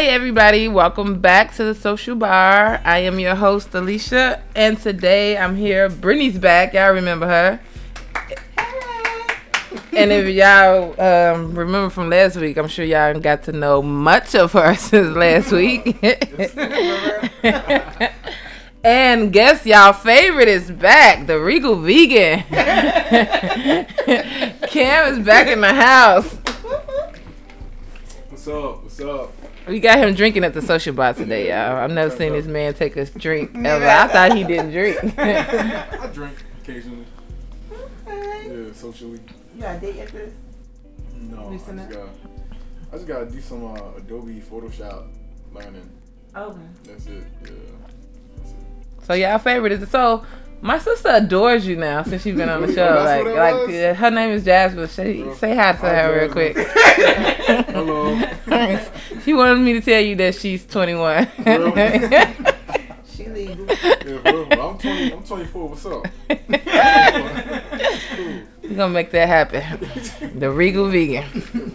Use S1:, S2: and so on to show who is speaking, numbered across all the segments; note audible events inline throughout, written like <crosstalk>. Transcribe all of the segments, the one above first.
S1: Hi, everybody. Welcome back to the Social Bar. I am your host, Alecia, and today I'm here. Brittany's back. Y'all remember her. And if y'all um, remember from last week, I'm sure y'all got to know much of her <laughs> since last week. <laughs> and guess y'all favorite is back, the Regal Vegan. <laughs> Cam is back in the house.
S2: What's up? What's up?
S1: We got him drinking at the social bar today, y'all. I've never seen this man take a drink ever. I thought he didn't drink. <laughs>
S2: I drink occasionally. Yeah, socially.
S3: You got a date after this?
S2: No, I just
S3: Loosen
S2: got. I just gotta do some uh, Adobe Photoshop learning.
S3: Okay.
S2: That's it. Yeah. That's it.
S1: so y'all favorite is so. My sister adores you now since you've been on the <laughs> show.
S2: that's
S1: Like,
S2: what it
S1: like
S2: was?
S1: uh, her name is Jasmine. Say,
S2: Girl.
S1: say hi to
S2: Hi,
S1: her real quick. <laughs>
S2: Hello.
S1: she wanted me to tell you that she's 21.
S2: Girl. <laughs>
S3: She legal.
S2: Yeah. I'm 20. I'm 24. What's up? cool.
S1: We're gonna make that happen. The Regal Vegan.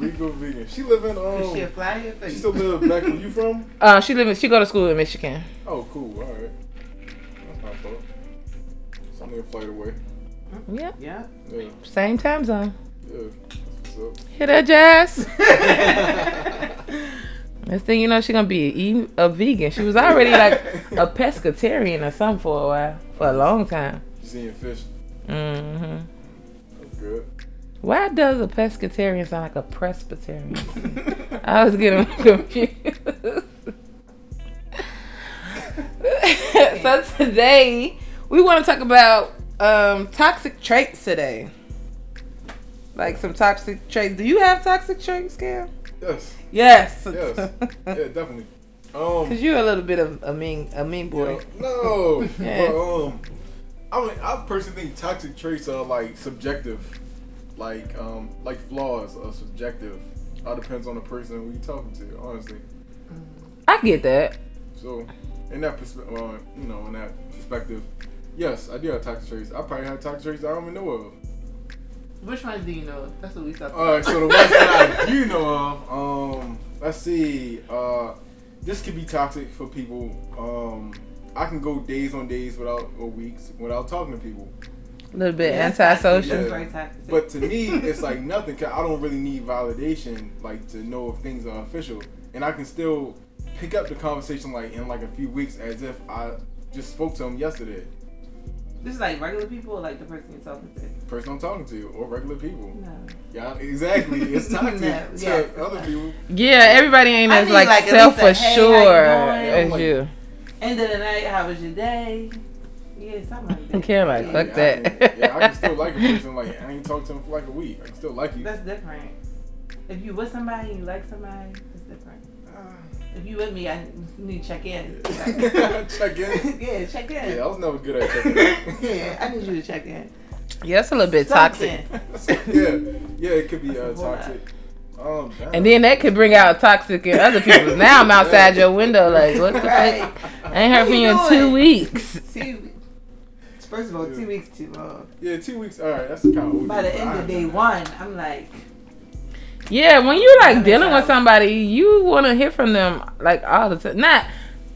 S2: We go vegan. She live in
S3: Is she a
S2: um.
S3: flyer for
S2: She
S3: you?
S2: still live back where you from?
S1: Uh, she live. in- She go to school in Michigan.
S2: Oh, cool. All right. That's not fault. So I'm gonna flight away.
S1: Yeah,
S3: Yeah.
S2: Yeah.
S1: same time zone.
S2: Yeah. That's what's up.
S1: That, Jazz? <laughs> <laughs> Next thing you know, she gonna be a vegan. She was already like a <laughs> pescatarian or something for a while, for a long time.
S2: You seeing fish?
S1: hmm
S2: That's good.
S1: Why does a pescatarian sound like a Presbyterian? I was getting confused. so today we want to talk about um, toxic traits today. Like some toxic traits. Do you have toxic traits, Cam?
S2: Yes.
S1: Yes.
S2: Yes. <laughs> Yeah, definitely. Um.
S1: Cause you're a little bit of a mean, a mean boy.
S2: No. <laughs>
S1: Yeah.
S2: But, um, I mean, I personally think toxic traits are like subjective, like um, like flaws are subjective. All depends on the person who you talking to, honestly.
S1: I get that.
S2: So, in that perspective, uh, you know, in that perspective, yes, I do have toxic traits. I probably have toxic traits I don't even know of.
S3: Which ones do you know? That's what we talked
S2: All right, so the ones that I do know of, um, let's see. Uh, this could be toxic for people. Um, I can go days on days without or weeks without talking to people.
S1: A little bit
S3: Yeah,
S1: antisocial.
S2: Yeah.
S3: very toxic.
S2: But to me, it's like nothing. Cause I don't really need validation, like to know if things are official, and I can still pick up the conversation like in like a few weeks as if I just spoke to them yesterday.
S3: This is like regular people or like the person you're talking to?
S2: Person I'm talking to, or regular people.
S3: No.
S2: Yeah, exactly. It's <laughs> toxic
S3: No,
S2: to
S3: yeah.
S2: other people.
S1: Yeah, everybody ain't
S3: I
S1: as
S3: need,
S1: like,
S3: like, at least a,
S1: self
S3: "Hey,
S1: assured
S3: how you
S1: as
S2: doing?"
S1: you.
S3: End of the night, how was your day? Yeah, something like that.
S1: Can't like,
S3: yeah.
S1: fuck
S2: yeah,
S1: that.
S2: I yeah, I can <laughs> still like a person. Like I ain't talked to him for like a week. I can still like you.
S3: That's different. If you with somebody and you like somebody, it's different. Ah. If you with me, I need to check in. <laughs>
S2: check in. <laughs>
S3: yeah, check in.
S2: Yeah, I was never good at <laughs> checking in.
S3: Yeah, I need you to check in.
S1: Yeah, that's a little bit toxic.
S2: Yeah, yeah, it could be uh,
S3: That's a whole
S2: toxic. Um.
S1: And then that could bring out toxic in other people. Now I'm outside your window, like, what the
S3: Right.
S1: fuck? I ain't heard
S3: What
S1: from
S3: you
S1: you in two weeks.
S3: Two. First of all,
S2: Yeah.
S3: two weeks too long.
S2: yeah, two weeks. All right, that's kind of.
S3: By the end of day one, I'm like,
S1: Yeah, when you like dealing with somebody, you want to hear from them like all the time. Not,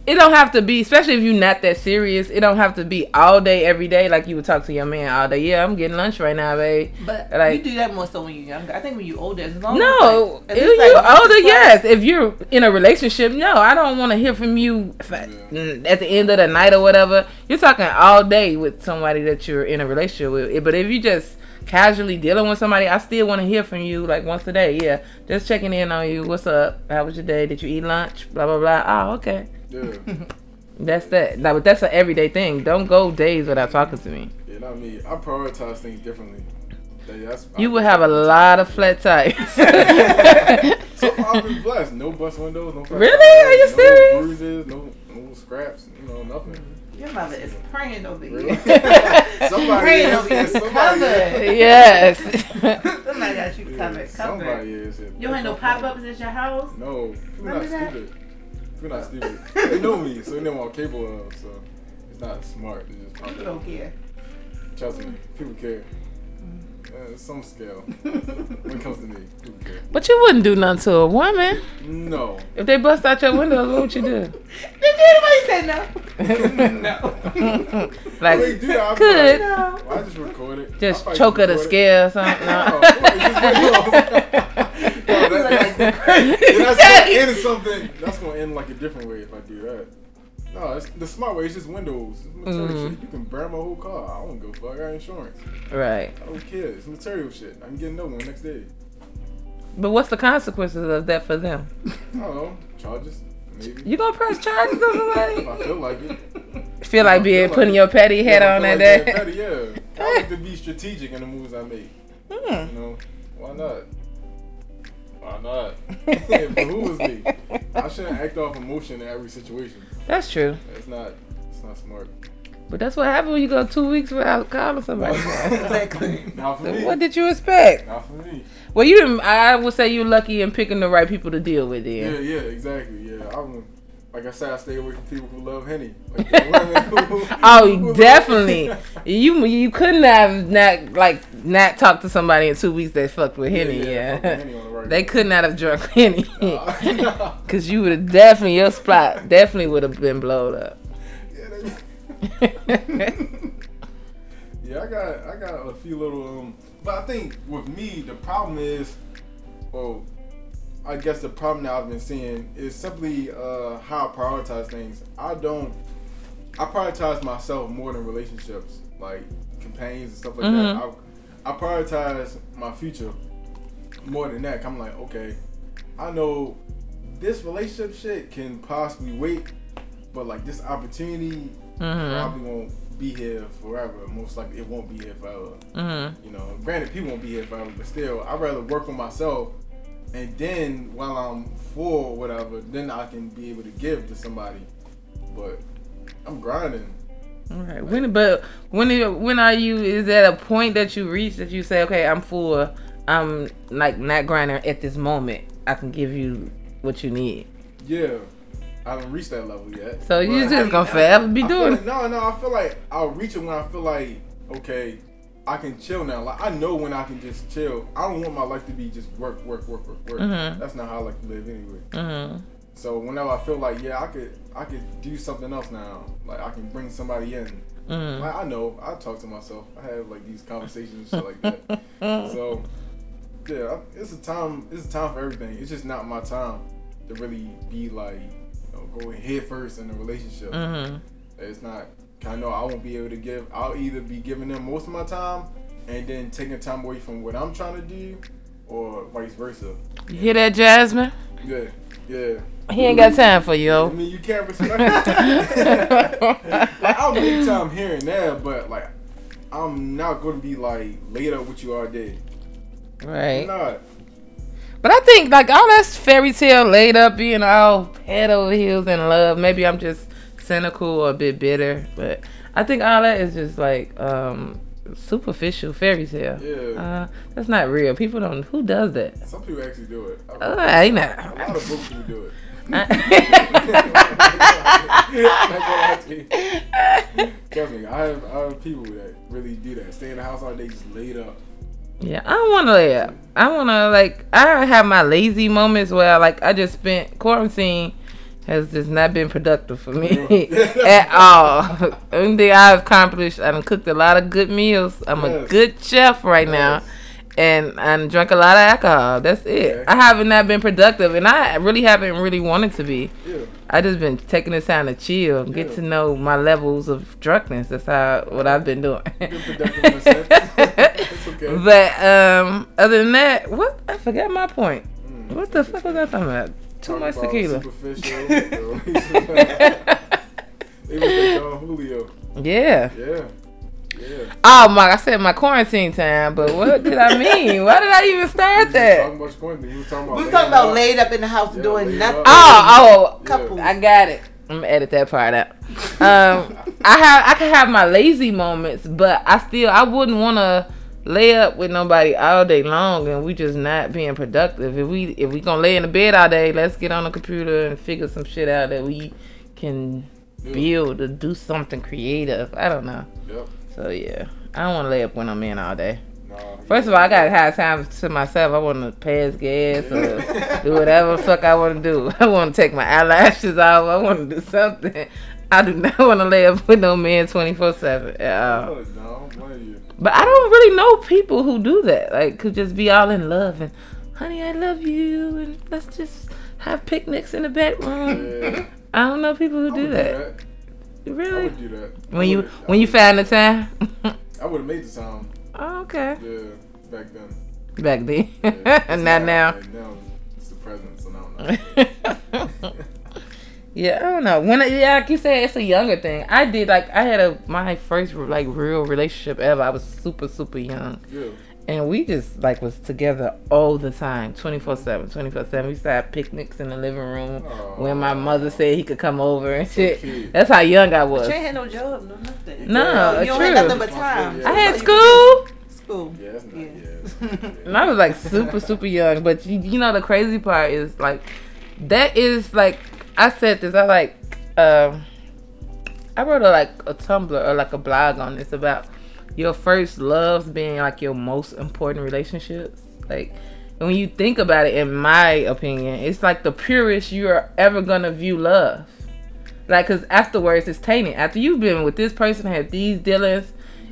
S1: it don't have to be, especially if you're not that serious. It don't have to be all day, every day. Like you would talk to your man all day. Yeah, I'm getting lunch right now, babe.
S3: but
S1: Like-
S3: you do that more so when you're younger. I think when you're older, as long as
S1: No,
S3: like,
S1: if
S3: at
S1: you
S3: least, like,
S1: older, yes. If you're in a relationship, no, I don't want to hear from you at the end of the night or whatever. You're talking all day with somebody that you're in a relationship with. But if you just casually dealing with somebody, I still want to hear from you like once a day. Yeah, just checking in on you. What's up? How was your day? Did you eat lunch? Blah blah blah. Oh, okay.
S2: Yeah, <laughs>
S1: That's that. Now, but that's an everyday thing. Don't go days without talking to me.
S2: yeah, not me. I prioritize things differently. Yeah,
S1: You would have a lot of flat tires. <laughs>
S2: So I've been blessed. No bust windows, no. flat
S1: Really? Are you
S2: tires,
S1: serious?
S2: No bruises, no no scraps. You know, nothing.
S3: Your mother is praying over you.
S2: Really? <laughs> somebody
S3: Praying
S2: is.
S3: over you.
S2: Somebody
S3: Covered.
S2: is.
S1: yes. <laughs>
S3: Somebody got you
S2: Yeah,
S3: covered.
S2: somebody
S3: Covered.
S2: is.
S3: You don't have no pop ups at your house?
S2: No, people
S3: Remember
S2: not
S3: that?
S2: stupid. People not stupid. they know me, so they know I'm capable of. So it's not smart. They just
S3: People don't care.
S2: Trust me, people care. Uh, some scale. when it comes to me, who?
S1: But you wouldn't do nothing to a woman.
S2: No.
S1: If they bust out your windows, what would you do? <laughs>
S3: Did anybody say <laughs> no? no. <laughs>
S1: like,
S2: They do I'll
S1: could.
S2: like,
S3: No.
S2: well, I just record it.
S1: just
S2: I'll
S1: choke her to
S2: record it.
S1: scare or something?
S2: No,
S1: No.
S2: it's like, no. No, that- that- that's gonna end something. That's gonna end like a different way if I do that. No, it's, the smart way is just windows. It's material
S1: Mhm.
S2: shit. You can burn my whole car. I don't go fuck. I got insurance.
S1: Right.
S2: I don't care. It's material shit. I can get another one next day.
S1: But what's the consequences of that for them?
S2: I don't know. Charges, maybe.
S1: You gonna press charges on
S2: If
S1: somebody?
S2: I feel like it.
S1: Feel like being putting
S2: like
S1: your petty head
S2: Yeah,
S1: on that
S2: like
S1: day?
S2: petty, yeah. I like to be <laughs> strategic in the moves I make.
S1: Hmm.
S2: You know, why not? Why not? but who was me? I shouldn't act off emotion in every situation.
S1: That's true.
S2: It's not. It's not smart.
S1: But that's what happened when you go two weeks without calling somebody. <laughs>
S3: Exactly.
S2: Not for me.
S1: what did you expect?
S2: Not for me.
S1: Well, you didn't. I would say you're lucky in picking the right people to deal with.
S2: Yeah, yeah, exactly. Yeah, I'm. Like I said, I stay away from people who love henny. <laughs> Like who- <laughs>
S1: Oh,
S2: who
S1: definitely. You you couldn't have not like not talked to somebody in two weeks that fucked with Henny.
S2: yeah,
S1: Yeah,
S2: with Henny the right
S1: they could not have drunk <laughs> Henny.
S2: Nah, nah.
S1: Cause you would have definitely your spot definitely would have been blown up.
S2: Yeah, yeah, I got I got a few little um but I think with me the problem is well I guess the problem that I've been seeing is simply uh how I prioritize things. I don't I prioritize myself more than relationships, like companions and stuff like that.
S1: Mhm.
S2: I, I prioritize my future more than that. I'm like, okay, I know this relationship shit can possibly wait, but like this opportunity
S1: Mhm.
S2: probably won't be here forever. Most likely, it won't be here forever.
S1: Mhm.
S2: You know, granted, people won't be here forever, but still, I'd rather work on myself, and then while I'm full, or whatever, then I can be able to give to somebody. But I'm grinding.
S1: All right. When but when when are you? Is that a point that you reach that you say, okay, I'm full. I'm like not grinding at this moment. I can give you what you need.
S2: Yeah, I haven't reached that level yet.
S1: So you just gonna forever be
S2: I
S1: doing.
S2: like- no, no. I feel like I'll reach it when I feel like okay, I can chill now. Like I know when I can just chill. I don't want my life to be just work, work, work, work, work.
S1: Mhm.
S2: That's not how I like to live anyway.
S1: hmm
S2: So whenever I feel like yeah, I could, I could do something else now. Like I can bring somebody in.
S1: hmm
S2: Like, I know. I talk to myself. I have like these conversations and shit like that. <laughs> So yeah, it's a time. It's a time for everything. It's just not my time to really be like you know, go head first in a relationship.
S1: hmm
S2: It's not. I know I won't be able to give. I'll either be giving them most of my time and then taking time away from what I'm trying to do, or vice versa.
S1: You hear that, Jasmine?
S2: Yeah, yeah.
S1: He ain't got time for you.
S2: I mean, you can't respect like, <laughs> I'll make time here and there, but like, I'm not gonna be like laid up with you all day. I'm
S1: Right.
S2: not.
S1: But I think like all that's fairy tale laid up being all head over heels in love. Maybe I'm just cynical or a bit bitter, but I think all that is just like um superficial fairy tale.
S2: Yeah.
S1: Uh, that's not real. People don't. Who does that?
S2: Some people actually do it. I-
S1: Uh, I ain't
S2: a
S1: not.
S2: lot of books people do it. <laughs> <laughs> Me, I have I have people that really do that. Stay in the house all day, just laid up.
S1: Yeah, I don't want to lay up. I want to like. I have my lazy moments where like I just spent quarantine has just not been productive for me <laughs> at all. <laughs> Only thing I've accomplished, I've cooked a lot of good meals. I'm a good chef right now, and I drank a lot of alcohol. That's it.
S2: Okay.
S1: I haven't not been productive, and I really haven't really wanted to be.
S2: Yeah.
S1: I just been taking this time to chill and get to know my levels of drunkenness. That's how what I've been doing.
S2: Been <laughs> productive in a sense. It's okay.
S1: But um, other than that, what I forgot my point.
S2: Mm,
S1: What the fuck was I talking about? Too
S2: talking
S1: much
S2: about
S1: tequila.
S2: Superficial. <laughs> <laughs> they was like Don Julio.
S1: yeah.
S2: Yeah. Yeah.
S1: Oh my! I said my quarantine time, but what did I mean? Why did I even start that?
S2: talking about quarantine. We was talking about.
S3: We talking about laid up in the house
S2: Yeah,
S3: doing nothing.
S2: up.
S1: Oh, oh,
S3: Couples.
S1: I got it. I'm gonna edit that part out. Um, I have I can have my lazy moments, but I still I wouldn't want to lay up with nobody all day long and we just not being productive. If we if we gonna lay in the bed all day, let's get on the computer and figure some shit out that we can build or do something creative. I don't know.
S2: Yep.
S1: So yeah, I don't want to lay up when I'm in all day.
S2: Nah,
S1: First of all, I gotta have time to myself. I want to pass gas or <laughs> do whatever the fuck I want to do. <laughs> I want to take my eyelashes off. I want to do something. I do not want to lay up with no man twenty four seven.
S2: Look, no, I don't.
S1: But I don't really know people who do that. Like, could just be all in love and, honey, I love you, and let's just have picnics in the bedroom.
S2: Yeah.
S1: I don't know people who
S2: I
S1: do that.
S2: I
S1: Really?
S2: would do that.
S1: When you
S2: I
S1: when you found the time?
S2: I would have made the time.
S1: oh, okay.
S2: Yeah, back then.
S1: Back then,
S2: Yeah, <laughs>
S1: not now.
S2: Now it's the present, so now. no. <laughs>
S1: yeah, I don't know. When I, yeah, like you said, it's a younger thing. I did like I had a my first like real relationship ever. I was super super young,
S2: Yeah.
S1: and we just like was together all the time, 24 seven, 24 seven. We used to have picnics in the living room when my mother said he could come over and shit.
S2: cute.
S1: That's how young I was.
S3: But you ain't had no job, no nothing.
S1: No,
S3: you don't
S1: true.
S3: have nothing but time.
S1: I had school.
S3: School.
S2: Yeah, that's not.
S3: Yeah.
S2: Yeah. <laughs>
S1: And I was like super, super young. But you, you know, the crazy part is like, that is like, I said this, I like, um, I wrote a, like a Tumblr or like a blog on this about your first loves being like your most important relationships. Like, when you think about it, in my opinion, it's like the purest you're ever gonna view love. Like, cause afterwards it's tainted. After you've been with this person, had these dealings,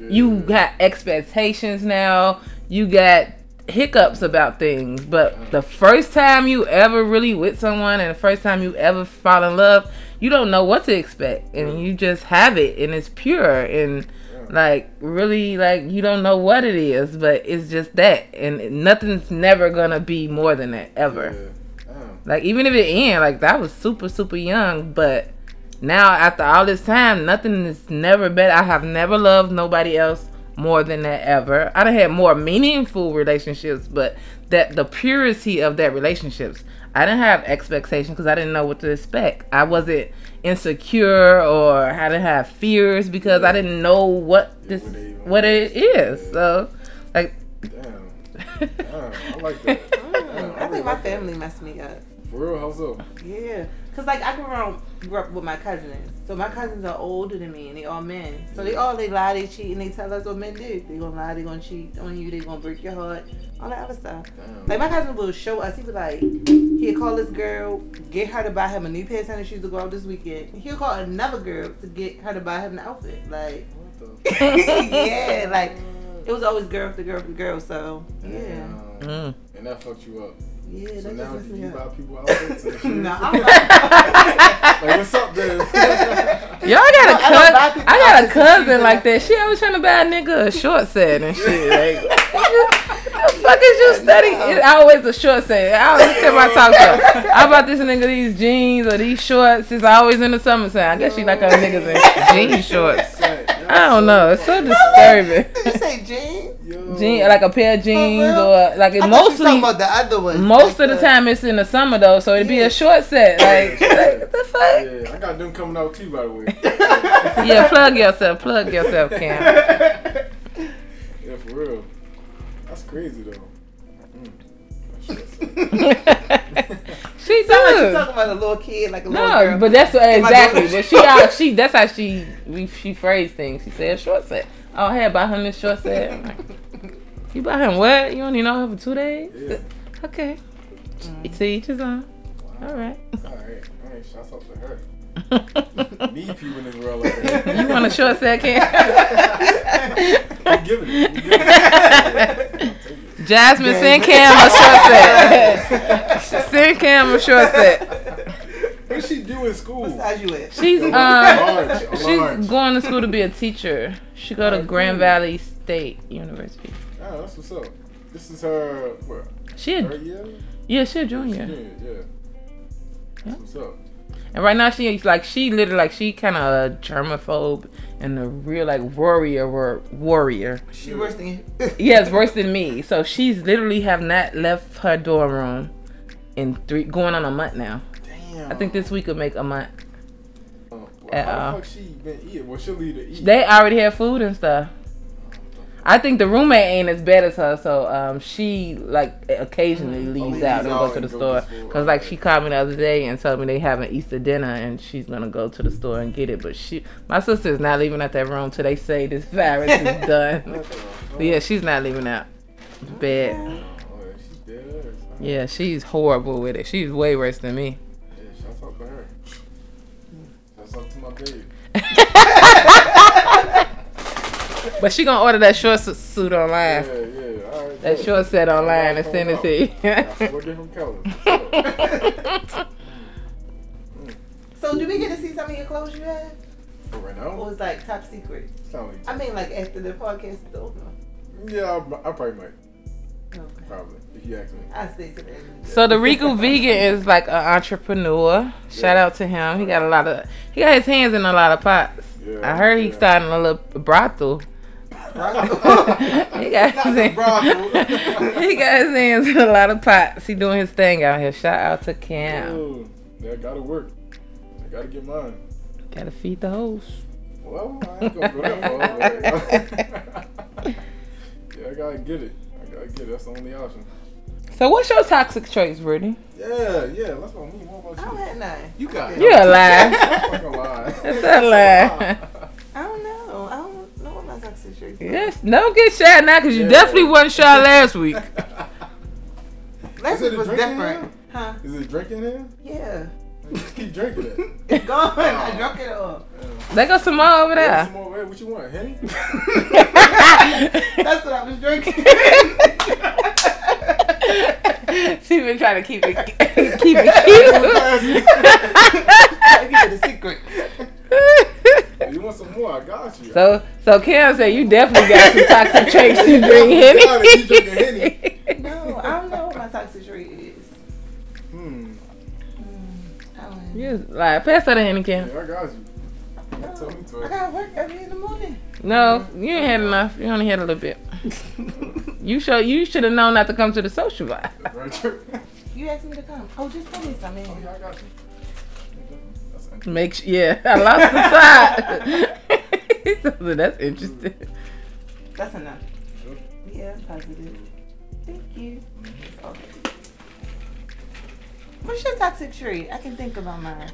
S1: you got expectations now. You got hiccups about things. But the first time you ever really with someone and the first time you ever fall in love, you don't know what to expect. And you just have it and it's pure and like really like you don't know what it is, but it's just that. And nothing's never gonna be more than that ever.
S2: Yeah.
S1: Like even if it end, like that was super super young, but now after all this time, nothing is never better. I have never loved nobody else more than that ever. I done had more meaningful relationships, but that the purity of that relationships, I didn't have expectations because I didn't know what to expect. I wasn't insecure or I didn't have fears because I didn't know what this
S2: what
S1: what it is. So like
S2: Damn. <laughs> Damn. I like that. Damn,
S3: Mm, I
S2: really
S3: think my
S2: like that.
S3: family messed me up.
S2: For real, how so?
S3: Yeah, cause like I grew around, grew up with my cousins. So my cousins are older than me, and they all men. So they all they lie, they cheat, and they tell us what men do. They gonna lie, they gonna cheat on you, they gonna break your heart, all that other stuff.
S2: Damn.
S3: Like my cousin will show us. He was like, he'd call this girl, get her to buy him a new pair of tennis shoes to go out this weekend. He'll call another girl to get her to buy him an outfit. Like,
S2: What the? <laughs>
S3: yeah, like it was always girl after girl after girl. So yeah,
S2: Damn.
S1: mm.
S2: And that fucked you up.
S3: Yeah,
S2: So
S3: that
S2: now
S3: just messed
S2: do
S3: me
S2: you
S3: up.
S2: buy people outfits and shit? <laughs>
S3: No, I'm <laughs>
S2: like, what's up, then? <laughs>
S1: Y'all got a
S3: I don't
S1: cousin. I got a
S3: outfits and
S1: cousin like that. She always trying to buy a nigga a short set and shit. Like, the fuck is you studying? It's always a short set. I always tell my talk show. I bought this nigga these jeans or these shorts. It's always in the summer summertime. I guess she like her niggas in jean shorts. I don't know. It's so disturbing.
S3: Did <laughs> you say jeans?
S2: Yo.
S1: Jean, like a pair of jeans or like it
S3: I thought you
S1: mostly.
S3: talking about the other ones.
S1: Most
S3: like
S1: of the time it's in the summer though, so it'd be
S3: Yeah.
S1: a short set. Like, like what the fuck?
S2: Yeah, I got them coming out too, by the way. <laughs>
S1: Yeah, plug yourself. Plug yourself, Cam. <laughs>
S2: Yeah, for real. That's crazy though. <laughs>
S1: She
S3: Sound like you
S1: does.
S3: talking about a little kid, like a little
S1: No,
S3: girl.
S1: but that's what, exactly. But she, out, she, <laughs> that's how she, we, she phrased things. She said short set. Oh, hey, buy him this short set. Like, <laughs> you buy him what? You only know her for two days?
S2: Yeah.
S1: Okay.
S3: Mm.
S1: To each his own.
S2: Wow.
S1: All right.
S2: All right. All right. Shouts out to her. Need people in this world like that.
S1: you want a short set, Cam?
S2: I'm giving it. I'm giving it. I'll take it.
S1: Jasmine, send Cam a short set. <laughs> send Cam a short set.
S2: What she do in school?
S3: What size you at?
S1: She's um,
S2: large. a
S1: she's
S2: large.
S1: going to school to be a teacher. She go to Grand
S2: cool.
S1: Valley State University.
S2: Oh, that's what's up. This is her. What?
S1: She, a,
S2: Third year?
S1: yeah, she a junior.
S2: Yeah. Yeah. That's what's up.
S1: And right now she's like she literally like she kind of germaphobe and a real like warrior war, warrior.
S3: She worse than you. <laughs>
S1: It's worse than me. So she's literally have not left her dorm room in three going on a month now.
S2: Damn.
S1: I think this week will make a month.
S2: Oh, well,
S1: at
S2: how
S1: all.
S2: the uh, fuck she been eating? Well, she'll leave to eat.
S1: They already have food and stuff. I think the roommate ain't as bad as her, so um, she like occasionally leaves
S2: leaves
S1: out and goes to the store. Cause like she called me the other day and told me they having Easter dinner and she's gonna go to the store and get it. But she, my sister is not leaving out that room till they say this <laughs> virus is done.
S2: What the fuck?
S1: But yeah, she's not leaving out. Bad.
S2: Yeah, she's.
S1: Yeah, she's horrible with it. She's way worse than me.
S2: Yeah, shouts out to her. Shouts out to my baby. <laughs>
S1: But she gonna order that short suit online.
S2: yeah. Yeah. All right.
S1: That
S2: good.
S1: short set online and send it to you.
S2: Different colors. <laughs>
S3: So, do we get to see some of your clothes you have?
S2: For right
S3: Or
S2: now,
S3: was like top secret?
S2: it's like
S3: I mean, like after the podcast is over.
S2: Yeah, I, I probably might.
S3: Okay.
S2: Probably. If you ask me.
S3: I stay to the end. of the
S1: So the Regal <laughs> vegan is like an entrepreneur. Shout
S2: Yeah.
S1: out to him. He got a lot of he got his hands in a lot of pots.
S2: Yeah,
S1: I heard he's starting a little brothel. He got his hands, <laughs> he got his hands in a lot of pots. He doing his thing out here. Shout out to Cam.
S2: Oh, that gotta work. I gotta get mine.
S1: Gotta feed the hoes.
S2: Well, I ain't gonna go that far. <laughs> yeah, I gotta get it. I gotta get it. That's the only option.
S1: So what's your toxic traits, Brittany?
S2: Yeah, yeah. That's what I mean. What about you?
S3: I
S2: about
S3: don't
S2: you?
S3: have none.
S2: You got it.
S1: You a lie.
S2: I'm not lie.
S1: That's a lie. <laughs>
S3: I don't know. I don't know what my toxic traits are.
S1: Yes, don't get shy now because you
S2: Yeah.
S1: definitely wasn't shy last week. <laughs>
S3: Last
S2: Is it
S3: week
S2: a
S3: was
S2: drink in
S3: different. Huh?
S2: Is it drinking here?
S3: Yeah. <laughs>
S2: Just keep drinking it. <laughs>
S3: It's gone. Oh. I drunk it all.
S1: They got some more over
S2: Yeah,
S1: there.
S2: some more, what you want, Henny?
S3: That's what I was drinking.
S1: she been trying to keep it keep it
S3: I keep it a secret.
S1: Cute. <laughs>
S2: you want some more? I got you.
S1: so so Cam said you definitely got some toxic <laughs> traits to drink
S2: Yeah, you drinking
S1: Henny.
S3: No, I don't know what my toxic trait is.
S2: Hmm.
S3: I don't.
S1: You like pass that to Henny Cam.
S2: Yeah, I got you. You told me
S3: I gotta work early in the morning.
S1: No, you ain't had enough. You only had a little bit. <laughs> You show you should have known not to come to the social vibe.
S2: That's right. true.
S3: You asked me to come. Oh, just tell me something.
S2: Oh, yeah, I got you. That's.
S1: Make sure, yeah, <laughs> I lost the tie. <laughs> so that's interesting.
S3: That's enough.
S2: Sure.
S3: Yeah, positive. Thank you. Okay. What's your toxic trait? I can think about mine.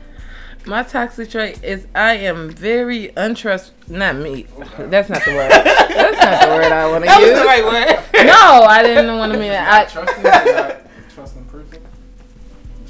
S1: My toxic trait is I am very untrust. Not me. That's not the word. That's not the word I want to use.
S3: That was
S1: use.
S3: the right word.
S1: No, I didn't want to mean that. I,
S2: Trusting, not trusting person.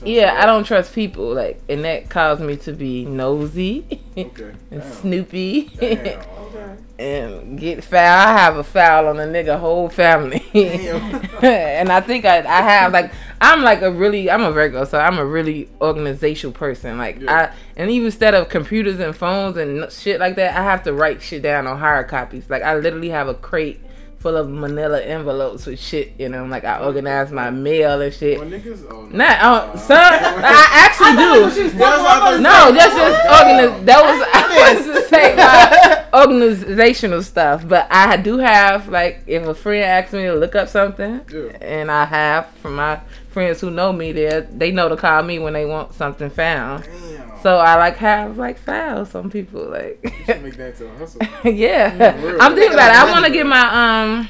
S2: Trust
S1: yeah, I don't trust people. Like, and that caused me to be nosy <laughs>
S2: Okay.
S1: and
S2: Damn.
S1: snoopy.
S2: Damn.
S3: Okay. <laughs>
S1: and get foul. I have a foul on a nigga whole family. <laughs> And I think I, I have like I'm like a really I'm a Virgo, so I'm a really organizational person. Like
S2: Yeah.
S1: I and even instead of computers and phones and shit like that, I have to write shit down on hard copies. Like I literally have a crate full of manila envelopes with shit in them. Like I organize my mail and shit.
S2: Well, niggas, oh, no.
S1: Not
S2: uh,
S1: son, I actually do.
S2: That's I thought
S1: No,
S2: you
S1: that's just
S2: Oh,
S1: organiz- That was <laughs> I was to say <laughs> my organizational stuff, but I do have like if a friend asks me to look up something,
S2: Yeah.
S1: and I have from my friends who know me, they they know to call me when they want something found.
S2: Damn.
S1: So I like have like files. Some people like,
S2: You should make that into a hustle. <laughs>
S1: yeah.
S2: Yeah.
S1: I'm thinking about it. I want to get my um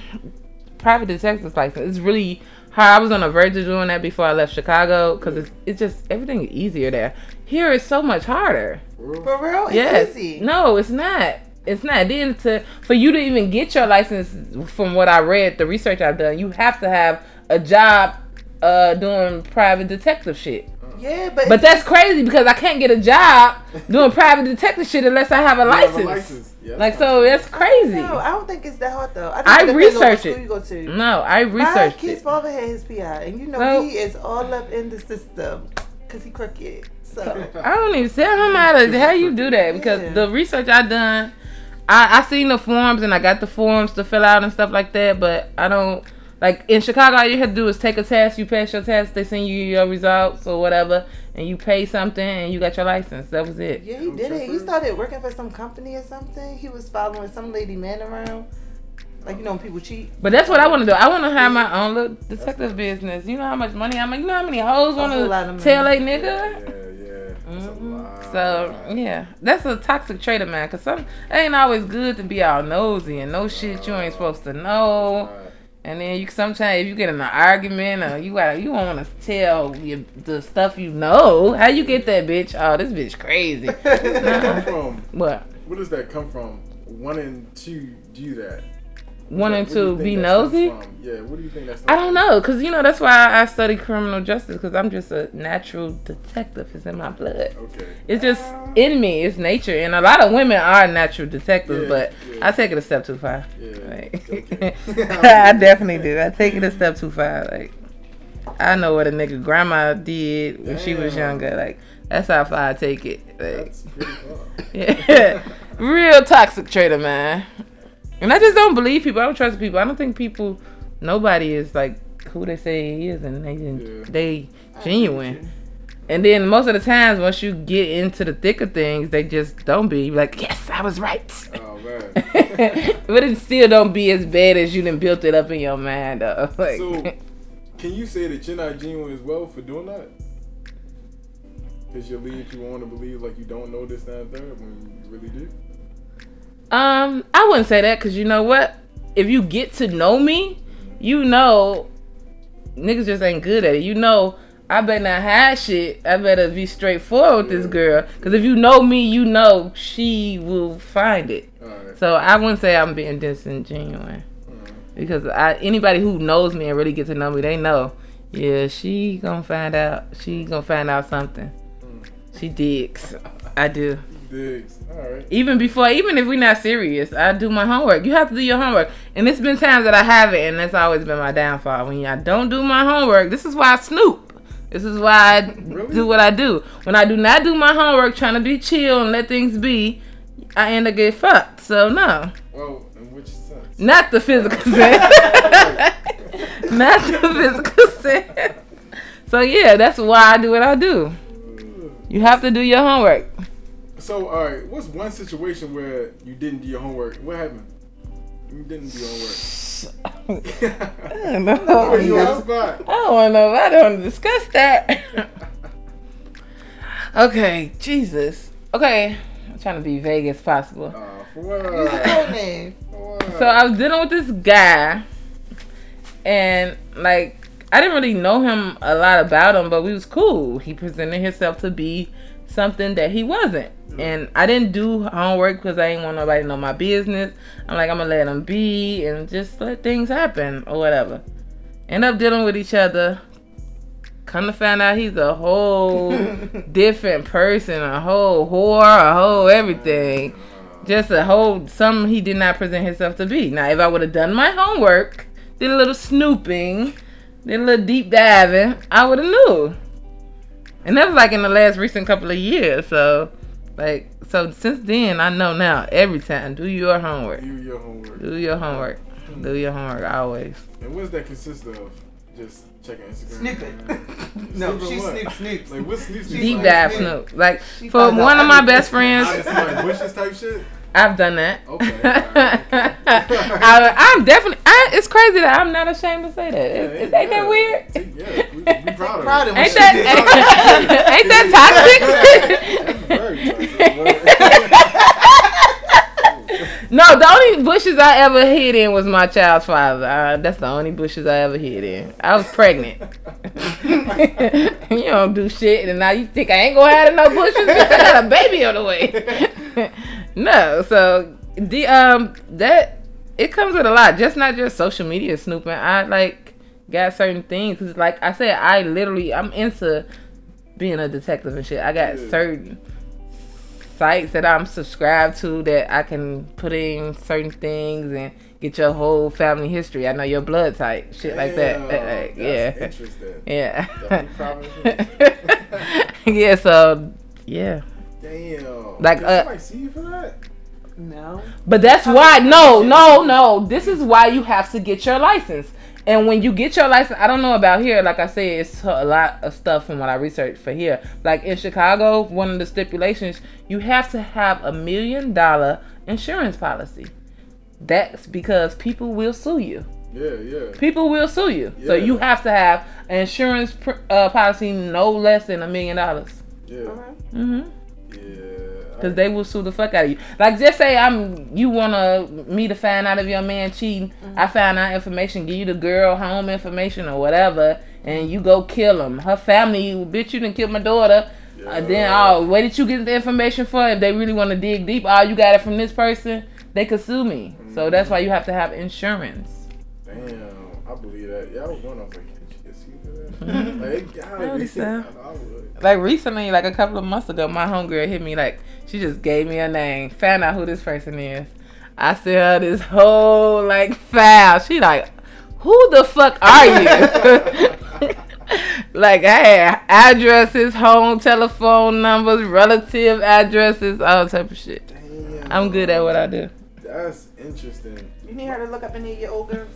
S1: private detective's license. It's really hard. I was on the verge of doing that before I left Chicago because it's it's just everything is easier there. Here it's so much harder.
S2: For real?
S3: For real? It's
S1: Yes.
S3: easy.
S1: No, it's not. It's not. Then to for you to even get your license, from what I read, the research I've done, you have to have a job uh doing private detective shit.
S3: Yeah, but,
S1: But that's crazy because I can't get a job doing private detective shit unless I have a
S2: You have a
S1: license.
S2: Yeah,
S1: Like
S2: that's
S1: so, that's crazy.
S3: no, I don't think it's that hard though. I, think
S1: I
S3: it depends on what
S1: it.
S3: You go to.
S1: No, I
S3: My
S1: researched
S3: kid's father had his PI, and you know
S1: Well-
S3: he is all up in the system because he crooked. So <laughs>
S1: I don't even tell him how to how you do that because
S3: Yeah.
S1: the research I done, I I seen the forms and I got the forms to fill out and stuff like that, but I don't like in Chicago. All you have to do is take a test. You pass your test, they send you your results or whatever, and you pay something and you got your license. That was it.
S3: yeah, he did it. He started working for some company or something. He was following some lady man around, like you know when people cheat.
S1: But that's what I want to do. I want to have my own little detective business. You know how much money I'm. Like, You know how many hoes want
S3: whole lot of
S1: to
S3: money.
S1: tell a
S2: Yeah,
S1: nigga.
S2: yeah. That's a
S1: Mhm.
S2: lot.
S1: So yeah, that's a toxic trait of mine. Cause some it ain't always good to be all nosy and know shit you ain't supposed to know. And then you sometimes if you get in an argument or you got you want to tell your, the stuff you know. How you get that bitch? Oh, this bitch crazy.
S2: Where does that come from? <laughs>
S1: what?
S2: Where does that come from? And two do that.
S1: One
S2: Where
S1: and
S2: do you
S1: two,
S2: think
S1: be nosy.
S2: Yeah, what do you think that's?
S1: I don't know, cause you know that's why I study criminal justice, cause I'm just a natural detective. It's in my blood.
S2: Okay.
S1: It's just in me. It's nature, and a lot of women are natural detectives,
S2: Yeah,
S1: but
S2: yeah.
S1: I take it a step too far.
S2: Yeah.
S1: Like,
S2: Okay. <laughs> <laughs>
S1: I definitely do. I take it a step too far. Like, I know what a nigga grandma did when she was younger. Like, that's how far I take it. Like,
S2: That's pretty far. <laughs>
S1: yeah, real toxic trader, man. And I just don't believe people. I don't trust people. I don't think people. Nobody is like who they say he is, and they
S2: Yeah.
S1: they genuine. And then most of the times, once you get into the thick of things, they just don't be like, yes, I was right.
S2: Oh man. <laughs>
S1: but it still don't be as bad as you done built it up in your mind, though. <laughs> Like,
S2: So, <laughs> can you say that you're not genuine as well for doing that? Because you're leading people on to believe like you don't know this, that, and third when you really do.
S1: Um, I wouldn't say that because you know what? If you get to know me, you know, niggas just ain't good at it. You know, I better not hide shit. I better be straightforward with this girl. Because if you know me, you know she will find it.
S2: Right.
S1: So I wouldn't say I'm being disingenuous. Because I anybody who knows me and really get to know me, they know. Yeah, she gonna find out. She gonna find out something. She digs. I do.
S2: All right.
S1: Even before, even if we're not serious, I do my homework. You have to do your homework. And it's been times that I haven't, and that's always been my downfall. When I don't do my homework, this is why I snoop. This is why I
S2: Really?
S1: do what I do. When I do not do my homework, trying to be chill and let things be, I end up getting fucked. So no,
S2: Well, in which sense?
S1: not the physical <laughs> sense. not the physical sense. So yeah, that's why I do what I do. You have to do your homework.
S2: So, all right. What's one situation where you didn't do your homework? What happened? You didn't do your homework. <laughs>
S1: I don't know.
S2: Oh, you on.
S1: I don't want to know. I don't wanna discuss that. <laughs> okay, Jesus. Okay, I'm trying to be vague as possible.
S2: Uh,
S3: You
S2: what?
S3: told me.
S2: For what?
S1: So I was dealing with this guy, and like I didn't really know him a lot about him, but we was cool. He presented himself to be something that he wasn't, and I didn't do homework because I didn't want nobody to know my business. I'm like I'm gonna let him be and just let things happen or whatever. End up dealing with each other. Come to find out he's a whole <laughs> different person, a whole whore, a whole everything just a whole something he did not present himself to be. Now, if I would have done my homework, did a little snooping, did a little deep diving, I would have knew. And that was like in the last recent couple of years. So, like, so since then, I know now. Every time, do your homework.
S2: Do your homework.
S1: Do your homework. Do your homework always.
S2: And what does that consist of? Just checking Instagram.
S3: Snooping. <laughs> <laughs> no, she
S2: what?
S3: snoops, snoops.
S2: Like what sneaks?
S1: Deep
S3: like
S1: dive
S3: Snoop.
S1: snoop. Like
S3: She
S1: for one of my best friends,
S2: Out of bushes type shit.
S1: I've done that.
S2: Okay, <laughs> alright, okay.
S1: I, I'm definitely. I, it's crazy that I'm not ashamed to say that.
S2: Yeah,
S1: Is, is
S2: yeah,
S1: ain't that weird?
S2: Yeah, we, we proud of
S3: Proud
S2: it.
S1: Ain't that <laughs> ain't that toxic? <laughs>
S2: Very toxic.
S1: no, the only bushes I ever hid in was my child's father. Uh, that's the only bushes I ever hid in. I was pregnant. you don't do shit, and now you think I ain't gonna have in no bushes? I got a baby on the way. No, so the um that it comes with a lot. Just not just social media snooping. I like got certain things because, like I said, I literally I'm into being a detective and shit. I got
S2: Yeah.
S1: certain sites that I'm subscribed to that I can put in certain things and get your whole family history. I know your blood type, shit like that.
S2: Damn,
S1: Like, yeah,
S2: Interesting.
S1: yeah,
S2: Definitely proud of it.
S1: yeah. So yeah,
S2: Damn.
S1: Like,
S2: Did
S1: uh,
S2: see you for that?
S3: No.
S1: but that's why. No, no, no. This is why you have to get your license. And when you get your license, I don't know about here. Like I said, it's a lot of stuff from what I researched for here. Like in Chicago, one of the stipulations, you have to have a million dollar insurance policy. That's because people will sue you.
S2: Yeah, yeah.
S1: People will sue you. So you have to have an insurance pr- uh, policy no less than a million dollars.
S2: Yeah.
S1: Mm-hmm.
S2: Yeah.
S1: Cause they will sue the fuck out of you. Like just say I'm you wanna me to find out if your man cheating. I find out information, give you the girl home information or whatever, and you go kill him. Her family, bitch, you didn't kill my daughter. Uh, then oh, where did you get the information for? If they really want to dig deep, oh, you got it from this person. They could sue me. So that's why you have to have insurance.
S2: Damn. I believe that. Yeah, I was going I was like, "Can she like, it gotta
S1: Probably
S2: be.
S1: so. <laughs>
S2: I, I would.
S1: Like recently, like a couple of months ago, my homegirl hit me like she just gave me a name, found out who this person is. I sent her this whole like file. She like, who the fuck are you? <laughs> like I had addresses, home telephone numbers, relative addresses, all type of shit.
S2: Damn.
S1: I'm good at what I do.
S2: That's interesting.
S3: You need her to look up any of your old girls.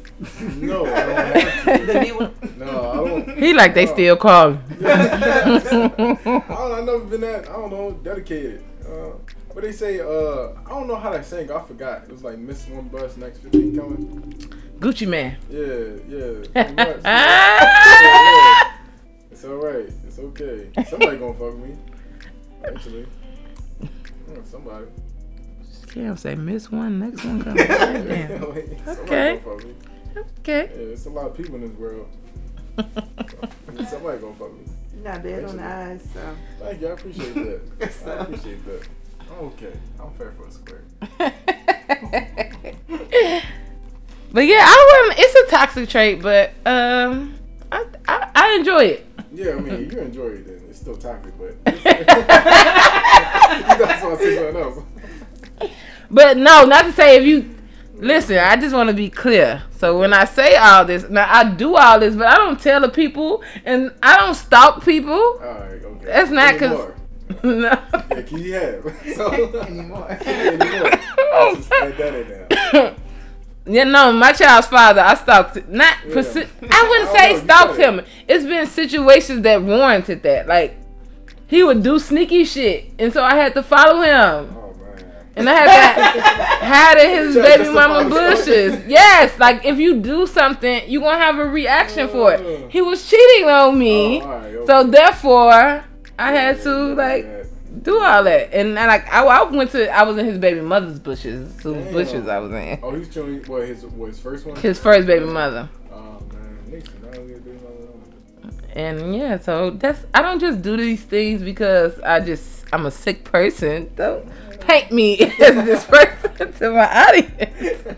S2: No, I don't <laughs> have
S3: the
S2: to.
S3: new one.
S2: No, I don't.
S1: He like they still call me. <laughs>
S2: I don't. I never been that. I don't know. Dedicated. Uh, but they say. Uh, I don't know how that saying. I forgot. It was like miss one bus, next fifteen coming.
S1: Gucci Mane.
S2: Yeah, yeah. <laughs> much. Yeah, <laughs> yeah. It's all right. It's okay. Somebody gonna fuck me. Eventually. Yeah, somebody.
S1: Can't say miss one, next one coming. <laughs> Okay.
S2: gonna fuck me.
S1: Okay.
S2: Yeah, it's a lot of people in this world. Somebody gonna fuck me.
S3: You're not bad on the eyes, so.
S2: Thank you. I appreciate <laughs> that. I appreciate that. I'm okay. I'm fair for a square. <laughs>
S1: but yeah, I wouldn't. It's a toxic trait, but um, I I, I enjoy it.
S2: Yeah, I mean, you enjoy it then. It's still toxic, but <laughs> that's why I say something else.
S1: But no, not to say if you listen. I just want to be clear. So when I say all this, now I do all this, but I don't tell the people, and I don't stalk people.
S2: All right, okay.
S1: That's not 'cause-
S2: Anymore. <laughs>
S1: no.
S2: Yeah, can you have? So, <laughs>
S3: Anymore. <laughs>
S2: anymore. Oh, just that. <coughs>
S1: Yeah, no, my child's father, I stalked. Not,
S2: Yeah.
S1: persi- I wouldn't
S2: I
S1: say
S2: don't know,
S1: stalked him. It's been situations that warranted that. Like, he would do sneaky shit, and so I had to follow him.
S2: Oh man.
S1: And I had to hide in his baby mama bushes. Yes, like if you do something, you gonna have a reaction for it. Oh. He was cheating on me,
S2: Oh, right, okay.
S1: so therefore I had to like do all that. And I, like I, I went to, I was in his baby mother's bushes, whose
S2: Damn.
S1: bushes I was in.
S2: Oh, he's chilling. What his what his first one?
S1: His first baby mother.
S2: Oh man, Nixon. Now we gonna do another one.
S1: And yeah, so that's I don't just do these things because I just I'm a sick person. Don't paint me <laughs> as this person to my audience.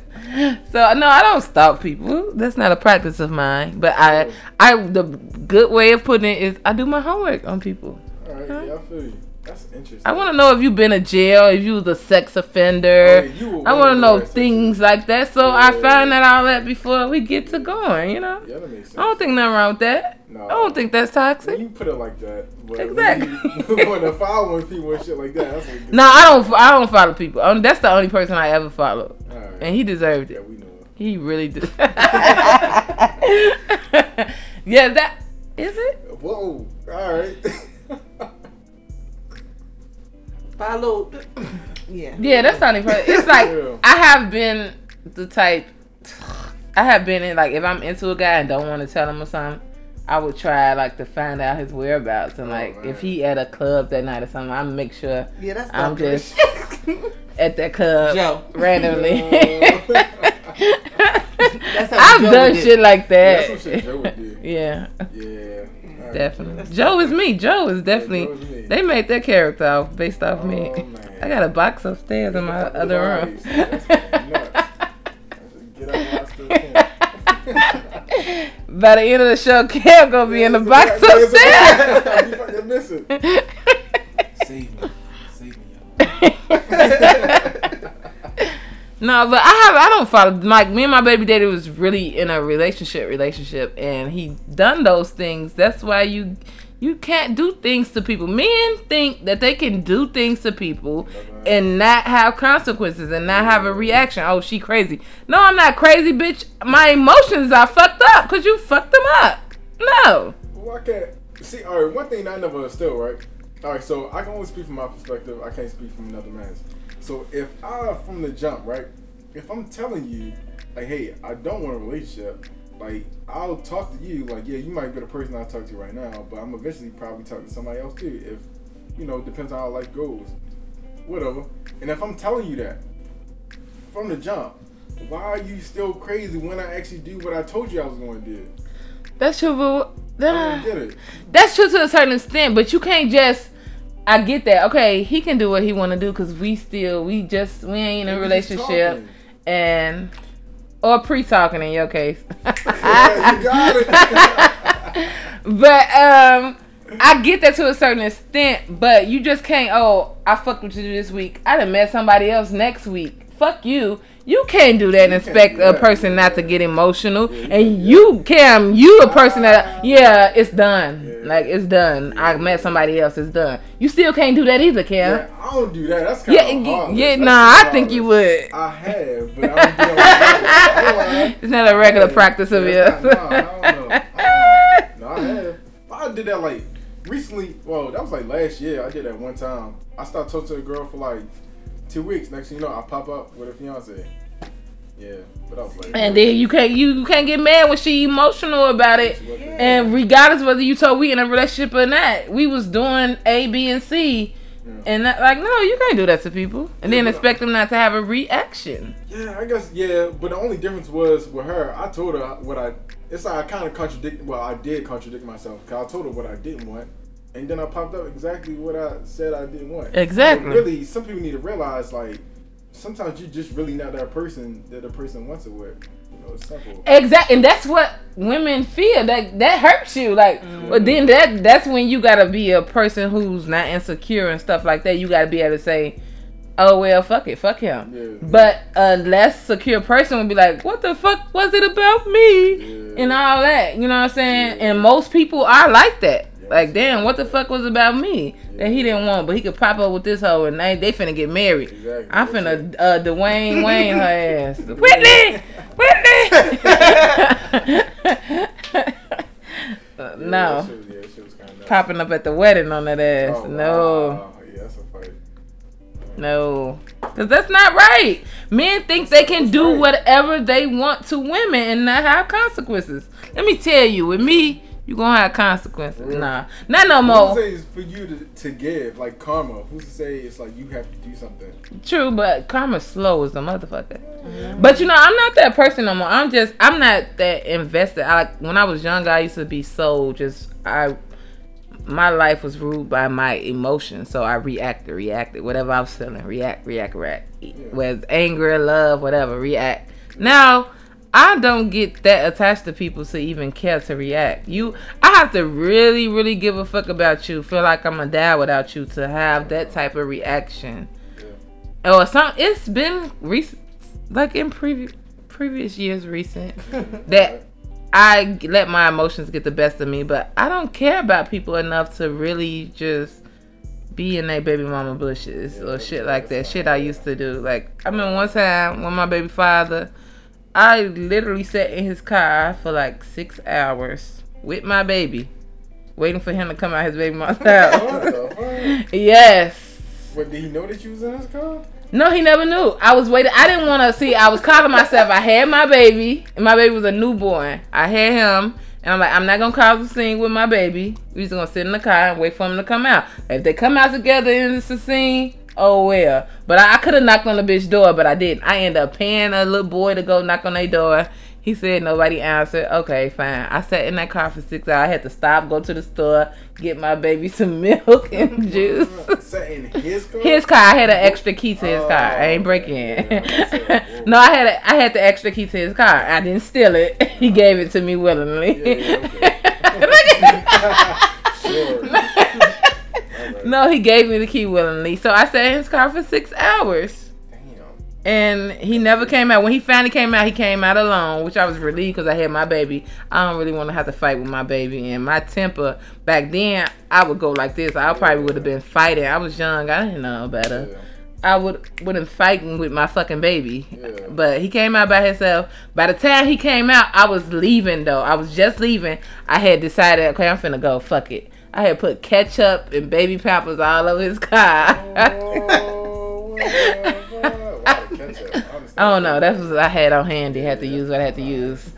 S1: So no, I don't stalk people. That's not a practice of mine. But I I the good way of putting it is I do my homework on people.
S2: All right, yeah, I feel you. That's interesting.
S1: I want to know if you've been in jail, if you was a sex offender.
S2: Oh, yeah,
S1: I want to know things like that. So I
S2: Yeah.
S1: find out all that before we get to going. You know,
S2: Yeah, that makes sense.
S1: I don't think nothing wrong with that.
S2: No.
S1: I don't think that's
S2: When
S1: toxic.
S2: you put it like that, but
S1: Exactly.
S2: When, you, <laughs> when the following people and shit like that, that's what
S1: No, I don't. I don't follow people. Um, that's the only person I ever followed,
S2: right.
S1: and he deserved it.
S2: yeah, we know.
S1: He really did. <laughs> yeah, that is it.
S2: Whoa. All right. <laughs>
S3: Follow. <clears throat> Yeah.
S1: Yeah, that's not even. It's like <laughs>
S2: Yeah.
S1: I have been the type. I have been in like if I'm into a guy and don't want to tell him or something, I would try like to find out his whereabouts and
S2: Oh,
S1: like
S2: man.
S1: if he at a club that night or something, I make sure
S3: Yeah, that's
S1: I'm
S3: dangerous.
S1: just <laughs> at that club
S3: Joe.
S1: randomly. <laughs>
S3: That's
S1: I've done shit like
S2: That's
S1: that.
S2: some shit Joe would do.
S1: yeah,
S2: Yeah. All right.
S1: definitely. Joe is me. Joe is definitely.
S2: Joe is me.
S1: They made their character off based off me.
S2: Oh, man.
S1: I got a box upstairs in my other
S2: the
S1: room.
S2: That's nuts. <laughs> Get up while I still can.
S1: By the end of the show, Cam gonna be in the box
S2: a-
S1: upstairs.
S2: I'll be fucking missing. <laughs> Save me. Save me, y'all. <laughs>
S1: no, but I have I don't follow like me and my baby daddy was really in a relationship relationship and he done those things. That's why you you can't do things to people. Men think that they can do things to people and not have consequences and not have a reaction. Oh, she crazy. No, I'm not crazy, bitch. My emotions are fucked up because you fucked them up. No.
S2: Well, I can't see. All right, one thing I never understood, right? All right, so I can only speak from my perspective. I can't speak from another man's. So if I, from the jump, right? If I'm telling you, like, hey, I don't want a relationship, like, I'll talk to you, like, yeah, you might be the person I talk to right now, but I'm eventually probably talking to somebody else too. If you know, depends on how life goes, whatever. And if I'm telling you that from the jump, why are you still crazy when I actually do what I told you I was going to do?
S1: That's true, but then
S2: I
S1: I-
S2: get it.
S1: That's true to a certain extent, but you can't just. I get that. Okay, he can do what he want to do because we still we just we ain't in a relationship, and or pre-talking in your case.
S2: yeah, you got it. <laughs>
S1: but um, I get that to a certain extent. But you just can't. Oh, I fucked with you this week. I done met somebody else next week. Fuck you. You can't do that and expect a person not to get emotional.
S2: Yeah, you
S1: and you, Cam, you a person that, ah. yeah, it's done. Like it's done. I met somebody else. It's done. You still can't do that either, Cam.
S2: I don't do that. That's kind
S1: Yeah,
S2: of
S1: yeah,
S2: hard.
S1: yeah,
S2: That's
S1: nah, I think you would.
S2: I have, but I don't do that. <laughs>
S1: It's not a regular practice of yours.
S2: No, I don't know. I don't know. <laughs> No, I have. I did that like recently. Well, that was like last year. I did that one time. I started talking to a girl for like two weeks. Next thing you know, I pop up with a fiance. Yeah, but I was like,
S1: And then you can't you can't get mad when she emotional about it.
S2: Wasn't-
S1: And regardless whether you told we in a relationship or not, we was doing A, B, and C.
S2: Yeah.
S1: And that, like, no, you can't do that to people. And then
S2: Yeah, but-
S1: expect them not to have a reaction.
S2: Yeah, I guess yeah, but the only difference was with her. I told her what I. It's like I kind of contradict. Well, I did contradict myself because I told her what I didn't want, and then I popped up exactly what I said I didn't want.
S1: Exactly.
S2: But really, some people need to realize like sometimes you're just really not that person that the person wants it with. You know, it's simple.
S1: Exactly, and that's what women feel. That that hurts you. Like, mm. but then that that's when you gotta be a person who's not insecure and stuff like that. You gotta be able to say, "Oh well, fuck it, fuck him."
S2: Yeah.
S1: But a less secure person would be like, "What the fuck was it about me?"
S2: Yeah.
S1: and all that. You know what I'm saying?
S2: Yeah.
S1: And most people are like that. Like, damn, what the fuck was about me that he didn't want, but he could pop up with this hoe and they they finna get married.
S2: Exactly.
S1: I'm finna uh, Dwayne <laughs> Wayne her ass. <laughs> Whitney, Whitney. <laughs> Uh, no,
S2: that shit was- yeah, was kinda
S1: popping up at the wedding on that ass.
S2: Oh,
S1: no.
S2: wow. Yeah, that's a fight.
S1: No, because that's not right. Men think they can do whatever they want to women and not have consequences. Let me tell you, with me, you gonna have consequences.
S2: Really?
S1: Nah, not no
S2: Who's
S1: more.
S2: to say it's for you to, to give like karma? Who's to say it's like you have to do something?
S1: True, but karma's slow as a motherfucker. But you know, I'm not that person no more. I'm just, I'm not that invested. I like when I was younger, I used to be so just I. My life was ruled by my emotions, so I reacted, reacted, whatever I was feeling, react, react, react. Whether anger, love, whatever, react. Now, I don't get that attached to people to even care to react. You, I have to really, really give a fuck about you. Feel like I'm a dad without you to have that type of reaction. Oh, some it's been recent, like in previous previous years, recent <laughs> that I let my emotions get the best of me. But I don't care about people enough to really just be in their baby mama bushes
S2: Yeah,
S1: or shit like that. Shit I used to do. Like I mean, one time when my baby father, I literally sat in his car for like six hours with my baby, waiting for him to come out his baby
S2: What
S1: house. yes.
S2: What did he know that you was in his car?
S1: No, he never knew. I was waiting. I didn't want to see. I was calling myself. I had my baby, and my baby was a newborn. I had him, and I'm like, I'm not gonna cause a scene with my baby. We just gonna sit in the car and wait for him to come out. If they come out together and it's a scene, oh well. But I, I could have knocked on the bitch door, but I didn't. I ended up paying a little boy to go knock on their door. He said nobody answered. Okay, fine. I sat in that car for six hours. I had to stop, go to the store, get my baby <laughs> some milk and <laughs> juice.
S2: Sat in his car.
S1: His car, I had an extra key to his car. I ain't
S2: breaking
S1: break
S2: okay.
S1: in.
S2: Oh, yeah, <laughs> I said, whoa.
S1: no, I had a, I had the extra key to his car. I didn't steal it. He gave it to me willingly.
S2: Yeah, Sure.
S1: No, he gave me the key willingly. So I sat in his car for six hours.
S2: Damn.
S1: And he never came out. When he finally came out, he came out alone, which I was relieved because I had my baby. I don't really want to have to fight with my baby. And my temper, back then, I would go like this. I probably would have been fighting. I was young. I didn't know better.
S2: Yeah.
S1: I would wouldn't fighting with my fucking baby.
S2: Yeah.
S1: But he came out by himself. By the time he came out, I was leaving though. I was just leaving. I had decided, okay, I'm finna go. Fuck it. I had put ketchup and baby pampers all over his car.
S2: Oh, <laughs> what the fuck? Why the ketchup? I
S1: oh, don't know. That's what I had on hand. handy. Had to use what I had to use.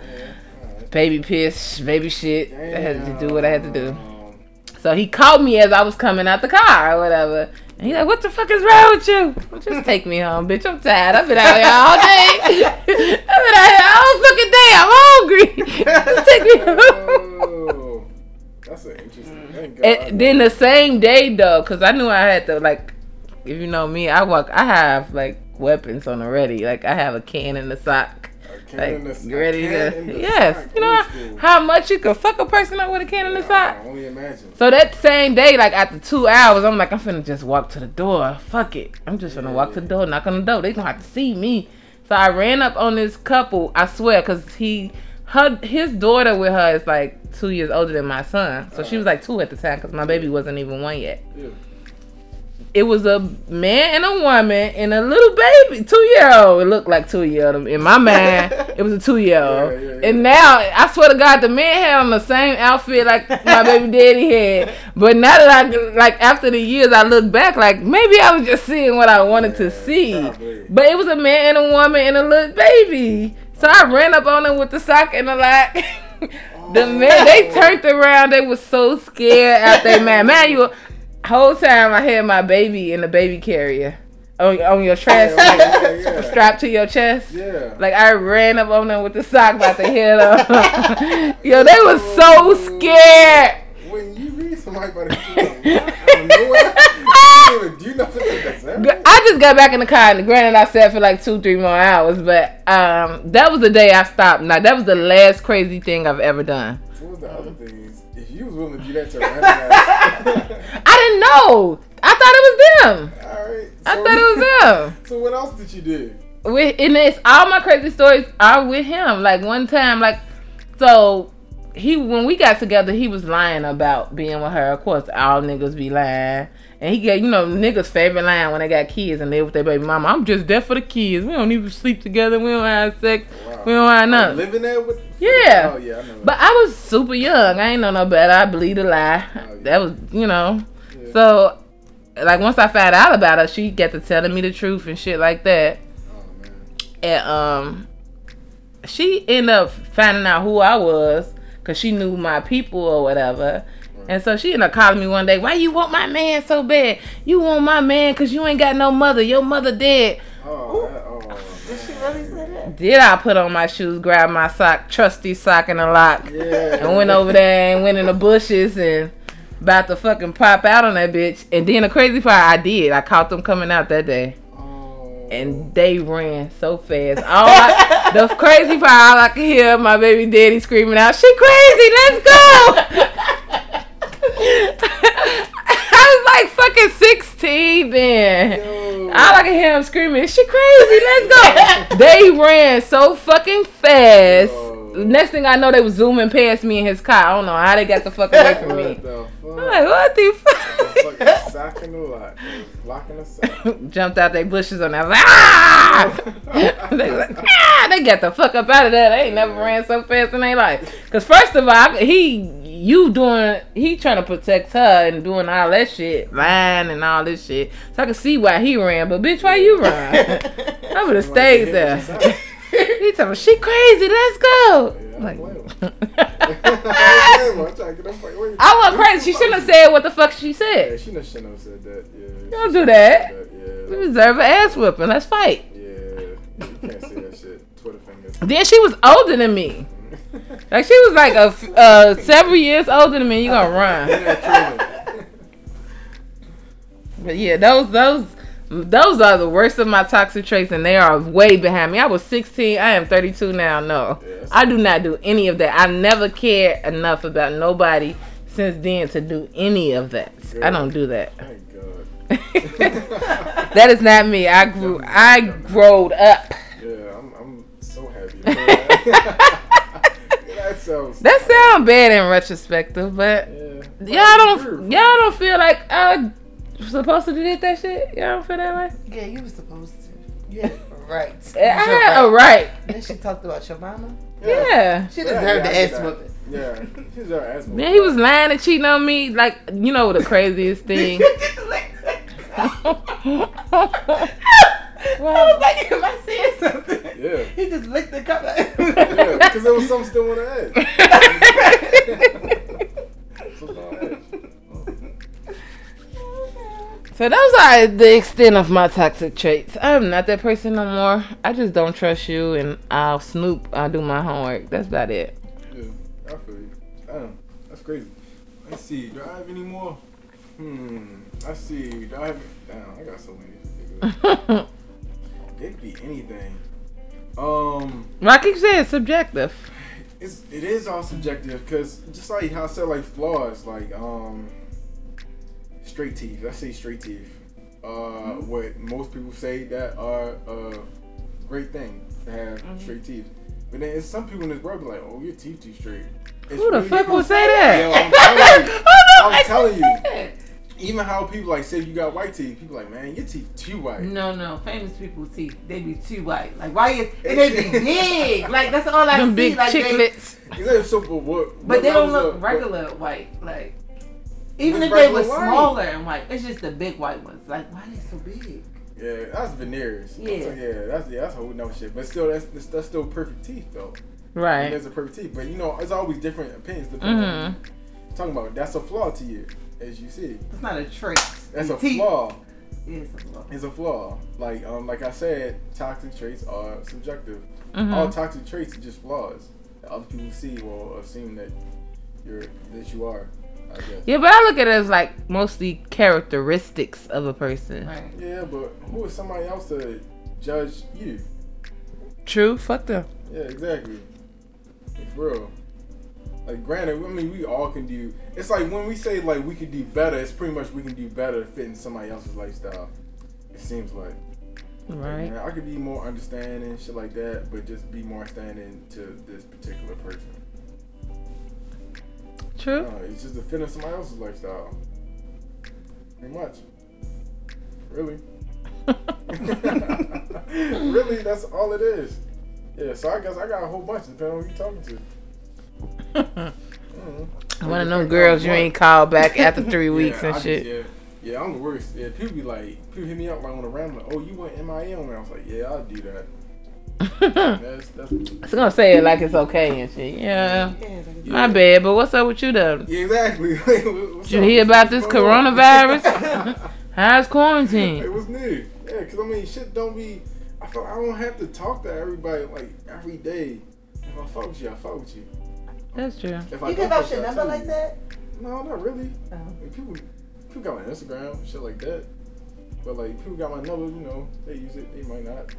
S1: Baby piss, baby shit. I had to do what I had to do. So he called me as I was coming out the car or whatever. And he's like, what the fuck is wrong with you? Well, just take me home, bitch. I'm tired. I've been out here all day. <laughs> I've been out here all fucking day. I'm hungry. <laughs> just take me home.
S2: That's an interesting. Mm. Thank God.
S1: And then the same day though, cause I knew I had to like, if you know me, I walk. I have like weapons on already. Like I have a can in the sock. Like ready to yes, you know how much you can fuck a person up with a can in the sock.
S2: I only imagine.
S1: So that same day, like after two hours, I'm like, I'm finna just walk to the door. Fuck it, I'm just finna walk to the door, knock on the door. They gonna have to see me. So I ran up on this couple. I swear, cause he, her, his daughter with her is like two years older than my son. So she was like two at the time, cause my baby wasn't even one yet.
S2: Yeah.
S1: It was a man and a woman and a little baby, two year old. It looked like two year old in my mind. <laughs> it was a two year old.
S2: Yeah, yeah, yeah.
S1: And now I swear to God, the man had on the same outfit like my <laughs> baby daddy had. But now that I like after the years, I look back like maybe I was just seeing what I wanted to see.
S2: probably.
S1: But it was a man and a woman and a little baby. So I ran up on them with the sock and the lock. <laughs> the man, they oh. turned around. They was so scared out there, man. Man, you whole time I had my baby in the baby carrier on, on your oh, chest,
S2: Yeah,
S1: like,
S2: yeah, yeah. <laughs>
S1: strapped to your chest.
S2: Yeah.
S1: Like I ran up on them with the sock about to hit them. <laughs> Yo, they was so oh. scared.
S2: When you read somebody by the I don't know what. Don't even do nothing to deserve it.
S1: I just got back in the car and granted I sat for like two, three more hours, but um that was the day I stopped. Now that was the last crazy thing I've ever done.
S2: What was the other things? If you was willing to do that to random. <laughs>
S1: I didn't know. I thought it was them.
S2: Alright.
S1: I thought it was <laughs> them.
S2: So what else did you do?
S1: with and it's all my crazy stories are with him. Like one time, like so he when we got together, he was lying about being with her. Of course, all niggas be lying. And he get you know niggas' favorite line when they got kids and live with their baby mama. I'm just there for the kids. We don't even sleep together. We don't have sex.
S2: Wow.
S1: We don't have
S2: Oh,
S1: nothing.
S2: living there with.
S1: Yeah.
S2: Oh yeah, I know.
S1: But I was super young. I ain't know no better. I believed a lie.
S2: Oh, yeah.
S1: That was you know.
S2: Yeah.
S1: So like once I found out about her, she got to telling me the truth and shit like that.
S2: Oh man.
S1: and um she ended up finding out who I was because she knew my people or whatever. And so she ended up calling me one day, why you want my man so bad? You want my man because you ain't got no mother. Your mother dead.
S2: Oh, that, oh
S3: Did she really say that?
S1: Did I put on my shoes, grab my sock, trusty sock and a lock,
S2: Yeah.
S1: and went over there and went in the bushes and about to fucking pop out on that bitch. And then the crazy part, I did. I caught them coming out that day.
S2: Oh.
S1: and they ran so fast. All I, the crazy part, all I could hear my baby daddy screaming out, "She crazy! Let's go!" <laughs> <laughs> I was like fucking sixteen then.
S2: Yo.
S1: All I could hear him screaming, Is "She crazy! Let's go!" <laughs> they ran so fucking fast.
S2: Yo.
S1: Next thing I know, they was zooming past me in his car. I don't know how they got the fuck away from me.
S2: What?
S1: I'm like, what the fuck?
S2: Fucking the lock. Locking the <laughs> sock.
S1: Jumped out their bushes on that. Ah! they, like, ah! they got the fuck up out of there. They ain't never ran so fast in their life. Cause first of all, he you doing he trying to protect her and doing all that shit, lying and all this shit. So I can see why he ran. But bitch, why you run? <laughs> I would have stayed there. <laughs> he told me she crazy. Let's go.
S2: Yeah,
S1: Like, <laughs>
S2: I blame him. I blame him. I'm trying to get up. Like,
S1: I went crazy. She shouldn't have said what the fuck she
S2: Yeah,
S1: said.
S2: she shouldn't have said that. Yeah.
S1: Don't do that.
S2: have said
S1: You deserve an ass whipping. Let's fight.
S2: Yeah. Yeah. You can't say that shit. Twitter fingers.
S1: Then she was older than me. Like she was like a uh, several years older than me. You gonna run? <laughs> But yeah, those those those are the worst of my toxic traits, and they are way behind me. I was 16. I am 32 now. No,
S2: Yes.
S1: I do not do any of that. I never cared enough about nobody since then to do any of that. I don't do that. <laughs> That is not me. I grew. I growed up.
S2: Yeah, I'm, I'm so happy. <laughs> to hear that. that sounds.
S1: That sounds bad in retrospective, but
S2: Yeah.
S1: y'all don't y'all don't feel like I was supposed to do that shit. Y'all don't feel that way.
S3: Yeah, you were supposed to. <laughs> Yeah, right.
S1: I had a right.
S3: Then she talked about your mama.
S1: Yeah.
S3: She deserved
S2: yeah, I
S3: the ass
S2: that.
S3: whooping.
S2: Yeah, she deserved ass whooping.
S1: Then he was lying and cheating on me. Like you know the craziest thing. <laughs> <laughs>
S3: I was like, am I saying something?
S2: Yeah.
S3: He just licked the cup. <laughs>
S2: Yeah, because there was something still on the edge. Something on the edge.
S1: So those are the extent of my toxic traits. I'm not that person no more. I just don't trust you, and I'll snoop. I'll do my homework. That's about it.
S2: Yeah, I feel you. Damn, that's crazy. Let's see. Do I have any more? Hmm. I see. Do I have? Damn, I got so many. <laughs> It could be anything. Um,
S1: Like you said, subjective.
S2: it's it is all subjective because just like how I said, like flaws, like um, straight teeth. Let's say straight teeth. Uh, what most people say that are a great thing to have straight teeth. But then it's some people in this world be like, oh, your teeth too straight. It's
S1: Who the fuck would say that?
S2: Yo, I'm telling you. <laughs> I'm telling you.
S1: Can say
S2: Even how people like say you got white teeth, people like, man, your teeth too white.
S3: No, no, famous people teeth they be too white. Like why is and they be <laughs> big. Like that's all I
S1: Them
S3: see.
S1: big
S3: like they,
S1: chiclets.
S2: Exactly. So, but what?
S3: but they don't look
S2: of-
S3: regular white. Like even if they were
S2: white?
S3: smaller and white, it's just the big white ones. Like why are they so big?
S2: Yeah, that's veneers.
S3: Yeah.
S2: So, yeah, that's yeah, that's whole no shit. But still, that's that's, that's still perfect teeth though.
S1: Right.
S2: There's a perfect teeth, but you know, it's always different opinions. Depending
S1: Mm-hmm.
S2: talking about that's a flaw to you, as you see.
S3: It's not a trait.
S2: That's a
S3: teeth
S2: flaw.
S3: is a flaw.
S2: It's a flaw. Like um, like I said, toxic traits are subjective.
S1: Mhm.
S2: All toxic traits are just flaws. that Other people see will assume that you're that you are.
S1: Yeah, but I look at it as like mostly characteristics of a person.
S3: Right.
S2: Yeah, but who is somebody else to judge you?
S1: True. Fuck them.
S2: Yeah, exactly. For real. Like, granted, I mean, we all can do. It's like when we say like we can do better. It's pretty much we can do better fitting somebody else's lifestyle. It seems like.
S1: Right.
S2: Man, I could be more understanding shit like that, but just be more understanding to this particular person.
S1: True.
S2: Uh, it's just to fit in somebody else's lifestyle. Pretty much. Really. <laughs> really, that's all it is. Yeah, so I guess I got a whole bunch depending on who you're talking to. <laughs>
S1: One of them girls you ain't called back after three <laughs> weeks
S2: Yeah,
S1: and
S2: I
S1: shit.
S2: Just, yeah, yeah, I'm the worst. Yeah, people be like, people hit me up like on a random, like, oh, you went MIA on me. I was like, yeah, I'll do that. <laughs> That's that's.
S1: It's gonna say it like it's okay and shit. Yeah.
S3: Yeah, like it's-
S1: My bad, but what's up with you though?
S2: Yeah, exactly.
S1: Did you hear about this
S2: What's going on?
S1: coronavirus? How's quarantine?
S2: It was new. Yeah, cause I mean, shit don't be. I feel I don't have to talk to everybody like every day. If I fuck with you, I fuck with you.
S1: That's true.
S2: If
S3: You
S2: don't
S3: give out your number like that?
S2: No, not really.
S3: Oh.
S2: I mean, people, people got my Instagram, shit like that. But like, people got my number, you know, they use it, they might not.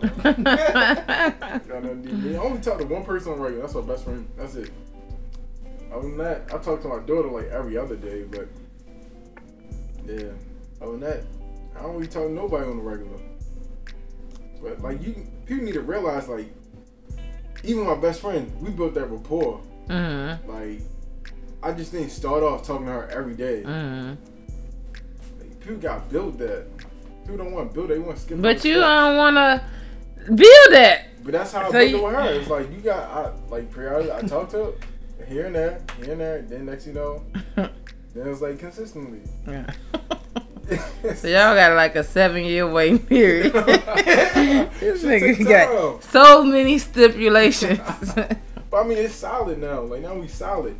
S2: Got nothing to do with me. I only talk to one person on regular. That's my best friend. That's it. Other than that, I talk to my daughter like every other day, but yeah. Other than that, I don't really talk to nobody on the regular. But like you, people need to realize like, even my best friend, we built that rapport.
S1: mm-hmm.
S2: Like, I just didn't start off talking to her every day.
S1: Mm-hmm.
S2: Like, people got built that. People don't want to build. it, They want to skip.
S1: But you
S2: steps.
S1: don't wanna build that.
S2: But that's how I built
S1: you-
S2: it with her. It's like you got I, like periodically. I talk to her here and there, here and there. Then next you know, <laughs> then it's like consistently.
S1: Yeah. <laughs> <laughs> So y'all got like a seven year waiting period. <laughs> this <laughs> nigga got so many stipulations.
S2: But I mean, it's solid now. Like now we solid.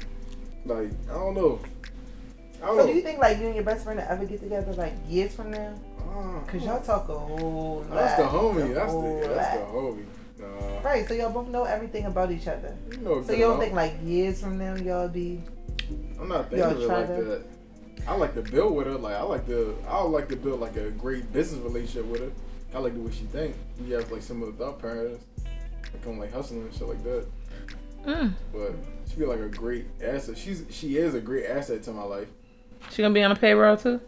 S2: Like I don't know. I don't
S3: So
S2: know.
S3: do you think like you and your best friend will ever get together like years from now?
S2: Ah,
S3: Cause y'all talk a whole lot.
S2: That's the homie. That's the yeah, that's the homie. Nah,
S3: Right, so y'all both know everything about each other.
S2: you know.
S3: So you don't think like years from now y'all be
S2: I'm not thinking
S3: Y'all
S2: of it
S3: try
S2: like
S3: to-
S2: that. I like to build with her. Like I like to. I would like to build like a great business relationship with her. I like the way she think. We have like similar thought patterns. Like I'm like hustling and shit like that.
S1: Mm.
S2: But she be like a great asset. She's she is a great asset to my life.
S1: She gonna be on the payroll too?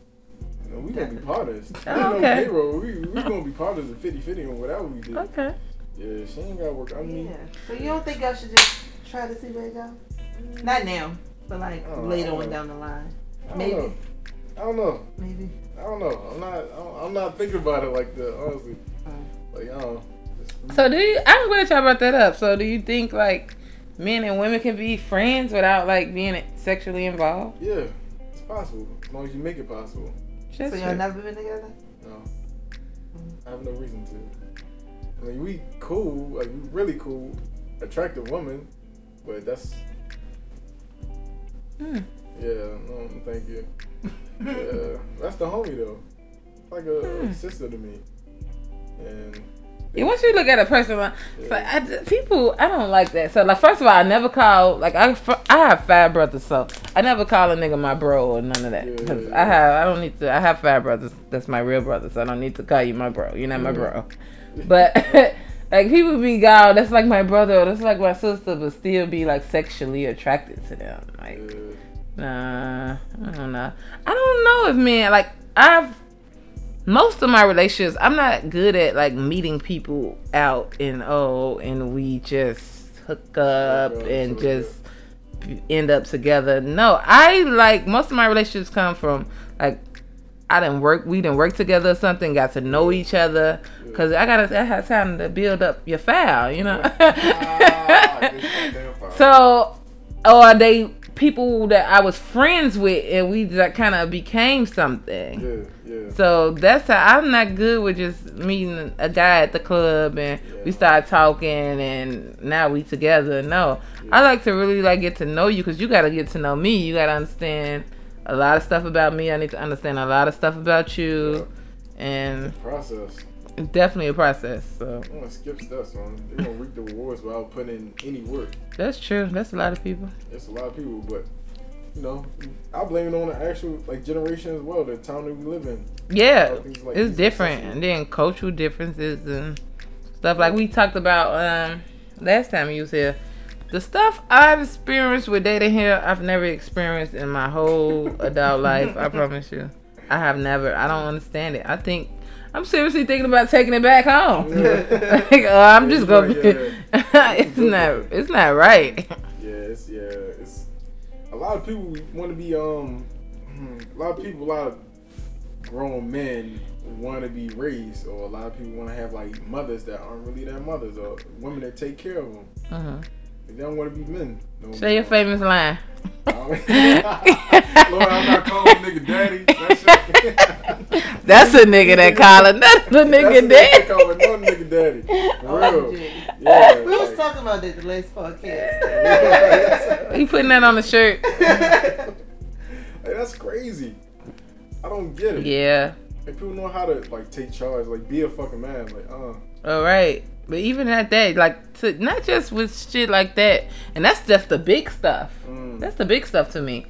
S2: You know, we gonna be part of this.
S1: Oh, <laughs>
S2: Ain't no
S1: okay.
S2: payroll. We we gonna be part of the 50-50 on whatever we do.
S1: Okay.
S2: Yeah, she ain't gotta work. I mean,
S3: Yeah. So you don't think y'all should just try to see where it goes? Not now, but like
S2: Oh,
S3: later on down the line.
S2: I don't
S3: Maybe.
S2: know. I don't know.
S3: Maybe.
S2: I don't know. I'm not. I'm- I'm not thinking about it like that. Honestly, like I don't. know.
S1: So do you I'm glad y'all brought that up. So do you think like men and women can be friends without like being sexually involved?
S2: Yeah, it's possible as long as you make it possible.
S1: That's
S3: So y'all
S1: it.
S3: never been together?
S2: No, I have no reason to. I mean, we cool, like we really cool, attractive woman, but that's
S1: Hmm.
S2: Yeah. No, thank you. Yeah, that's the homie though. Like a,
S1: Hmm.
S2: sister to me, and
S1: Yeah, once you look at a person, like,
S2: Yeah.
S1: I people, I don't like that. So, like, first of all, I never call, like, I, f- I have five brothers, so I never call a nigga my bro or none of that.
S2: Yeah,
S1: 'Cause I have, I don't need to, I have five brothers. That's my real brother, so I don't need to call you my bro. You're not my
S2: Mhm.
S1: bro. <laughs> But <laughs> Like people be God, that's like my brother, or that's like my sister, but still be like sexually attracted to them. Like, nah, I don't know. I don't know if men like I've most of my relationships. I'm not good at like meeting people out and oh, and we just hook up and just end up together. No, I like most of my relationships come from like I didn't work. We didn't work together or something. Got to know each other because I gotta. I have time to build up your file, you know. <laughs> so, oh, or they people that I was friends with, and we like kind of became something.
S2: Yeah, yeah.
S1: So that's how I'm not good with just meeting a guy at the club and
S2: Yeah.
S1: we start talking and now we together. No, I like to really like get to know you because you got to get to know me. You got to understand a lot of stuff about me. I need to understand a lot of stuff about you, and
S2: Process.
S1: It's definitely a process. So
S2: I'm gonna skip steps, man. They don't reap the rewards without putting in any work.
S1: that's true. That's a lot of people.
S2: It's a lot of people, but you know, I blame it on the actual like generation as well, the time that we live in.
S1: Yeah,
S2: like
S1: it's different, and then cultural differences and stuff like we talked about um last time you was here. The stuff I've experienced with dating here, I've never experienced in my whole adult life. I <laughs> promise you, I have never. I don't understand it. I think I'm seriously thinking about taking it back home. <laughs> like, uh, I'm just gonna.
S2: yeah, <laughs>
S1: it's not. It's not right.
S2: Yeah, it's yeah, it's a lot of people want to be um, a lot of people, a lot of grown men want to be raised, or a lot of people want to have like mothers that aren't really their mothers, or women that take care of them.
S1: Uh-huh.
S2: They don't want to be men. No
S1: Say your famous line. <laughs>
S2: Lord, I'm not calling nigga daddy. That shit. <laughs>
S1: That's a nigga that call another
S2: That's
S1: nigga
S2: what they
S1: dead.
S2: call another nigga daddy. For real. Yeah.
S3: We was talking about that the last podcast. <laughs>
S1: He putting that on the shirt.
S2: Like, that's crazy. I don't get it.
S1: Yeah.
S2: Like people know how to like take charge, like be a fucking man. Like, uh,
S1: All right. But even at that, like, to, not just with shit like that, and that's just the big stuff.
S2: mm,
S1: That's the big stuff to me.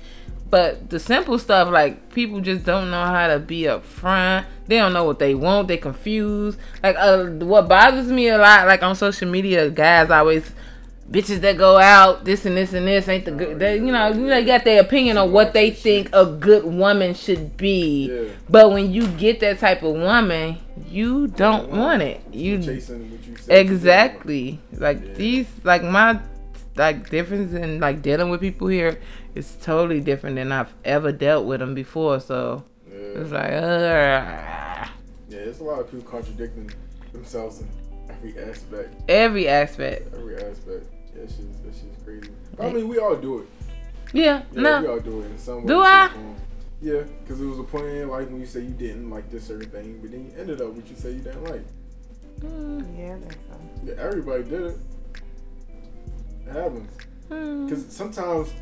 S1: But the simple stuff, like people just don't know how to be upfront. They don't know what they want. They confused. Like, uh, what bothers me a lot, like on social media, guys always bitches that go out, this and this and this ain't the good. They, you know, they got their opinion on what they think a good woman should be.
S2: Yeah.
S1: But when you get that type of woman, you don't want it. You
S2: you.
S1: Exactly. Like
S2: Yeah.
S1: these, like my, like difference in like dealing with people here is totally different than I've ever dealt with them before. So
S2: Yeah.
S1: it's like, uh,
S2: yeah, there's a lot of people contradicting themselves in every aspect.
S1: every aspect.
S2: Every aspect. Yeah, that shit's, that shit's crazy. I mean, we all do it.
S1: Yeah,
S2: Yeah, we
S1: no,
S2: all do it in some way.
S1: Do I?
S2: or form. Yeah, because it was a point in life when you say you didn't like this certain thing, but then you ended up with you say you didn't like.
S1: Mm,
S3: Yeah, I think so.
S2: Yeah, everybody did it. It happens.
S1: mm.
S2: Because sometimes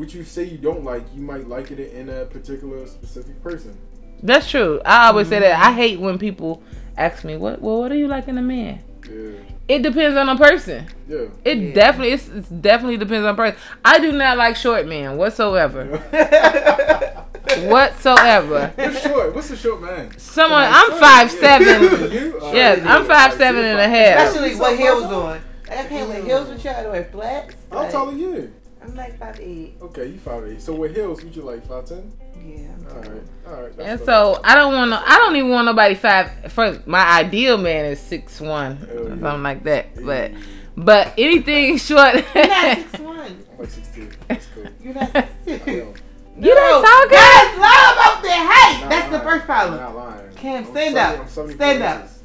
S2: what you say you don't like, you might like it in a particular specific person.
S1: that's true. I always say that. I mm-hmm. hate when people ask me, "What? Well, what do you like in a man?"
S2: Yeah,
S1: It depends on a person.
S2: yeah.
S1: It
S3: Yeah.
S1: definitely, it's, it's definitely depends on the person. I do not like short men whatsoever. <laughs> Whatsoever.
S2: What's short? What's a short man?
S1: Someone,
S2: Like,
S1: I'm
S2: short?
S1: five
S2: Yeah.
S1: seven. <laughs>
S2: You? All
S1: Yes,
S2: right,
S1: I'm
S2: yeah.
S1: five
S2: Like,
S1: seven
S2: you're
S1: and a
S2: five-
S1: half.
S3: Especially what heels on. I can't wear heels with you. I wear flats.
S2: How
S3: Like,
S2: tall are you?
S3: I'm like five eight.
S2: Okay, you five eight. So with heels, what you like five ten?
S3: Yeah. I'm
S2: all right. All right. that's
S1: And
S2: fine.
S1: so I don't want to. I don't even want nobody five. First, my ideal man is six one,
S2: yeah.
S1: something like that. But but anything <laughs> short. <laughs> <laughs>
S3: You're not six one.
S2: I'm like six two. That's cool.
S3: You're not six two.
S2: know.
S1: You don't talk
S3: Guys lie about their height.
S2: Not
S3: That's the first problem.
S2: I'm not lying.
S3: Cam,
S2: I'm
S3: stand
S2: 70
S3: up.
S2: I'm 74
S3: Stand up.
S2: inches.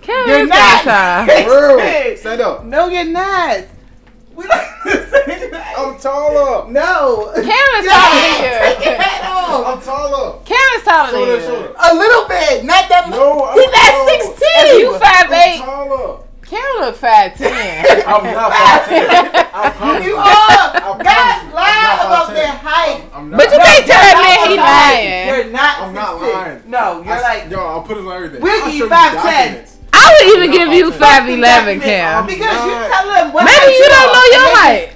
S1: Karen
S3: You're not.
S1: time.
S2: For real.
S3: Six.
S2: Stand up.
S3: No, you're not. We don't say <laughs> that.
S2: I'm taller.
S3: No.
S1: Karen's
S3: Get
S1: taller
S3: your
S1: than you.
S3: hat off.
S2: I'm taller.
S1: Karen's taller
S2: Shoulder,
S1: than you.
S2: shoulder.
S3: A little bit, not that much.
S2: No, I'm
S3: He's not
S2: tall.
S3: sixteen.
S1: You five
S2: I'm
S1: eight.
S2: taller.
S1: Karen look five ten. <laughs>
S2: I'm not 5'10". I promise
S3: You
S2: you.
S3: are.
S2: promise
S3: Guys
S2: you.
S3: lie
S2: I'm
S3: about
S2: 5'10".
S3: their height.
S2: I'm not.
S1: But you can't tell that man he lying.
S3: You're not.
S2: I'm not lying.
S3: No, you're
S2: I-
S3: like.
S2: yo, I'll put it on everything.
S3: We'll
S2: I'll
S3: give
S2: show
S3: you
S2: you
S3: 5'10".
S2: Documents.
S1: I would even
S2: I'm
S1: give you
S2: 5'10".
S1: five eleven, Cam.
S3: Because you
S2: not.
S3: tell them what
S1: Maybe you don't know your height.
S3: just-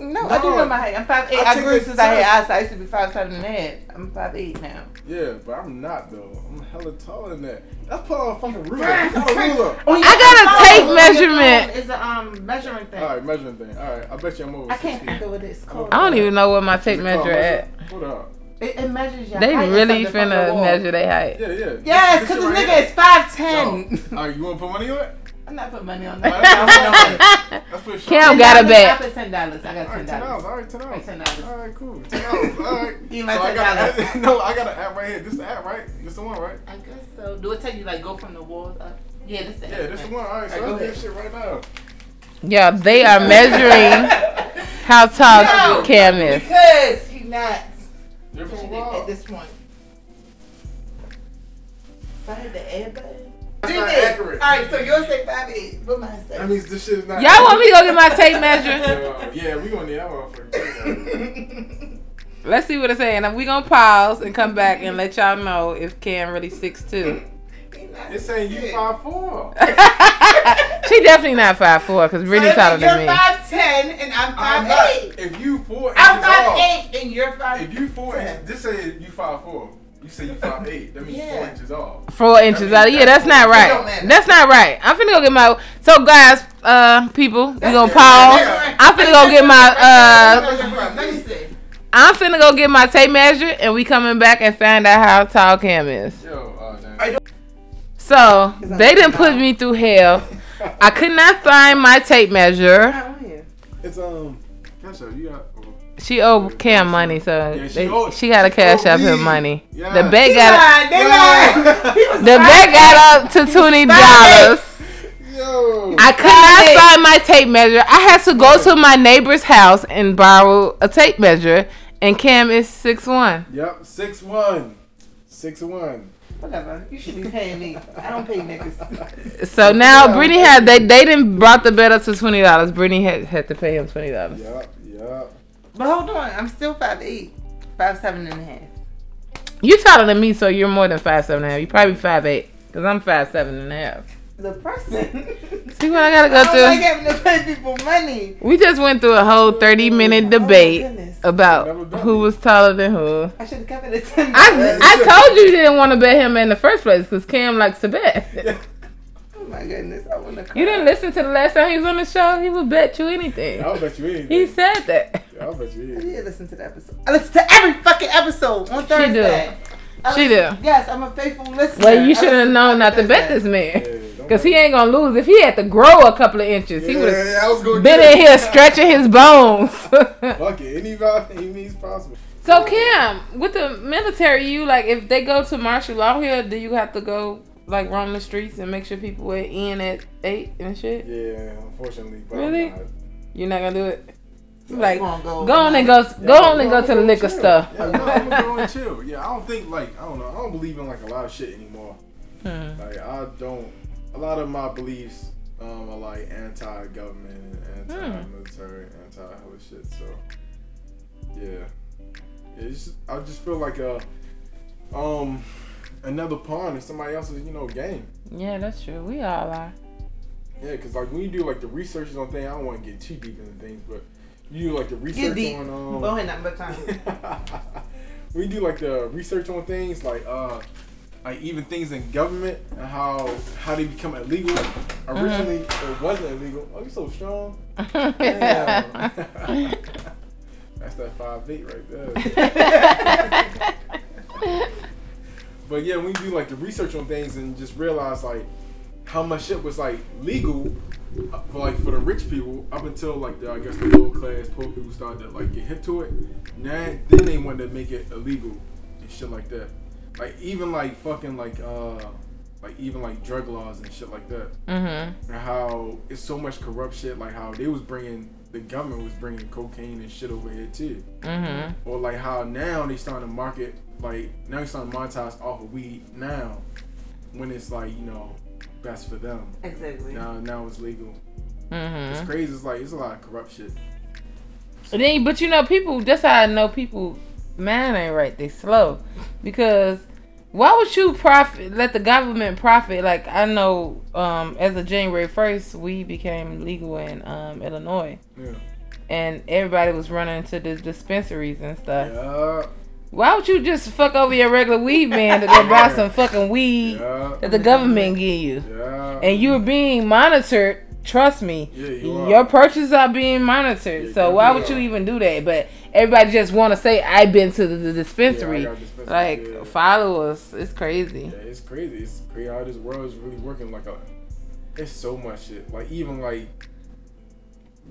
S3: No, I do know my height. I'm five eight.
S2: I
S3: I, grew since I had eyes. I used to be five seven and a half. I'm five eight now.
S2: Yeah, but I'm not though. I'm hella taller than that. Let's put on a fucking ruler. Put on a ruler.
S1: I got a tape measurement.
S3: It's a um measuring thing.
S2: All right, measuring thing. All right, I bet you I'm over.
S3: I can't
S2: 6
S3: think of what it's called.
S1: I don't even know what my tape
S2: Is
S1: measure at.
S2: Hold up.
S3: It, it measures your
S1: They
S3: height. It's
S1: really
S3: something the
S1: finna measure their height.
S2: Yeah, yeah.
S3: Yes, because
S2: this
S3: this
S2: shit
S3: nigga
S2: right
S3: is five
S2: here. Yo, All right, you want to put money on it?
S3: I'm not putting money on
S2: All
S3: that.
S2: right, <laughs>
S1: Cam got a
S3: I
S1: bet.
S3: put ten dollars. I got ten
S2: right, ten dollars.
S3: dollars.
S2: All right, ten dollars.
S3: Ten dollars.
S2: All right, cool. Ten dollars. All right. <laughs>
S3: You like
S2: so
S3: 10.
S2: got a, <laughs> no, I got an app right here. This the app, right? This the one, right?
S3: I guess so. Do it tell you like go from the walls up? Yeah, this is
S2: Yeah, this the one. All right, so
S3: All right, go
S2: let's do this shit right now.
S1: Yeah, they are measuring how tall
S3: No.
S1: Cam is.
S3: Because he not
S2: Different
S3: at this point. So I hit the air button.
S2: That's
S3: Do
S2: not
S3: this.
S2: accurate.
S3: All right, so yours say five eight. What mine say?
S2: That means this shit is not.
S1: Y'all want me to go get my tape measure?
S2: Uh, <laughs> yeah, we gonna need that motherfucker.
S1: Let's see what it's saying. And we gonna pause and come back and let y'all know if Cam really six two.
S3: He not
S2: It's saying you five four. <laughs>
S1: she definitely not five four because Brittany
S3: So
S1: taller
S3: if You're
S1: than me.
S3: five ten and I'm
S2: I'm
S3: five
S2: not.
S3: eight.
S2: If you four
S3: I'm five
S2: off,
S3: eight and you're five.
S2: if you four
S3: ten.
S2: inches, this say you five four. You say you five eight. That means four inches off.
S1: Four inches off. Yeah, that's not right. That's not right. I'm finna go get my. So guys, uh, people, we gonna pause. I'm finna go get my. uh
S3: Let me see.
S1: I'm finna go get my tape measure, and we coming back and find out how tall Cam is.
S2: Yo, uh, damn.
S3: I
S1: So they didn't put me through hell. I could not find my tape measure.
S3: How are you?
S2: It's um. Cash out. You got. oh.
S1: She owed Cam money, so
S2: Yeah, she
S1: they,
S2: owed-
S1: she got to cash
S2: owed
S1: up her money.
S2: Yeah.
S1: The bet
S3: They
S1: got
S3: lied. They lied. <laughs>
S1: The bet got up to twenty dollars.
S2: Yo.
S1: I could not find my tape measure. I had to go to my neighbor's house and borrow a tape measure. And Cam is six one.
S2: Yep. Six one. Six one.
S3: Whatever. You should be paying me. I don't pay niggas.
S1: So now
S2: Yeah.
S1: Brittany had they they didn't brought the bet up to twenty dollars. Brittany had had to pay him twenty dollars.
S2: Yep. Yep.
S3: But hold on, I'm still five eight, five seven and a half.
S1: You taller than me, so you're more than five seven and a half. You probably five eight, cause I'm five seven and a half.
S3: The person. <laughs>
S1: See what I gotta go through?
S3: I don't like having to pay people money.
S1: We just went through a whole thirty minute
S3: Oh my
S1: debate
S3: goodness.
S1: About who was taller than who.
S3: I should have kept it at ten.
S1: I I told you you didn't want to bet him in the first place because Cam likes to bet. <laughs>
S3: oh my goodness, I want to.
S1: You didn't listen to the last time he was on the show. He would bet you anything.
S2: I'll bet you anything.
S1: He said that.
S2: I'll bet you
S3: I
S2: anything.
S3: did listen to the episode. I listen to every fucking episode on Thursday.
S1: She
S3: Thursday. I
S1: She
S3: listen-
S1: do.
S3: Yes, I'm a faithful listener.
S1: Well, you should have known not to bet this man.
S2: Yeah, don't
S1: Because he ain't going to lose. If he had to grow a couple of inches, he would have
S2: yeah, I was gonna
S1: been in
S2: it.
S1: here stretching his bones. <laughs>
S2: Fuck it. Any any means possible.
S1: so, Cam, with the military, you like, if they go to martial law here, do you have to go, like, roam the streets and make sure people weigh in at 8 and shit?
S2: Yeah, unfortunately.
S1: Really?
S2: Not.
S1: You're not going to do it? You Like,
S3: go
S1: go on and
S3: overnight?
S1: go, go
S2: Yeah,
S1: on and go
S2: I'm
S1: to the
S2: gonna
S1: liquor
S2: chill.
S1: store.
S2: Yeah, no, I'm gonna go and <laughs> chill. Yeah, I don't think like I don't know. I don't believe in like a lot of shit anymore.
S1: Hmm.
S2: Like I don't. A lot of my beliefs um, are like anti-government,
S1: Hmm.
S2: anti-military, anti-hella shit. So yeah, it's just, I just feel like a um another pawn in somebody else's you know game.
S1: Yeah, that's true. We all are.
S2: Yeah, because like when you do like the researches on things, I don't want to get too deep into things, but you do like the
S3: Get
S2: research
S3: deep.
S2: on um.
S3: Go ahead, nothing but time. <laughs>
S2: we do like the research on things like uh like even things in government and how how they become illegal. Originally it wasn't illegal. Oh, you so strong. <laughs> <laughs> That's that five eight right there. <laughs> But yeah, when you do like the research on things and just realize like how much shit was like legal uh, for like for the rich people up until like the I guess the low class poor people started to like get hip to it. Now then they wanted to make it illegal and shit like that. Like even like fucking like uh like even like drug laws and shit like that.
S1: mm-hmm.
S2: And how it's so much corrupt shit. Like how they was bringing the government was bringing cocaine and shit over here too
S1: Mm-hmm.
S2: or like how now they starting to market like now they starting to monetize off of weed now when it's like you know best for them
S3: Exactly.
S2: now now it's legal
S1: Mm-hmm.
S2: it's crazy it's like it's a lot of corrupt shit
S1: And then, but you know, people. That's how I know people. Man, ain't right. They slow, because why would you profit? Let the government profit? Like I know, um, as of January first, we became legal in um, Illinois,
S2: yeah
S1: and everybody was running to the dispensaries and stuff.
S2: Yeah.
S1: Why would you just fuck over your regular weed man to go buy some fucking weed
S2: Yeah.
S1: that the government give you?
S2: Yeah.
S1: And you're being monitored. Trust me,
S2: Yeah, you
S1: your purchases are being monitored.
S2: Yeah,
S1: so why would you even do that? But everybody just want to say I've been to the, the dispensary.
S2: Yeah, dispensary,
S1: like
S2: yeah.
S1: follow us. It's crazy.
S2: Yeah, it's crazy. It's crazy how this world is really working. Like a, it's so much shit. Like even like,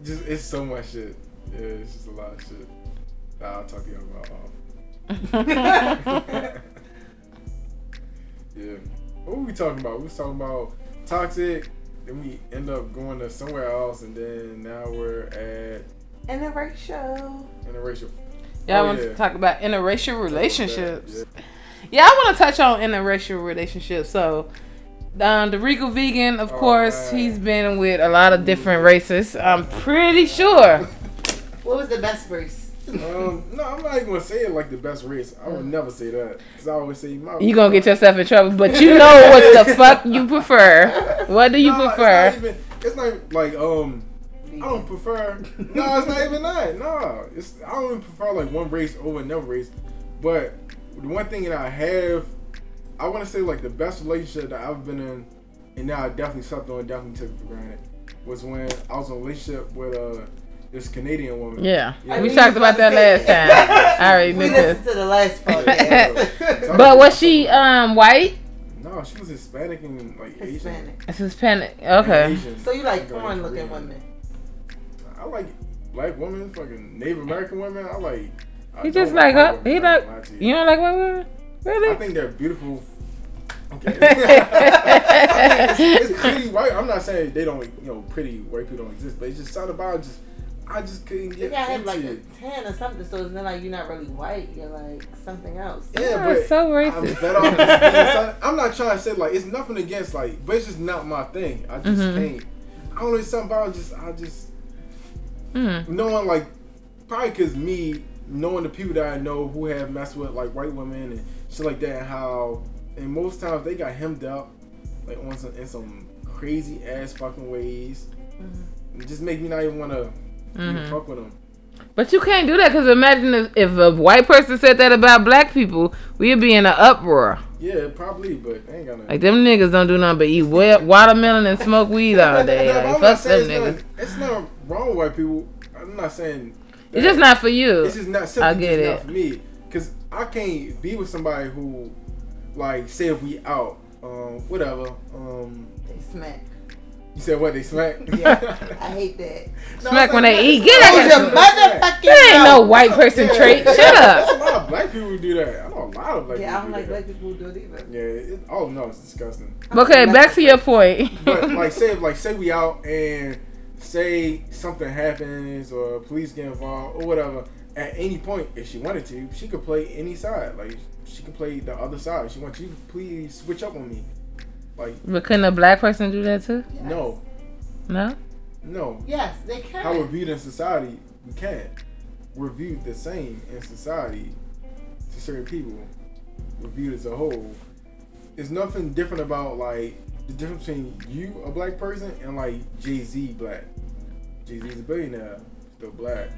S2: just it's so much shit. Yeah, it's just a lot of shit. I'll talk to you about off. Um. <laughs> <laughs> yeah. What were we talking about? We was talking about toxic. Then we end up going to somewhere else, and then now we're at
S3: Interracial.
S2: interracial.
S1: Y'all
S2: Oh,
S1: want
S2: yeah.
S1: to talk about interracial relationships?
S2: Yeah.
S1: Yeah, I want to touch on interracial relationships. So, um, the Regal Vegan, of
S2: Oh,
S1: course,
S2: man.
S1: he's been with a lot of different races. I'm pretty sure. <laughs>
S3: What was the best race?
S2: Um, no, I'm not even gonna say it like the best race. I would never say that because I always say my.
S1: You gonna get yourself in trouble, but you know what the <laughs> fuck you prefer. What do you
S2: No,
S1: prefer?
S2: It's not, even, it's not like um. I don't prefer. No, it's not even that. No, it's I don't even prefer like one race over another race. But the one thing that I have, I want to say like the best relationship that I've been in, and now I definitely slept on, definitely took it for granted, was when I was in a relationship with uh this Canadian woman.
S1: Yeah,
S2: Yeah.
S1: we talked about that last time. <laughs> I already
S3: We
S1: knew
S3: listened
S1: this.
S3: to the last
S2: Yeah. <laughs>
S1: But was she um white?
S2: No, she was Hispanic and like Asian.
S3: Hispanic.
S1: It's Hispanic. Okay.
S2: Asian.
S3: So you like
S2: Like,
S3: foreign looking women?
S2: I like black women, fucking Native American women. I like. I
S1: He
S2: don't
S1: just like her. He
S2: women,
S1: like.
S2: ain't gonna lie to
S1: You don't like white women?
S2: I think they're beautiful. <laughs> Okay. <laughs> It's, it's pretty white. I'm not saying they don't, you know, pretty white people don't exist, but it's just something about it just. I just couldn't
S3: You
S2: get
S3: gotta have
S2: into
S3: like a
S2: it.
S3: ten or something, so it's not like you're not really white. You're like something else.
S2: Yeah,
S1: are
S2: but
S1: so
S2: I'm
S1: racist.
S2: better off just <laughs> I'm not trying to say like it's nothing against like, but it's just not my thing. I just
S1: Mhm.
S2: can't. I don't know something about it, just I just
S1: Mm.
S2: knowing like probably because me knowing the people that I know who have messed with like white women and shit like that, and how and most times they got hemmed up like on some in some crazy ass fucking ways.
S3: Mhm.
S2: It just make me not even want to
S1: Mhm.
S2: fuck with them.
S1: But you can't do that because imagine if, if a white person said that about black people, we'd be in an uproar.
S2: Yeah, probably, but they ain't gonna.
S1: Like them niggas don't do nothing but eat watermelon and smoke weed all <laughs> day.
S2: No,
S1: Like, fuck them
S2: it's
S1: niggas.
S2: not, it's not wrong with white people. I'm not saying
S1: It's just not for you.
S2: It's just not simply
S1: I get
S2: just
S1: it.
S2: not for me. Cause I can't be with somebody who, like, say if we out, um, whatever. Um,
S3: They smack.
S2: You said what they smack?
S3: Yeah, I <laughs> hate that.
S2: No,
S1: Smack
S2: it's
S1: when
S2: not-
S1: they eat. Get out
S3: Close
S1: of
S3: your
S1: here.
S3: motherfucking
S1: That ain't no white person
S2: Yeah,
S1: trait. Shut
S2: There's
S1: up.
S2: a lot of black people do that. I know a lot of black
S3: Yeah, I
S2: people
S3: don't like
S2: do
S3: black people who do it either.
S2: Yeah, it, oh no, it's disgusting.
S1: Okay, back to your point.
S2: But <laughs> like, say like say we out and say something happens or police get involved or whatever. At any point, if she wanted to, she could play any side. Like she could play the other side. She wants you, to please switch up on me. Like
S1: but couldn't a black person do that too?
S3: Yes.
S2: no,
S1: No.
S2: no.
S3: Yes, they can.
S2: How we're viewed in society, we can't. We're viewed the same in society to certain people. We're viewed as a whole. There's nothing different about like the difference between you, a black person, and like Jay Z black. Jay Z's a billionaire, still black.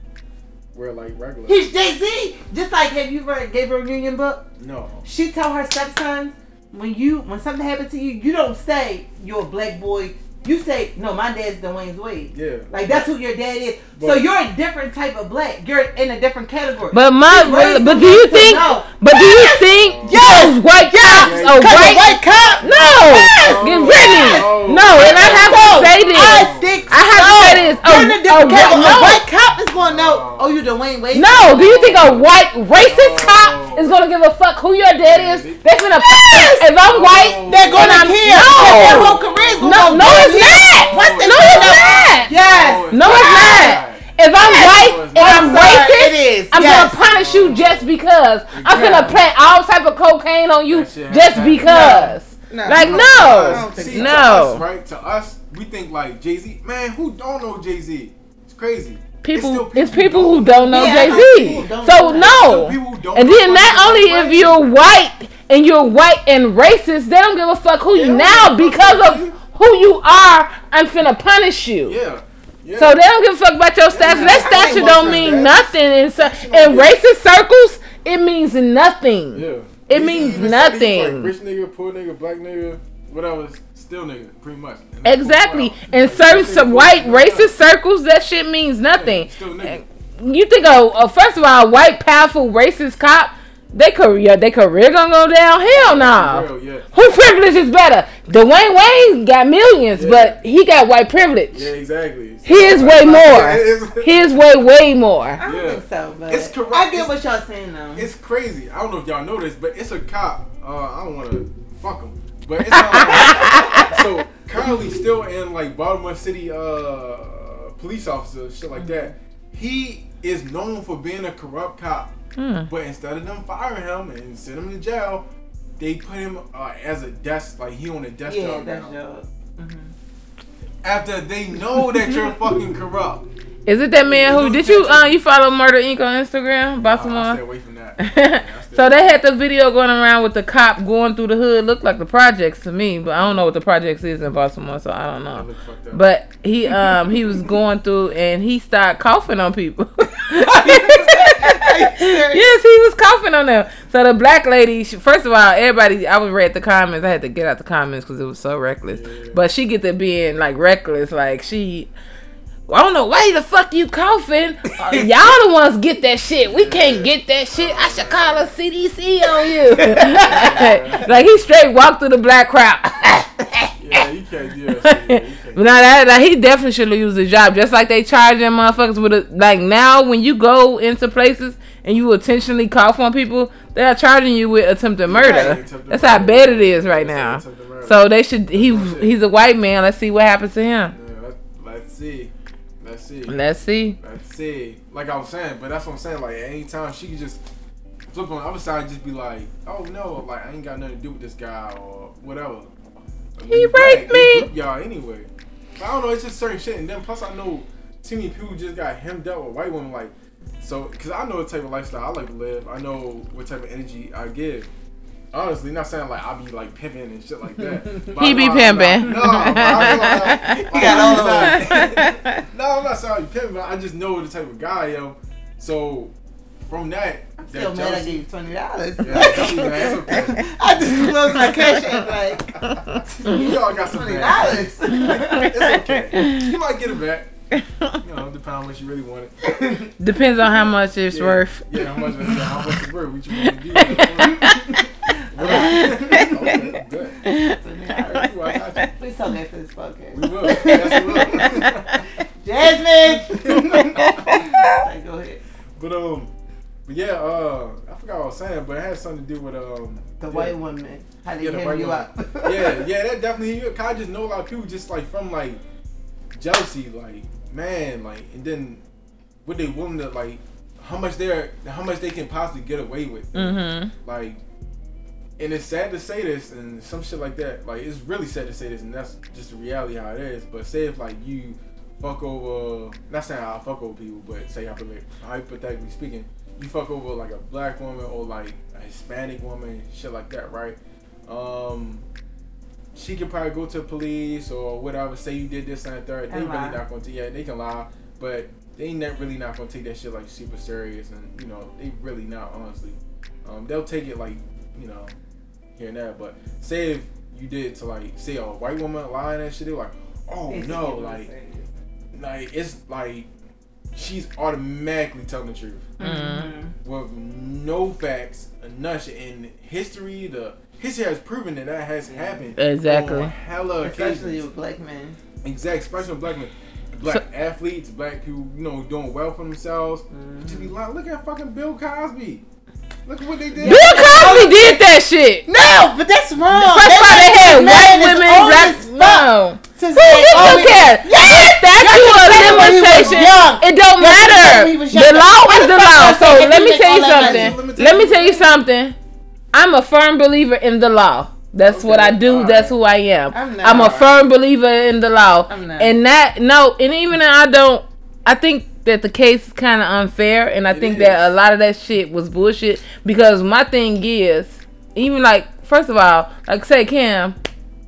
S2: We're like regular.
S3: He's Jay Z. Just like have you read Gabrielle Union book?
S2: No.
S3: She told her stepsons when you when something happened to you, you don't say you're a black boy. You say no, my dad's Dwyane's Wade.
S2: Yeah.
S3: Like that's who your dad is. so you're a different type of black. You're in a different category.
S1: But my,
S3: You raised
S1: but do you think?
S3: know.
S1: But do you think those white cops
S2: Yes.
S1: are
S2: Cause
S1: white?
S3: cop.
S1: No,
S2: Oh.
S1: get Brittany.
S2: Oh.
S1: No, and I have to say this.
S3: I think
S1: I have to say this.
S3: You're in
S1: A-
S3: a different
S1: a
S3: category.
S1: white-
S3: A white cop is going to know. Oh, you Dwyane Wade.
S1: No, do you think a oh. white racist
S2: Oh.
S1: cop is gonna give a fuck who your dad is? They're gonna if I'm
S2: Oh.
S1: white,
S3: They're gonna
S1: I'm-
S3: care.
S1: No,
S3: Their whole career is gonna
S1: no,
S3: go
S1: no,
S3: down
S1: it's not.
S3: Once they
S1: No, it's not.
S3: Yes.
S1: No, it's not. If I'm white and I'm
S3: I'm
S1: racist,
S3: it is,
S1: I'm
S3: yes.
S1: gonna punish you just because. I'm gonna plant all type of cocaine on you just
S2: happen.
S1: because.
S3: No.
S1: Like
S3: No.
S1: no,
S3: I
S2: See,
S3: so.
S2: to us, right? To us, we think like Jay Z. Man, who don't know Jay Z? It's crazy.
S1: People,
S2: still
S1: it's people who don't know
S3: Yeah,
S1: Jay Z. So no,
S2: Still people who don't
S1: and then not only if you're white and you're white and racist, they don't give a fuck who you now because of
S2: you.
S1: Who you are. I'm finna punish you.
S2: Yeah.
S1: Yeah. So they don't give a fuck about your stature. Yeah, that stature don't mean nothing in so, in racist circles. It means nothing. Yeah. It means nothing.
S2: Like rich nigga, poor nigga, black nigga, whatever. Still nigga, pretty much.
S1: Exactly. In certain some white racist circles, that shit means nothing. Yeah, still nigga. You think a, first of all, a white powerful racist cop they career, they career gonna go down? Hell no. Nah. Yeah. Who privilege is better? Dwayne Wayne got millions, yeah. but he got white privilege.
S2: Yeah, exactly.
S1: He is way more. <laughs> he is way way more.
S3: I don't yeah. think so, but it's correct. I get what y'all saying though.
S2: It's crazy. I don't know if y'all know this, but it's a cop. Uh, I don't want to fuck him, but it's uh, <laughs> so currently still in like Baltimore City uh, police officer shit like that. He is known for being a corrupt cop Mm. But instead of them firing him and send him to jail, they put him uh, as a desk, like he on a desk yeah, job now. Job. Mm-hmm. After they know that you're fucking corrupt.
S1: Is it that man who did you uh you follow Murder Inc on Instagram? Baltimore.
S2: Stay away from that. <laughs>
S1: so they had the video going around with the cop going through the hood. Looked like the projects to me, but I don't know what the projects is in Baltimore, so I don't know. But he um he was going through and he started coughing on people. <laughs> yes, he was coughing on them. So the black lady, she, first of all, everybody, I was read the comments. I had to get out the comments because it was so reckless. Yeah. But she get to being like reckless, like she. I don't know why the fuck you coughing. Uh, <laughs> y'all the ones get that shit. We can't get that shit. I should call a CDC on you. <laughs> like he straight walked through the black crowd. <laughs>
S2: yeah, you can't do that.
S1: But now that, that he definitely should lose his job. Just like they charge them motherfuckers with a like now when you go into places and you intentionally cough on people, they're charging you with attempted murder. Attempted That's murder. how bad it is right now. So they should. He he's a white man. Let's see what happens to him.
S2: Yeah, let's see. Let's see.
S1: Let's see.
S2: Let's see. Like I was saying, but that's what I'm saying. Like anytime she could just flip on the other side, just be like, "Oh no, like I ain't got nothing to do with this guy or whatever."
S1: He raped me.
S2: Y'all anyway. But I don't know. It's just certain shit, and then plus I know too many people just got hemmed up with white women. Like so, because I know the type of lifestyle I like to live. I know what type of energy I give. Honestly, not saying like I be like pimping and shit like that. <laughs>
S1: he be pimping.
S2: No, I he got all of that. No, <laughs> I'm not saying you pimping. I just know the type of guy I am. So from that,
S3: I'm still mad I gave you twenty dollars. Yeah. <laughs> I just closed my cash app like.
S2: you all got some twenty dollars. it's okay. You might get it back you know, depends on what you really want it.
S1: Depends on how much it's
S2: yeah.
S1: worth.
S2: Yeah, how much, how much it's worth. What you want to do?
S3: Please tell me this podcast.
S2: We will. Yes, we will.
S3: Jasmine. go ahead.
S2: But um, but yeah, uh, I forgot what I was saying, but it had something to do with um
S3: the
S2: yeah.
S3: white woman. How they yeah, the you up?
S2: yeah, yeah, that definitely. I just know a lot of people just like from like jealousy, like man, like, and then what they willing to like, how much they're, how much they can possibly get away with,
S1: mm-hmm.
S2: like, and it's sad to say this and some shit like that. Like, it's really sad to say this, and that's just the reality how it is. But say if like you fuck over, not saying I fuck over people, but say hypothetically speaking, you fuck over like a black woman or like a Hispanic woman, shit like that, right? Um, she can probably go to the police or whatever, say you did this and third. They really not gonna take yeah, they can lie, but they not really not gonna take that shit like super serious and you know, they really not honestly. Um, they'll take it like, you know, here and there. But say if you did to like say a white woman lying and shit, they're like, Oh it's no, like like it's like she's automatically telling the truth.
S1: Mm-hmm.
S2: With no facts, nothing in history, the history has proven that that has happened.
S1: Exactly.
S2: hella
S3: especially occasions. with black men.
S2: Exactly, especially with black men. Black so, athletes, black people, you know, doing well for themselves. Mm-hmm. Just be like, look at fucking Bill Cosby. Look at what they did.
S1: Bill Cosby did that shit.
S3: No, but that's wrong.
S1: First of they had white women, black. No. Who gives a care? Yes, statute of limitation. It don't matter. The law is the law. So let me tell you something. Let me tell you something. I'm a firm believer in the law. That's okay. what I do. Right. That's who I am. I'm, I'm a firm believer in the law. And that no, and even I don't. I think that the case is kind of unfair, and I it think is. that a lot of that shit was bullshit. Because my thing is, even like first of all, like say Cam,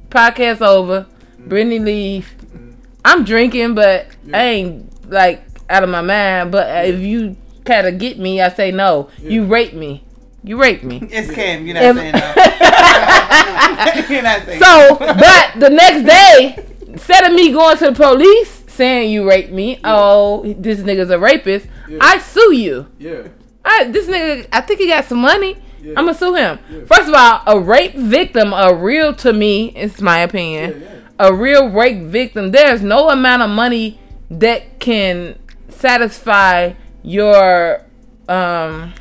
S1: podcast over, mm. Brittany leave. Mm. I'm drinking, but
S2: Yeah.
S1: I ain't like out of my mind. But if you kind of get me, I say no. You rape me. You rape me. <laughs>
S3: It's Kim. You're not
S1: If-
S3: saying <laughs> that. <laughs> you're not saying.
S1: So, but the next day, instead of me going to the police saying you raped me, oh, this nigga's a rapist,
S2: Yeah.
S1: I sue you.
S2: Yeah.
S1: I, this nigga, I think he got some money.
S2: Yeah.
S1: I'm gonna sue him.
S2: Yeah.
S1: First of all, a rape victim, a real to me, it's my opinion,
S2: Yeah, yeah.
S1: a real rape victim. There's no amount of money that can satisfy your um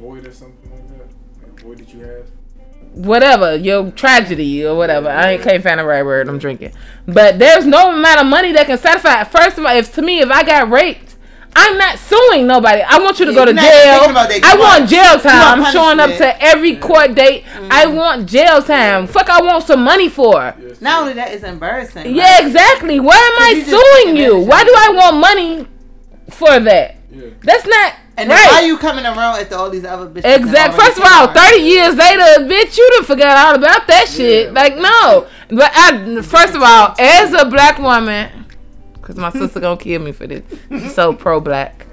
S2: void or something like that. Void that you have.
S1: Whatever your tragedy or whatever. I ain't can't find the right word. I'm drinking, but there's no amount of money that can satisfy. First of all, if to me, if I got raped, I'm not suing nobody. I want you to
S3: Yeah,
S1: go to jail.
S3: thinking about that. You
S1: I want,
S3: want-
S1: jail time.
S3: want
S1: I'm showing up to every court date. I
S3: Mm-hmm.
S1: want jail time. Fuck, I want some money for.
S2: Yes,
S3: Not only that, it's embarrassing.
S1: Yeah,
S3: Like,
S1: exactly. Why am I
S3: you
S1: suing you? Why do I want money for that?
S2: Yeah.
S1: That's not
S3: And
S1: right.
S3: why you coming around after all these other bitches? that
S1: Exact. First of all, thirty years later, bitch, you done forgot all about that shit.
S2: Yeah.
S1: Like no, but I, first of all, as a black woman, because my sister gonna kill me for this. She's so pro black.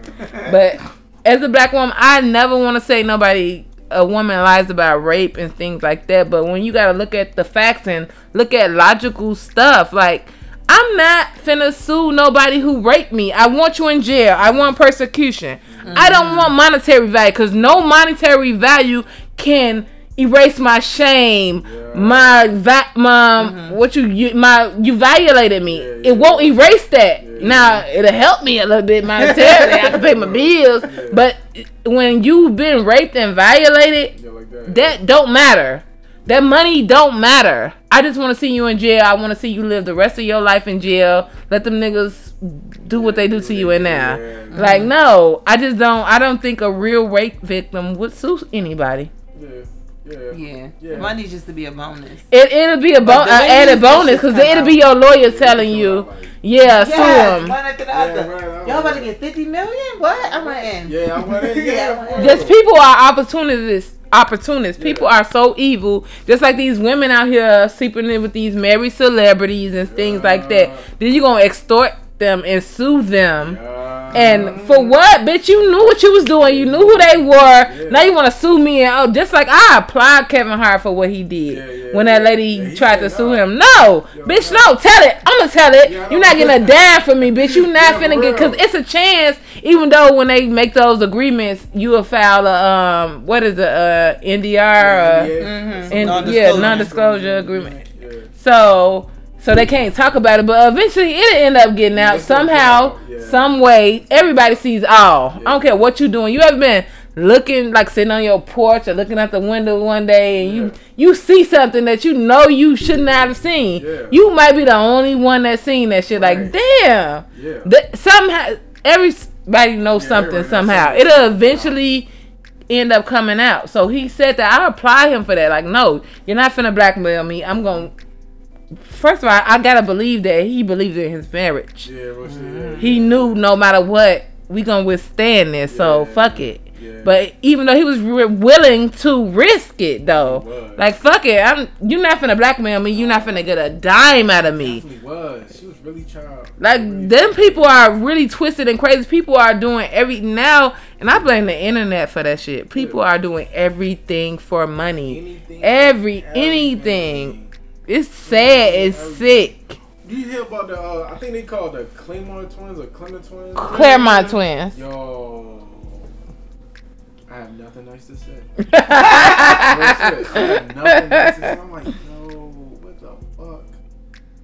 S1: But as a black woman, I never want to say nobody. A woman lies about rape and things like that. But when you gotta look at the facts and look at logical stuff, like. I'm not finna sue nobody who raped me. I want you in jail. I want persecution. I don't want monetary value because no monetary value can erase my shame,
S2: Yeah.
S1: my va- my mm-hmm. what you, you my you violated me.
S2: Yeah, yeah.
S1: It won't erase that. Now it'll help me a little bit monetarily. I can pay my bills, <laughs> but when you've been raped and violated,
S2: like that.
S1: that don't matter. That money don't matter. I just want to see you in jail. I want to see you live the rest of your life in jail. Let them niggas do what they do to you in there.
S2: Yeah.
S1: Like no, I just don't. I don't think a real rape victim would sue anybody.
S2: Yeah. Yeah.
S3: Yeah.
S2: Yeah.
S3: Money just to be a bonus.
S1: It it'll be a bo-
S3: But the
S1: uh, added bonus because
S3: come
S1: it'll
S3: out-
S1: be your lawyer telling you,
S2: like-
S1: yeah,
S3: Yes,
S1: sue
S3: one
S1: him.
S3: after the
S2: Yeah,
S3: other.
S2: right,
S3: Y'all about to get 50 million? What? I'm like, in.
S2: Yeah, I went in.
S3: Yeah,
S2: Yeah,
S3: I went in.
S1: Just people are opportunists. Opportunists. People are so evil. Just like these women out here sleeping in with these married celebrities and things like that. Then you gonna extort them and sue them.
S2: Yeah.
S1: And for what, bitch? You knew what you was doing. You knew who they were. Now you want to sue me? And oh, just like I applied Kevin Hart for what he did
S2: Yeah, yeah,
S1: when that
S2: yeah.
S1: lady
S2: Yeah,
S1: tried to
S2: said
S1: sue him. No,
S2: Yeah,
S1: bitch,
S2: no.
S1: no. Tell it. I'm gonna tell it.
S2: Yeah,
S1: You're not getting a dime for me, bitch. You not
S2: Yeah,
S1: finna get because it's a chance. Even though when they make those agreements, you will file a um what is it uh NDR uh,
S3: Mhm.
S1: and
S3: Non-disclosure.
S1: yeah non-disclosure agreement.
S2: Yeah.
S1: So so they can't talk about it, but eventually it'll end up getting out
S2: It's
S1: somehow,
S2: out, yeah.
S1: some way. Everybody sees all. I don't care what you're doing. You ever been looking like sitting on your porch or looking out the window one day and you
S2: Yeah.
S1: you see something that you know you should not have seen.
S2: Yeah.
S1: You might be the only one that seen that shit. Like damn,
S2: Yeah.
S1: that somehow everybody knows
S2: Yeah,
S1: something
S2: everybody knows
S1: somehow.
S2: something.
S1: It'll eventually end up coming out. So he said that I apply him for that. Like, no, you're not finna blackmail me. I'm gonna. First of all, I gotta believe that he believed in his marriage.
S2: Yeah, real shit, yeah, mm-hmm.
S1: He knew no matter what, we gonna withstand this. So fuck it.
S2: Yeah.
S1: But even though he was re- willing to risk it, though,
S2: He was.
S1: like fuck it, I'm you're not finna blackmail me. You're not finna get a dime out of me.
S2: Definitely was. She was really trying.
S1: Like
S2: really
S1: them people are really twisted and crazy. People are doing every now, and I blame the internet for that shit. People
S2: Yeah.
S1: are doing everything for money.
S2: Anything,
S1: Every anything. It's sad. It's sick.
S2: Do you hear about the? Uh, I think they call the Claymore twins or Clement twins.
S1: Clermont twins.
S2: Yo, I have nothing nice to say. <laughs> Real shit. I have nothing nice to say. I'm like, yo, what the fuck?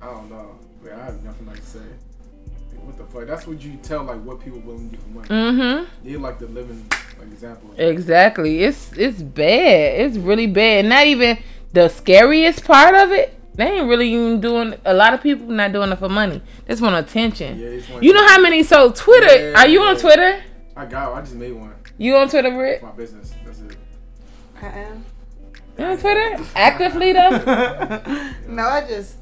S2: I don't know. Man, I have nothing nice to say. Like, what the fuck? That's what you tell like what people willing to do for money.
S1: mm-hmm.
S2: They're like the living like, example.
S1: Exactly. It's it's bad. It's really bad. Not even the scariest part of it. They ain't really even doing. A lot of people not doing it for money. They just want attention.
S2: Yeah, it's
S1: You know how many? So Twitter.
S2: Yeah.
S1: Are you on Twitter?
S2: I got. I just made one.
S1: You on Twitter, Britt?
S2: My business. That's it.
S3: I am.
S1: You on Twitter? Actively though. <laughs>
S3: no, I just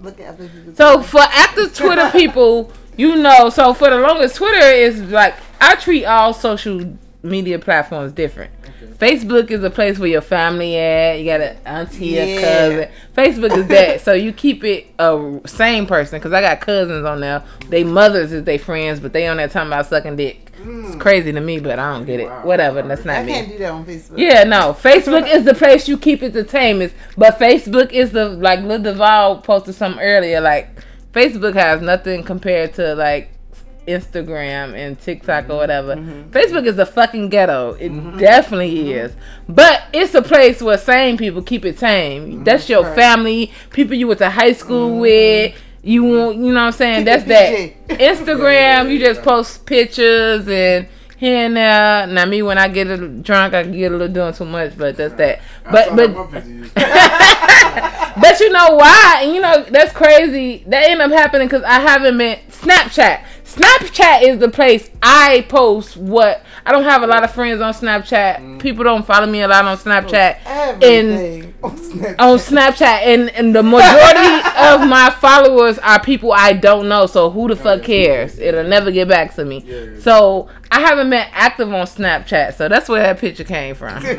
S3: look at other people.
S1: So for active Twitter <laughs> people, you know, so for the longest, Twitter is like I treat all social media platforms different. Facebook is a place where your family at. You got an auntie, a
S3: Yeah.
S1: cousin. Facebook is that. so you keep it a same person. Cause I got cousins on there. They mothers is they friends, but they on there talking about sucking dick. It's mm. crazy to me, but I don't get it.
S2: Wow.
S1: Whatever. That's not
S3: I
S1: not
S3: can't
S1: me.
S3: do that on Facebook.
S1: Yeah, no. Facebook is the place you keep it the tamest. But Facebook is the like Lil Duval posted something earlier. Like Facebook has nothing compared to like Instagram and TikTok or whatever. Facebook is the fucking ghetto. It definitely is. But it's a place where sane people keep it tame. That's your
S3: Right.
S1: family, people you went to high school with. You want, you know what I'm saying? That's that. <laughs> Instagram, you just post pictures and here and there. Now me, when I get a little drunk, I get a little doing too much, but that's that. But but
S2: that one picture you- <laughs>
S1: but you know why? And you know that's crazy. That ended up happening because I haven't been Snapchat. Snapchat is the place I post what I don't have a lot of friends on Snapchat. Mm. People don't follow me a lot on Snapchat.
S3: Everything on Snapchat.
S1: on Snapchat, and, and the majority <laughs> of my followers are people I don't know. So who the oh, fuck cares? It'll never get back to me.
S2: Yeah, yeah.
S1: So I haven't been active on Snapchat. So that's where that picture came from. <laughs>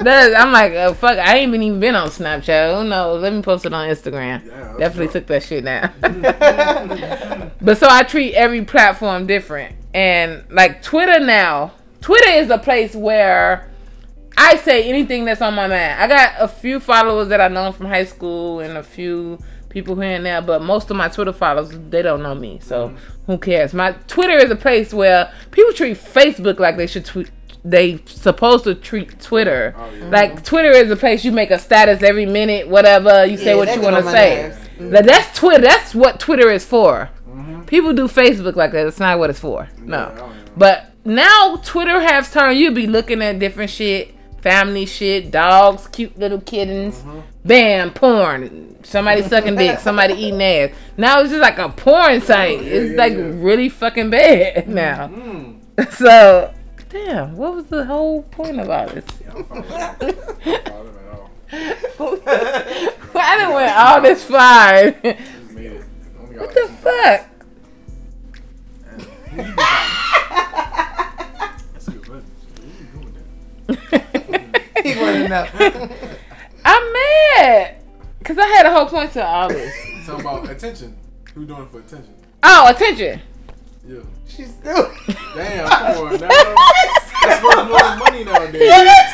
S1: That- I'm like, uh, fuck, I ain't even been on Snapchat. Who knows? Let me post it on Instagram.
S2: Yeah,
S1: Definitely took that shit down. <laughs> but so I treat every platform different. And like Twitter now, Twitter is a place where I say anything that's on my mind. I got a few followers that I know from high school and a few people here and there, but most of my Twitter followers they don't know me. So who cares? My Twitter is a place where people treat Facebook like they should tweet they supposed to treat Twitter.
S2: Oh, yeah.
S1: Like Twitter is a place you make a status every minute, whatever, you say
S3: Yeah,
S1: what you want to
S3: my
S1: say.
S3: nerves.
S1: Like, that's Twitter. That's what Twitter is for.
S2: Mhm.
S1: People do Facebook like that. It's not what it's for. No.
S2: Yeah, I don't know.
S1: But now Twitter has turned. You be looking at different shit, family shit, dogs, cute little kittens,
S2: Mm-hmm.
S1: bam, porn. Somebody sucking dick, <laughs> somebody eating ass. Now it's just like a porn site.
S2: yeah,
S1: It's
S2: yeah,
S1: like
S2: yeah.
S1: really fucking bad <laughs> now.
S2: Mm. <laughs>
S1: So, damn, what was the whole point about this?
S2: Yeah, I'm fine with that. I'm fine with that at all.
S1: Went all this far.
S2: Just made it. Only got
S1: what the fuck?
S2: Who you been? That's good <laughs>
S3: he wanted to know. <laughs>
S1: I'm mad because I had a whole point to all this.
S2: Talking about attention. Who doing it for attention?
S1: Oh, attention.
S2: Yeah.
S3: She's still.
S2: Damn, come on now. That's <laughs> worth more than money nowadays.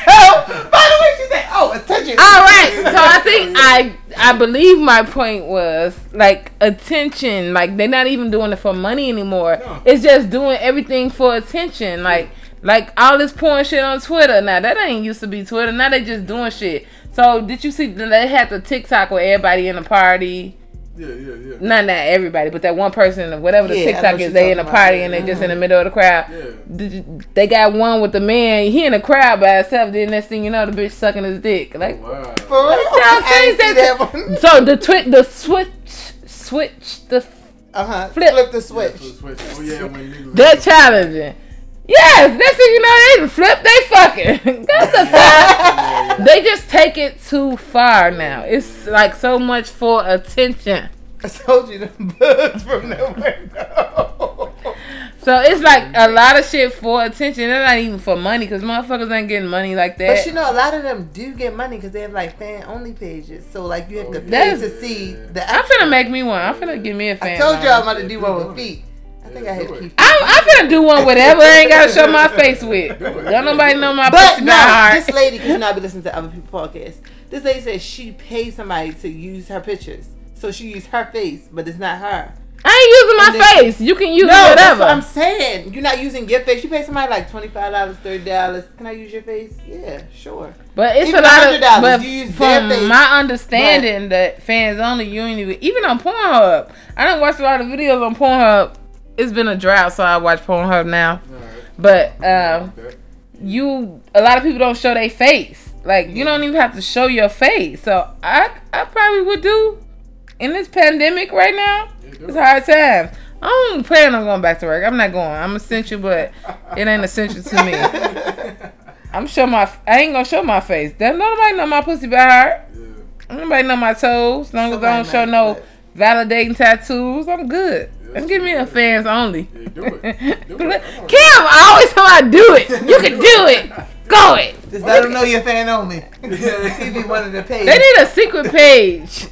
S3: By the way, she said, "Oh, attention."
S1: All right, so I think I I believe my point was like attention. Like they're not even doing it for money anymore.
S2: No.
S1: It's just doing everything for attention. Like like all this porn shit on Twitter. Now that ain't used to be Twitter. Now they just doing shit. So did you see that they had the TikTok where everybody in the party?
S2: Yeah, yeah, yeah.
S1: Not not everybody, but that one person, whatever the
S3: Yeah,
S1: TikTok is, they in the party
S3: about.
S1: and they just in the middle of the crowd.
S2: Yeah.
S1: Did you- They got one with the man. He in the crowd by himself. Then next thing you know, the bitch sucking his dick. Like
S2: Wow.
S3: For real?
S1: Y'all
S3: I ain't
S1: changed
S3: see
S1: that-
S3: that one.
S1: so the twi- the switch switch the
S3: Uh huh.
S1: Flip.
S3: Flip. the
S2: Yeah,
S3: switch.
S2: flip switch. Oh yeah, when niggas.
S1: the challenging. Yes, next thing you know, they flip, they fucking. <laughs> That's the <laughs> fact. They just take it too far now. It's like so much for attention.
S3: I told you the <laughs> bugs from the window.
S1: So it's like a lot of shit for attention. They're not even for money because motherfuckers ain't getting money like that.
S3: But you know, a lot of them do get money because they have like fan only pages. So like you have to
S2: Oh,
S3: pay
S1: That's-
S3: to see the.
S1: I'm finna make me one. I'm finna give me a fan.
S3: I told y'all I'm about to do one with feet. I think I had
S2: do it.
S3: feet.
S1: I'm, I'm finna do one whatever. I ain't gotta show my face with. Don't nobody know my
S3: But no,
S1: that
S3: this lady, because you know I be listening to other people's podcasts. This lady says she paid somebody to use her pictures, so she used her face, but it's not her.
S1: I ain't using my
S3: then-
S1: face. You can use
S3: no, that's
S1: whatever.
S3: what I'm saying. You're not using your face. You pay somebody like twenty five dollars, thirty dollars. Can I use your face? Yeah, sure.
S1: But it's
S3: Even
S1: a lot of.
S3: $100,
S1: But
S3: you use their
S1: from
S3: face.
S1: my understanding, that fans only you ain't even even on Pornhub. I don't watch a lot of videos on Pornhub. It's been a drought, so I watch Pornhub now.
S2: Alright.
S1: But um, you, a lot of people don't show their face. Like you don't even have to show your face. So I, I probably would do in this pandemic right now. It's hard times. I don't plan on going back to work. I'm not going. I'm essential, but it ain't essential to me. <laughs> I'm show my. I ain't gonna show my face. Don't nobody know my pussy by heart.
S2: Yeah.
S1: Nobody know my toes. As long as I don't show no validating tattoos, I'm good.
S2: Yeah,
S1: Give me a fans only.
S2: Yeah, do it. <laughs> Do it.
S1: Kim, I always how I do it. <laughs> You can do it. Go it.
S3: Just let them know you're fan only. <laughs> he be one of the page.
S1: They need a secret page.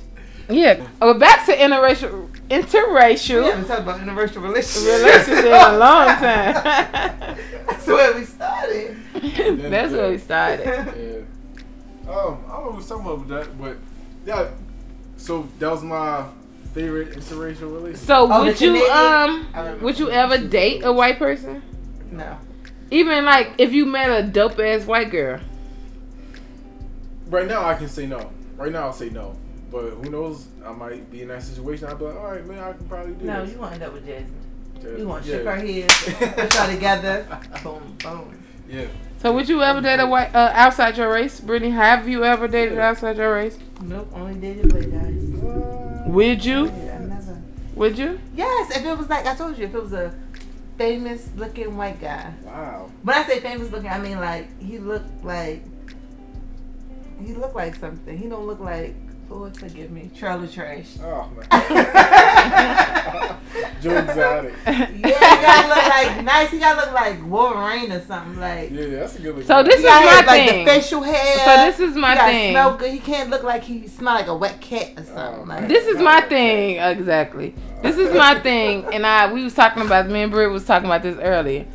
S1: Yeah. Oh, back to interracial interracial.
S3: We haven't talked about interracial relationships.
S1: Relationship in a long time.
S3: That's where we started.
S1: That's where we started.
S2: Yeah. Um, I don't know some of that, but yeah. So that was my favorite interracial relationship.
S1: So
S3: Oh,
S1: would you um would you ever date a white person?
S3: No.
S1: Even like if you met a dope ass white girl.
S2: Right now, I can say no. Right now, I'll say no. But who knows? I might be in that situation. I'll be like, all right, man, I can probably do
S3: No,
S2: this.
S3: you want to end up with Jasmine.
S2: Yeah.
S3: You want to
S2: yeah.
S3: ship her here, put y'all together. Boom, boom.
S2: Yeah.
S1: So would you ever date a white uh, outside your race, Brittany? Have you ever dated outside your race?
S3: Nope, only dated black guys.
S1: Would you?
S3: Yeah, never.
S1: Would you?
S3: Yes, if it was like I told you, if it was a famous looking white guy.
S2: Wow.
S3: When I say famous looking, I mean like he looked like he looked like something. He don't look like Lord forgive me, trailer trash.
S2: Oh <laughs> man. <laughs> Joe Exotic.
S3: Yeah, he gotta look like nice. He gotta look like Wolverine or something. Like
S2: Yeah, that's a good look.
S1: So this
S3: he
S1: is my
S3: have like
S1: thing.
S3: the facial hair.
S1: So this is my
S3: he gotta
S1: thing.
S3: Smell good. He can't look like he smell like a wet cat or something.
S2: Oh,
S3: like
S1: This is my thing exactly. This is my thing, and I we was talking about me and Britt was talking about this earlier.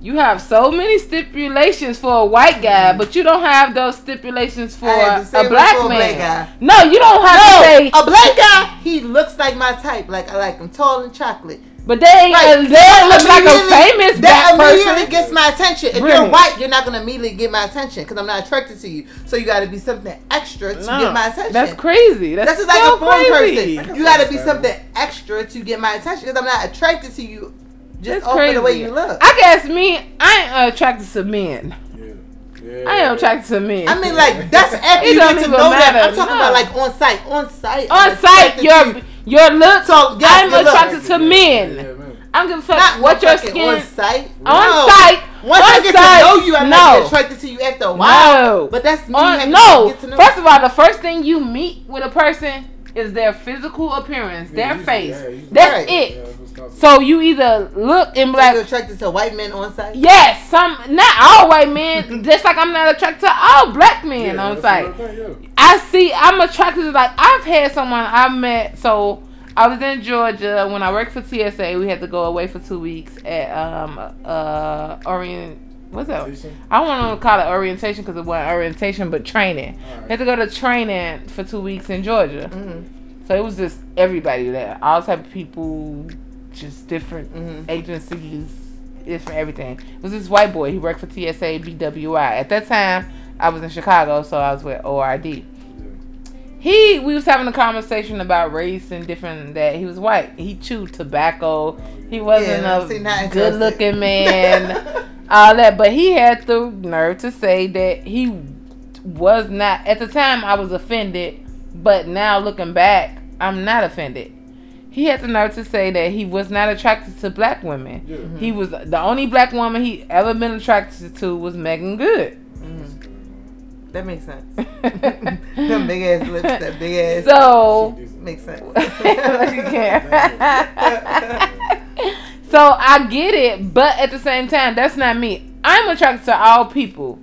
S1: You have so many stipulations for a white guy, mm-hmm. but you don't have those stipulations for
S3: I had the same
S1: a black
S3: for a
S1: man.
S3: black guy.
S1: No, you don't have to say.
S3: a black guy, he looks like my type. Like I like him tall and chocolate.
S1: But they ain't.
S3: Right.
S1: uh, they look like a famous
S3: that
S1: black
S3: immediately
S1: person.
S3: gets my attention. If you're white, you're not gonna immediately get my attention because I'm not attracted to you. So you got to be something extra to
S1: No,
S3: get my attention.
S1: That's crazy. That's,
S3: That's just like a foreign
S1: crazy.
S3: person. You got to be something extra to get my attention because I'm not attracted to you just
S1: That's
S3: off
S1: crazy.
S3: the way you look.
S1: I guess me, I ain't uh, attracted to men.
S2: Yeah. Yeah.
S1: I am attracted to men.
S3: I mean, like that's <laughs> after
S1: It
S3: you
S1: don't
S3: get to
S1: even
S3: know that. I'm talking
S1: no.
S3: about like on site, on site,
S1: on
S3: I'm
S1: site, your
S3: to
S1: your looks.
S3: So, yes,
S1: I'm
S3: your looks.
S1: attracted to men.
S2: Yeah, man.
S1: I'm gonna fuck
S3: not
S1: what your
S3: fucking
S1: skin
S3: on site.
S1: on
S3: No.
S1: site.
S3: Once
S1: on
S3: I get
S1: site,
S3: to know you, I'm
S1: no.
S3: not attracted to you after a while.
S1: No.
S3: But that's me
S1: On, no.
S3: to get to know
S1: First of all, the first thing you meet with a person is their physical appearance,
S2: Yeah,
S1: their face.
S2: yeah,
S1: That's
S3: Right.
S2: Yeah,
S1: it.
S2: That's what's called-
S1: So you either look and be
S3: So
S1: like,
S3: attracted to white men on site.
S1: yes, some not all white men, <laughs> just like I'm not attracted to all black men
S2: Yeah,
S1: on
S2: that's
S1: site.
S2: the yeah.
S1: I see. I'm attracted to like I've had someone I met. So I was in Georgia when I worked for TSA. We had to go away for two weeks at um uh Orient. What's that? I don't want to call it orientation because it wasn't orientation, but training.
S2: All
S1: We
S2: right.
S1: had to go to training for two weeks in Georgia.
S3: Mm-hmm.
S1: So it was just everybody there, all type of people, just different
S3: Mhm.
S1: agencies, different everything. It was this white boy. He worked for TSA BWI. At that time, I was in Chicago, so I was with ORD he we was having a conversation about race and different that he was white. He chewed tobacco. He wasn't
S3: Yeah,
S1: a good looking <laughs> man. all that, but he had the nerve to say that he was not at the time I was offended, but now looking back, I'm not offended. He had the nerve to say that he was not attracted to black women.
S2: Yeah.
S3: Mm-hmm.
S1: He was the only black woman he ever been attracted to was Meagan Good.
S3: Mm-hmm. That makes sense. <laughs> Them big ass lips, that big ass.
S1: So
S3: makes sense.
S1: You <laughs> can't. so I get it, but at the same time, that's not me. I'm attracted to all people.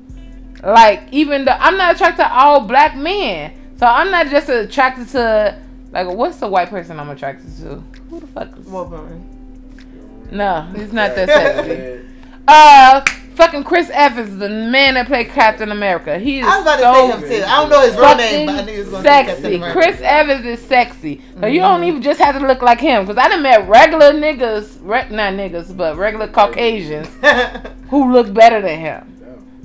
S1: Like even though I'm not attracted to all black men, so I'm not just attracted to like what's the white person I'm attracted to? Who the fuck? Is,
S3: Wolverine.
S1: no, he's not that sexy. Uh, fucking Chris Evans, the man that played Captain America. He is
S3: I was about to
S1: so
S3: say him too. I don't know his real name, but I knew he was going to say Captain
S1: sexy.
S3: America.
S1: Chris Evans is sexy. So you
S3: Mm-hmm.
S1: don't even just have to look like him. Because I done met regular niggas, re- not niggas, but regular Caucasians <laughs> who look better than him.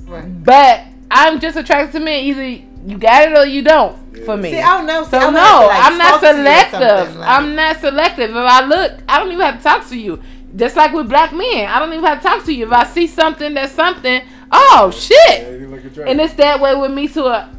S3: Right.
S1: But I'm just attracted to men. Either you got it or you don't for me.
S3: See, I don't know. See,
S1: so
S3: I'm
S1: no,
S3: like
S1: I'm not
S3: talk to you or
S1: selective.
S3: like-
S1: I'm not selective. If I look, I don't even have to talk to you. Just like with black men, I don't even have to talk to you. If I see something that's something, oh shit.
S2: you look attractive.
S1: And it's that way with me to a,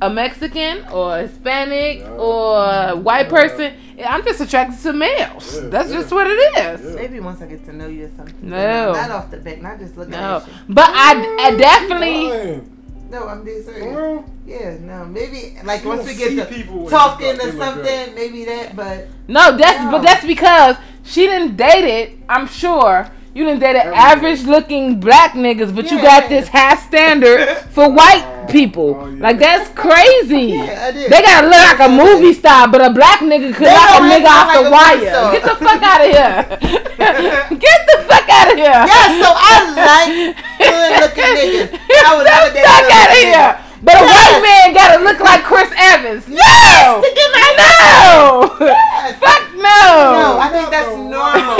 S1: a Mexican or a Hispanic
S2: Yeah.
S1: or a white
S2: Yeah.
S1: person. I'm just attracted to males.
S2: Yeah,
S1: That's
S2: yeah.
S1: just what it is.
S2: Yeah.
S3: Maybe once I get to know you or something.
S1: No.
S3: Not off the bat, not just looking
S1: No,
S3: at you.
S1: but I, I definitely.
S2: Damn.
S3: No, I'm being
S2: For
S3: serious.
S2: real?
S3: Yeah, no, maybe like
S2: You
S3: once we
S2: see
S3: get
S2: people
S3: to
S2: when
S3: talking or
S2: look- they look
S3: something,
S2: good.
S3: maybe that. But
S1: No, that's
S3: No.
S1: but that's because she didn't date it. I'm sure You done dated average looking black niggas, but you got this high standard for <laughs> white
S2: Oh,
S1: people.
S2: oh, yeah.
S1: Like that's crazy.
S3: Yeah,
S1: They gotta look like a movie star, but a black nigga could knock a nigga off
S3: like
S1: the wire. Get the fuck out of here. <laughs> <laughs> Get the fuck out of here.
S3: Yeah, so I like good looking niggas. I would
S1: Get
S3: never
S1: the
S3: date
S1: fuck out of here.
S3: Nigga.
S1: But a white man gotta look like Chris Evans. No.
S3: Yes, to get my
S1: no.
S3: Yes.
S1: Fuck
S3: No,
S1: no.
S3: I think that's normal.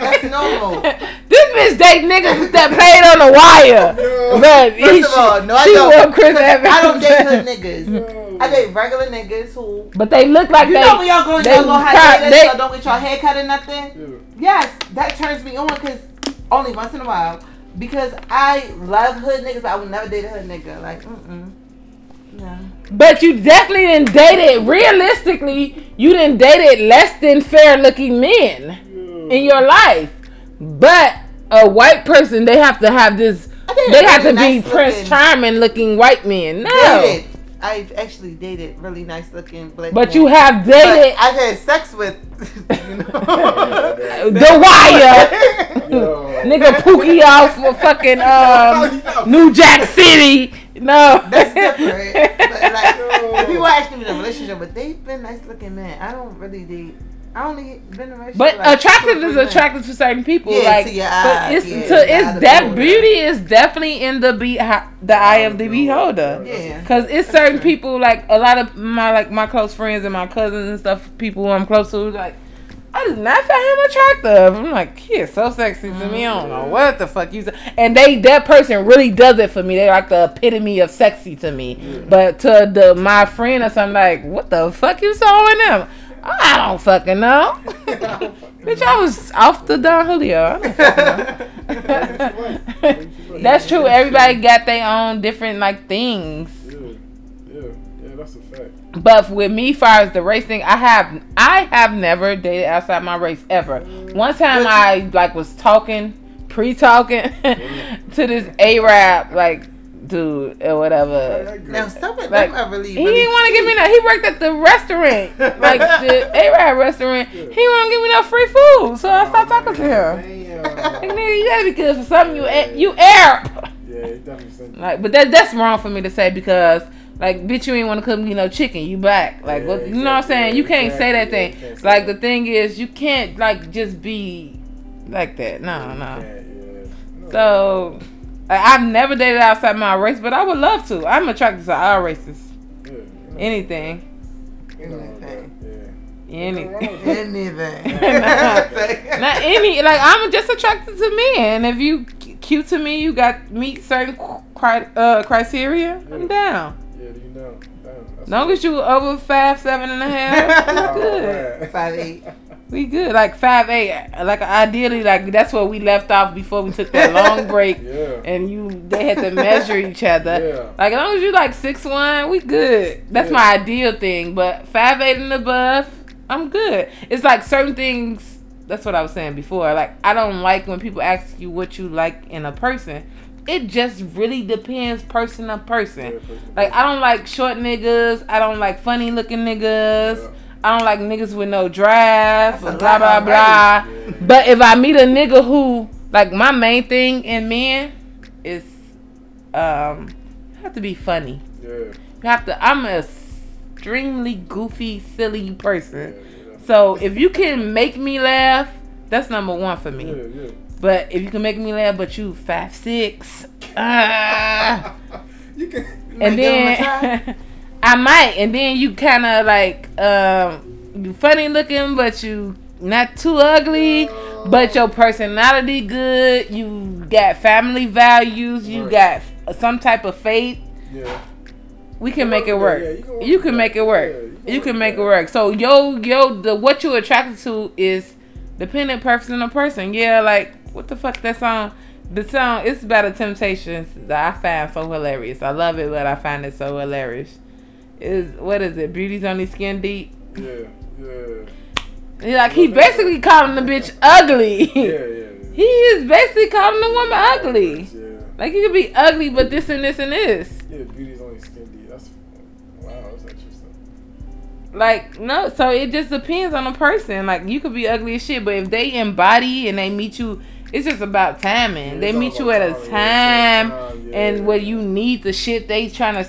S3: That's normal. <laughs>
S1: this bitch date niggas that played on the wire. <laughs> But he,
S3: First of all, no, I
S1: she
S3: don't.
S1: want Chris Evans.
S3: I don't date hood niggas. <laughs> I date regular niggas who.
S1: But they look like
S3: You
S1: they.
S3: know when y'all go,
S1: they
S3: y'all go
S1: prob-
S3: hiatus,
S1: they-
S3: y'all don't get your hair cut or nothing. Yes, that turns me on because only once in a while. Because I love hood niggas, I would never date a hood nigga. Like, mm mm. No.
S1: But you definitely didn't date it. Realistically, you didn't date it less than fair looking men in your life. But a white person, they have to have this. They have to
S3: really
S1: be
S3: nice
S1: Prince Charming looking white men. No.
S3: Dated. I've actually dated really nice looking black
S1: But
S3: men.
S1: you have
S3: But
S1: dated
S3: I've had sex with, <laughs> you know. <laughs>
S1: the wire. Nigga Pookie off of fucking <laughs> um, New Jack City. No.
S3: That's different. But like,
S2: Yo.
S3: people ask me the relationship, but they've been nice looking men. I don't really date. I only been in.
S1: But
S3: like,
S1: attractive is attractive to certain people.
S3: Yeah,
S1: like,
S3: to your
S1: but it's
S3: yeah,
S1: to
S3: the eye
S1: it's that
S3: beholder.
S1: beauty is definitely in the be the eye of the beholder.
S3: Yeah.
S1: Cause it's certain people like a lot of my like my close friends and my cousins and stuff, people who I'm close to, like I did not find him attractive. I'm like, he is so sexy to me. I don't know what the fuck you say. And they that person really does it for me. They're like the epitome of sexy to me. But to the my friend or something like, what the fuck you saw in them? I don't fucking know. <laughs> Bitch, I was off the Don Julio. I don't fucking know. <laughs> That's true. Everybody got their own different like things.
S2: Yeah, yeah, yeah, that's a fact.
S1: But with me, far as the race thing, I have I have never dated outside my race ever. One time I like was talking, pre-talking <laughs> to this Arab like dude or whatever.
S3: Now some of
S1: Like,
S3: them are really.
S1: He didn't want to give me no. He worked at the restaurant, <laughs> like the Arab restaurant. He won't give me no free food, so I stopped talking to him. <laughs> Like, nigga, you gotta be good for something. You A- you Arab.
S2: Yeah, he definitely sent
S1: Like, but that that's wrong for me to say because. Like, bitch, you ain't want to cook me no chicken. You back. Like,
S2: Yeah,
S1: what, you know what I'm saying? You can't say that
S2: exactly, yeah,
S1: thing.
S2: say
S1: like,
S2: that.
S1: the thing is, you can't, like, just be like that. No, no.
S2: Yeah, yeah. No.
S1: So, I- I've never dated outside my race, but I would love to. I'm attracted to all races.
S2: Yeah, you know,
S1: Anything.
S3: Anything.
S2: Yeah.
S1: Anything.
S3: Anything. <laughs>
S1: Not any. Like, I'm just attracted to men. If you cute to me, you got meet certain cri- uh, criteria, I'm down.
S2: Yeah, you know. Damn,
S1: As long as you over five, seven and a half, <laughs> good.
S3: Five eight.
S1: We good. Like five eight. Like ideally, like that's where we left off before we took that long <laughs> break.
S2: Yeah.
S1: And you, they had to measure each other.
S2: Yeah.
S1: Like as long as you like six one, we good. That's
S2: Yeah.
S1: my ideal thing. But five eight and above, I'm good. It's like certain things. That's what I was saying before. Like I don't like when people ask you what you like in a person. It just really depends person to person.
S2: Yeah, person.
S1: Like I don't like short niggas. I don't like funny looking niggas.
S2: Yeah.
S1: I don't like niggas with no drive. Blah blah blah.
S2: Yeah.
S1: But if I meet a nigga who like my main thing in men is um you have to be funny.
S2: Yeah.
S1: You have to. I'm a extremely goofy, silly person.
S2: yeah.
S1: So if you can make me laugh, that's number one for me.
S2: Yeah, yeah.
S1: But if you can make me laugh, but you five six, ah. <laughs>
S2: you can.
S3: might
S1: and
S3: give 'em a
S1: then <laughs> I might, and then you kind of like um, you funny looking, but you not too ugly, but your personality good. You got family values. You
S2: Right.
S1: got some type of faith.
S2: Yeah.
S1: We can make it work.
S2: yeah, you can work
S1: You can make it work.
S2: Yeah, you can
S1: You can make it work. So yo, yo, the what you attracted to is dependent person to person. Yeah, like what the fuck that song? The song it's about the Temptations that I find so hilarious. I love it, but I find it so hilarious. Is what is it? Beauty's only skin deep.
S2: Yeah, yeah.
S1: Like he basically calling the bitch ugly.
S2: Yeah, yeah, yeah. <laughs>
S1: he is basically calling the woman ugly.
S2: Yeah.
S1: Like you could be ugly, but this and this and this.
S2: Yeah, beauty's only skin deep. That's wow, that's interesting.
S1: Like no, so it just depends on the person. Like you could be ugly as shit, but if they embody and they meet you It's just about timing.
S2: Yeah,
S1: they meet you at a time,
S2: time, yeah,
S1: and where you need the shit they trying to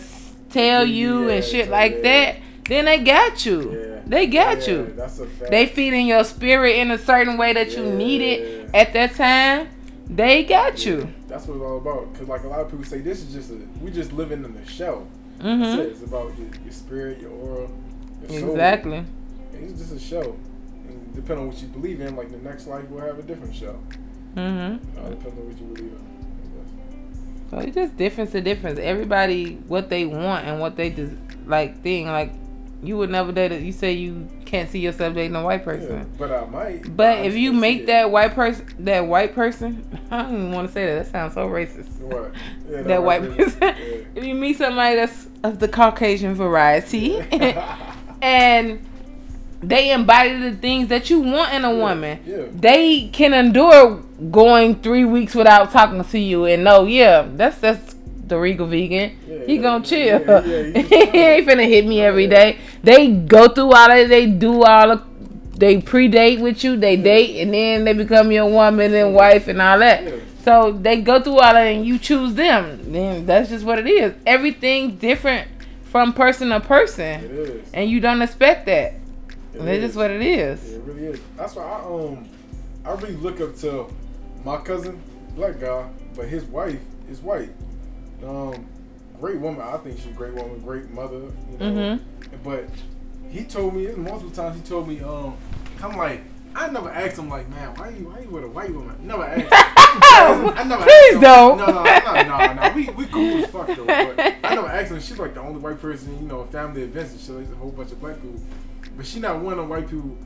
S1: tell you
S2: Yeah,
S1: and shit like
S2: yeah.
S1: that. Then they got you.
S2: Yeah.
S1: They got you.
S2: That's a fact.
S1: They feeding your spirit in a certain way that you need it at that time. They got you.
S2: That's what it's all about. Cause like a lot of people say, this is just a we just living in the shell. That's
S1: hmm
S2: it. It's about your, your spirit, your aura, your soul.
S1: Exactly.
S2: It's just a show. And depending on what you believe in, like the next life will have a different show.
S1: hmm
S2: Uh, depends on what you believe in.
S1: So it's just difference to difference. Everybody what they want and what they just like thing. Like you would never date. A, you say you can't see yourself dating a white
S2: Yeah,
S1: person.
S2: but I might.
S1: But
S2: I
S1: if you make that white person, that white person, I don't even want to say that. That sounds so racist.
S2: What? Yeah, <laughs>
S1: that white
S2: might
S1: person.
S2: yeah.
S1: if you meet somebody that's of the Caucasian variety, <laughs> and they embody the things that you want in a woman,
S2: Yeah.
S1: they can endure going three weeks without talking to you and know, yeah, that's that's the regal vegan.
S2: Yeah,
S1: he
S2: yeah,
S1: gonna <laughs> chill.
S2: he just
S1: he
S2: chilling.
S1: ain't finna hit me every day. They go through all that. They do all of. They pre-date with you. They date and then they become your woman and wife and all that. So they go through all that and you choose them. Then that's just what it is. Everything different from person to person, and you don't expect that.
S2: It
S1: That's
S2: is.
S1: what it is.
S2: Yeah, it really is. That's why I um I really look up to my cousin, black guy, but his wife is white. Um, great woman. I think she's a great woman, great mother. You know.
S1: Mhm.
S2: But he told me multiple times. He told me um, I'm like. I never asked him like, man, why you why you with a white woman? Never asked. <laughs> I never
S1: Please
S2: asked
S1: don't.
S2: No, no, no, no, no. We we cool as fuck though. But I never asked him. She's like the only white person, you know, family events and shit. There's a whole bunch of black people, but she not one of them white people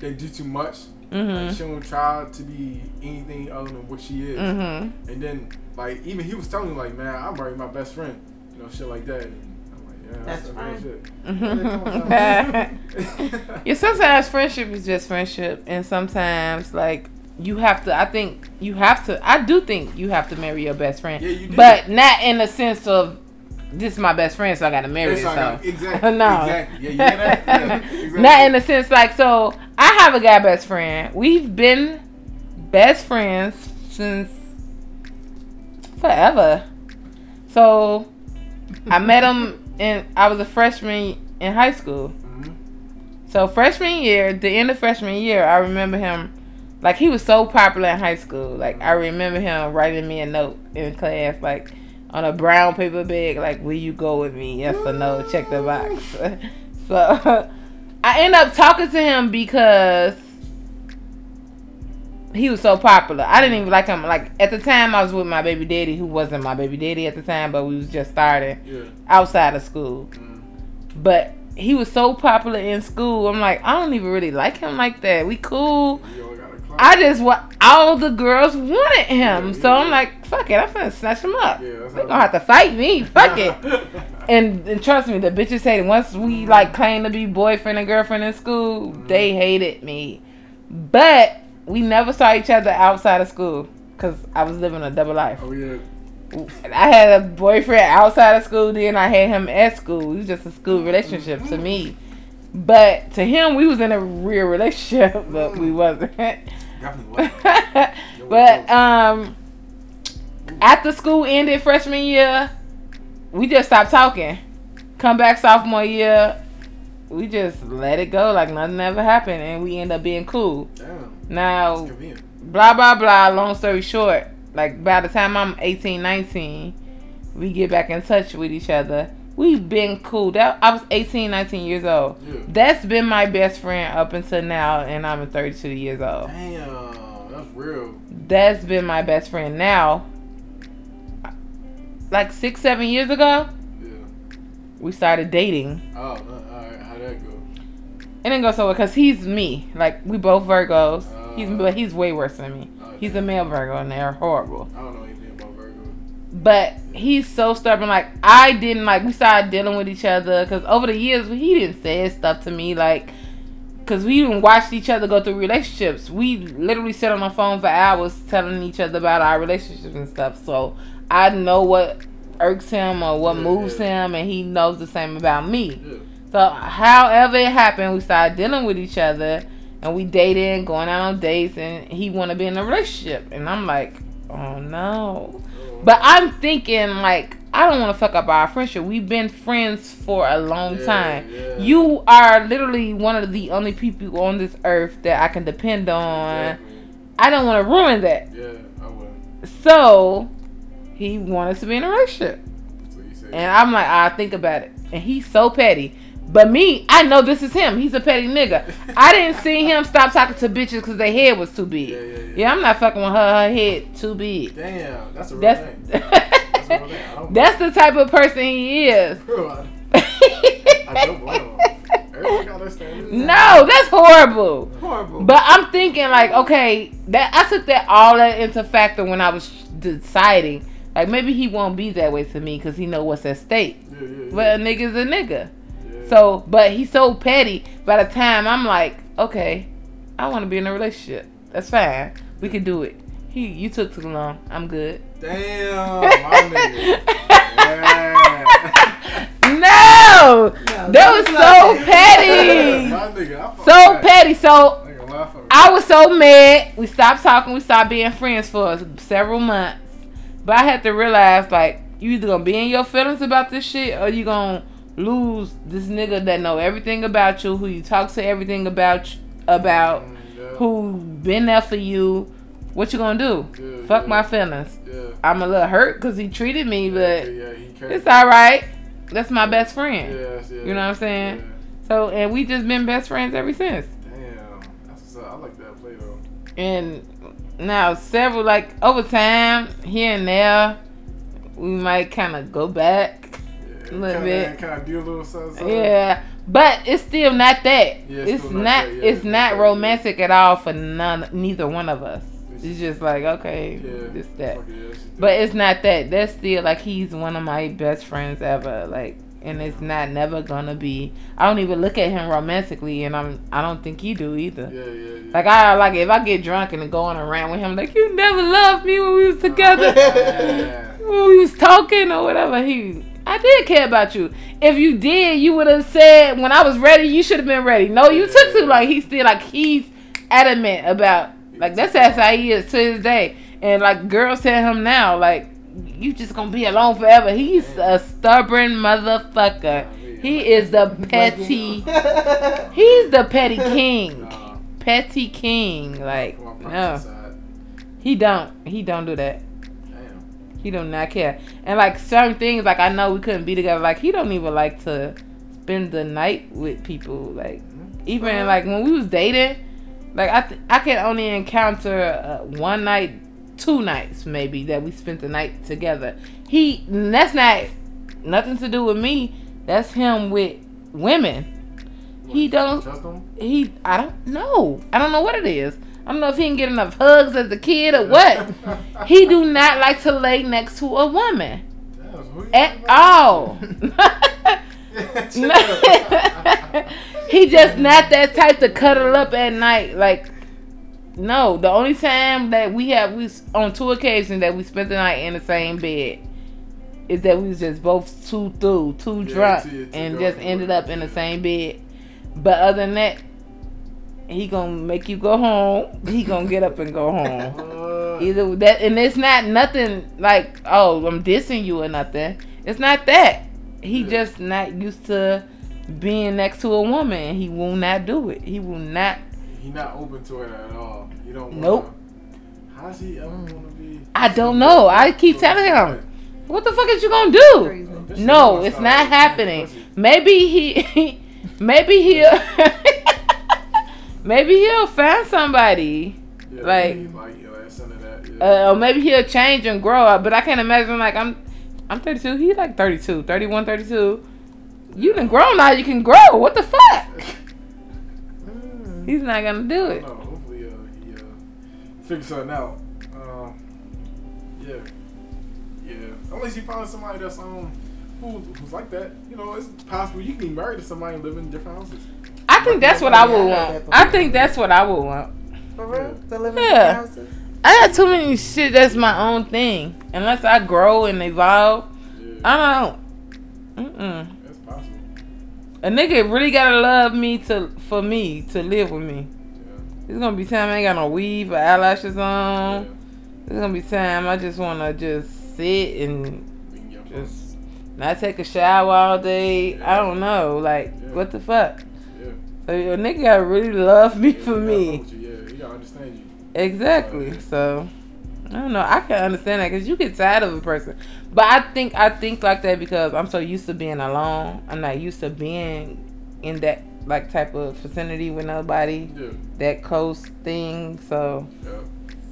S2: that do too much. Like,
S1: Mhm.
S2: she don't try to be anything other than what she is.
S1: Mhm.
S2: And then like even he was telling me like, man, I'm married my best friend, you know, shit like that. And I'm like, yeah, that's,
S3: That's
S2: some real
S3: fine.
S2: shit. <laughs> <laughs>
S1: yeah, sometimes friendship is just friendship, and sometimes like you have to. I think you have to. I do think you have to marry your best friend,
S2: Yeah, you do.
S1: but not in the sense of this is my best friend, so I got to marry this
S2: how got- exactly, <laughs>
S1: no,
S2: exactly. Yeah, you hear that? <laughs> Yeah, exactly.
S1: not in the sense like so. I have a guy best friend. We've been best friends since forever. So I <laughs> met him and I was a freshman in high school.
S2: Mhm.
S1: So freshman year, the end of freshman year, I remember him like he was so popular in high school. Like I remember him writing me a note in class, like on a brown paper bag, like "Will you go with me? Yes or no? Check the box." <laughs> so <laughs> I end up talking to him because he was so popular. I didn't even like him. Like at the time, I was with my baby daddy, who wasn't my baby daddy at the time, but we was just starting
S2: Yeah.
S1: outside of school
S2: Mm.
S1: but he was so popular in school. I'm like, I don't even really like him like that. We cool. I just want all the girls wanted him,
S2: Yeah,
S1: so I'm like, fuck it, I'm gonna snatch him up.
S2: Yeah,
S1: they
S2: how
S1: gonna have to fight me. Fuck it. <laughs> And, and trust me, the bitches hated. Once we like claimed to be boyfriend and girlfriend in school,
S2: Mhm.
S1: they hated me. But we never saw each other outside of school because I was living a double life.
S2: oh yeah.
S1: I had a boyfriend outside of school, then I had him at school. It was just a school relationship to me. But to him, we was in a real relationship, but we wasn't. <laughs>
S2: Definitely <laughs>
S1: but um, after school ended freshman year, we just stopped talking. Come back sophomore year, we just let it go like nothing ever happened, and we end up being cool.
S2: Damn.
S1: Now, blah blah blah long story short like by the time i'm 18 19 we get back in touch with each other we've been cool that i was 18 19 years old
S2: Yeah.
S1: that's been my best friend up until now and i'm 32 years old
S2: Damn. That's real.
S1: that's been my best friend now like six seven years ago
S2: Yeah.
S1: we started dating
S2: Oh, uh, alright. How'd that go?
S1: and then go so well because he's me like we both virgos he's
S2: Uh.
S1: but he's way worse than me
S2: Oh,
S1: he's a male virgo and they're horrible
S2: I don't know anything about Virgo.
S1: But he's so stubborn. Like I didn't like. We started dealing with each other because over the years he didn't say stuff to me like. Cause we even watched each other go through relationships. We literally sit on the phone for hours telling each other about our relationships and stuff. So I know what irks him or what
S2: Yeah,
S1: moves
S2: yeah.
S1: him, and he knows the same about me.
S2: Yeah.
S1: So however it happened, we started dealing with each other, and we dating, going out on dates, and he want to be in a relationship, and I'm like, oh no. But I'm thinking like I don't want to fuck up our friendship. We've been friends for a long
S2: Yeah,
S1: time.
S2: yeah.
S1: You are literally one of the only people on this earth that I can depend on.
S2: Exactly.
S1: I don't want to ruin that.
S2: Yeah, I would.
S1: So he wanted to be in a relationship. And I'm like, I think about it. And he's so petty. But me, I know this is him. He's a petty nigga. I didn't see him stop talking to bitches because their head was too big.
S2: yeah, yeah, yeah.
S1: Yeah, I'm not fucking with her. Her head too big.
S2: Damn, that's a real
S1: That's
S2: thing. <laughs> That's a real thing.
S1: That's the type of person he is. <laughs>
S2: Bro, I, I <laughs> don't blame him. Everybody got their standards.
S1: no, that's horrible.
S3: Horrible.
S1: But I'm thinking like, okay, that I took that all that into factor when I was deciding. Like maybe he won't be that way to me because he know what's at stake.
S2: Yeah, yeah, yeah.
S1: But a nigga's a nigga.
S2: Yeah.
S1: So, but he's so petty. By the time I'm like, okay, I want to be in a relationship. That's fine. We can do it. He, you took too long. I'm good.
S2: Damn, my <laughs> nigga. Yeah.
S1: No,
S3: No,
S1: that was so
S3: like
S1: petty.
S2: my nigga,
S1: So
S2: that.
S1: petty. So
S2: I ain't gonna lie, I fuck with
S1: I was so mad. We stopped talking. We stopped being friends for several months. But I had to realize, like, you either gonna be in your feelings about this shit, or you gonna lose this nigga that know everything about you, who you talk to everything about, about,
S2: yeah.
S1: who been there for you. What you gonna do?
S2: Yeah,
S1: Fuck
S2: yeah.
S1: my feelings.
S2: Yeah.
S1: I'm a little hurt because he treated me, but
S2: yeah, yeah, he cares.
S1: it's all right. That's my best friend. You know what I'm saying? So, and we just been best friends ever since.
S2: Damn, that's what's up. I like that play though.
S1: And now several like over time here and there, we might kind of go back.
S2: Yeah,
S1: Little bit.
S2: Kind of do a little something. something.
S1: Yeah, but it's still not that.
S2: Yeah, it's
S1: it's not.
S2: not yeah,
S1: it's
S2: it's
S1: not
S2: not that, yeah.
S1: romantic at all for none. Neither one of us.
S2: It's-
S1: It's just like okay,
S2: Yeah.
S1: that. But it's not that. That's still like he's one of my best friends ever. Like, and it's not never gonna be. I don't even look at him romantically, and I'm. I don't think you do either.
S2: yeah, yeah, yeah.
S1: Like I like if I get drunk and go on around with him, like you never loved me when we was uh-huh. together, <laughs>
S2: Yeah.
S1: when we was talking or whatever. He, I did care about you. If you did, you would have said when I was ready, you should have been ready. No, you took too long. He's still like he's adamant about like that's how he is to this day. And like girls tell him now, like you just gonna be alone forever. He's a stubborn motherfucker. He is the petty. <laughs> He's the petty <laughs> king. Petty king. Like no, he don't. He don't do that. He do not care. And like certain things, like I know we couldn't be together. Like he don't even like to spend the night with people. Like even like when we was dating, like I th- I can only encounter uh, one night, two nights maybe that we spent the night together. He that's not nothing to do with me. That's him with women. He don't-? He I don't know. I don't know what it is. I don't know if he can get enough hugs as a kid or what. he do not like to lay next to a woman
S2: Damn, so who you
S1: at all. <laughs> <laughs> He just not that type to cuddle up at night. Like, no. The only time that we have we on two occasions that we spent the night in the same bed is that we was just both too through, too
S2: Yeah,
S1: drunk, and just ended up in the same bed. But other than that, he gonna make you go home. <laughs> He gonna get up and go home.
S2: Uh,
S1: Either that, and it's not nothing like, oh, I'm dissing you or nothing. It's not that. He
S2: Yeah.
S1: just not used to being next to a woman. He will not do it. He will not.
S2: he not open to it at all. He don't. Wanna,
S1: Nope.
S2: How's he ever want to be?
S1: I don't know. I keep telling him, what the fuck is you gonna do?
S3: Crazy.
S1: No, it's not happening. Maybe he, <laughs> maybe he'll, <laughs> maybe he'll find somebody.
S2: Yeah,
S1: like-
S2: like you know, some that. Yeah.
S1: Uh, or maybe he'll change and grow up. But I can't imagine like I'm, I'm 32. He's like 32, 31, 32. You done grown now. You can grow. What the fuck? <laughs> He's not gonna do it.
S2: Hopefully, uh, he uh, figure something out. Uh, yeah, yeah. Unless you find somebody that's um who, who's like that, you know, it's possible you can be married to somebody and live in different houses.
S1: I think that's what I would want. I think that's what I would want.
S3: For real? To live in
S1: Yeah.
S3: yeah. houses?
S1: I got too many shit that's my own thing. Unless I grow and evolve,
S2: Yeah,
S1: I don't. Mm-mm.
S2: that's possible.
S1: A nigga really gotta love me to for me to live with me.
S2: Yeah.
S1: There's gonna be time I ain't got no weave or eyelashes on. Yeah. There's gonna be time I just wanna just sit and just not take a shower all day. Yeah. I don't know. Like, yeah. what the fuck? A nigga gotta really love me for me.
S2: Yeah, he gotta understand you.
S1: Exactly. So I don't know. I can understand that because you get tired of a person, but I think I think like that because I'm so used to being alone. I'm not used to being in that like type of vicinity with nobody. Yeah. That close thing. So. Yeah.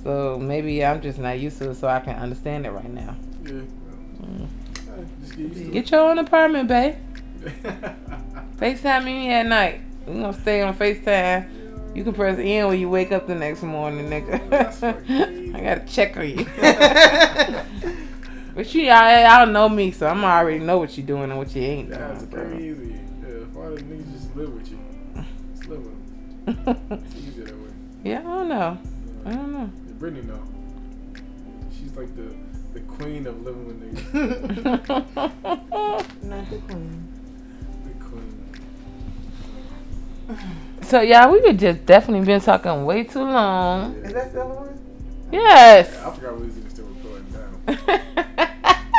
S1: So maybe I'm just not used to it, so I can understand it right now. Yeah. Mm. Get, get your own apartment, babe. <laughs> FaceTime me at night. We gonna stay on FaceTime. You can press in when you wake up the next morning, nigga. <laughs> I gotta check on you. <laughs> but you, y'all, y'all know me, so I'm already know what you're doing and what you ain't
S2: doing. That's crazy. Yeah, if all the niggas just live with you, just live with them. <laughs> it's easier that way.
S1: Yeah, I don't know. I don't know.
S2: Yeah, Brittany know. She's like the the queen of living with niggas.
S3: Not the queen.
S1: So yeah, we could just definitely been talking way too long.
S3: Is that still on?
S1: Yes.
S2: Yeah, I forgot we was even still recording down.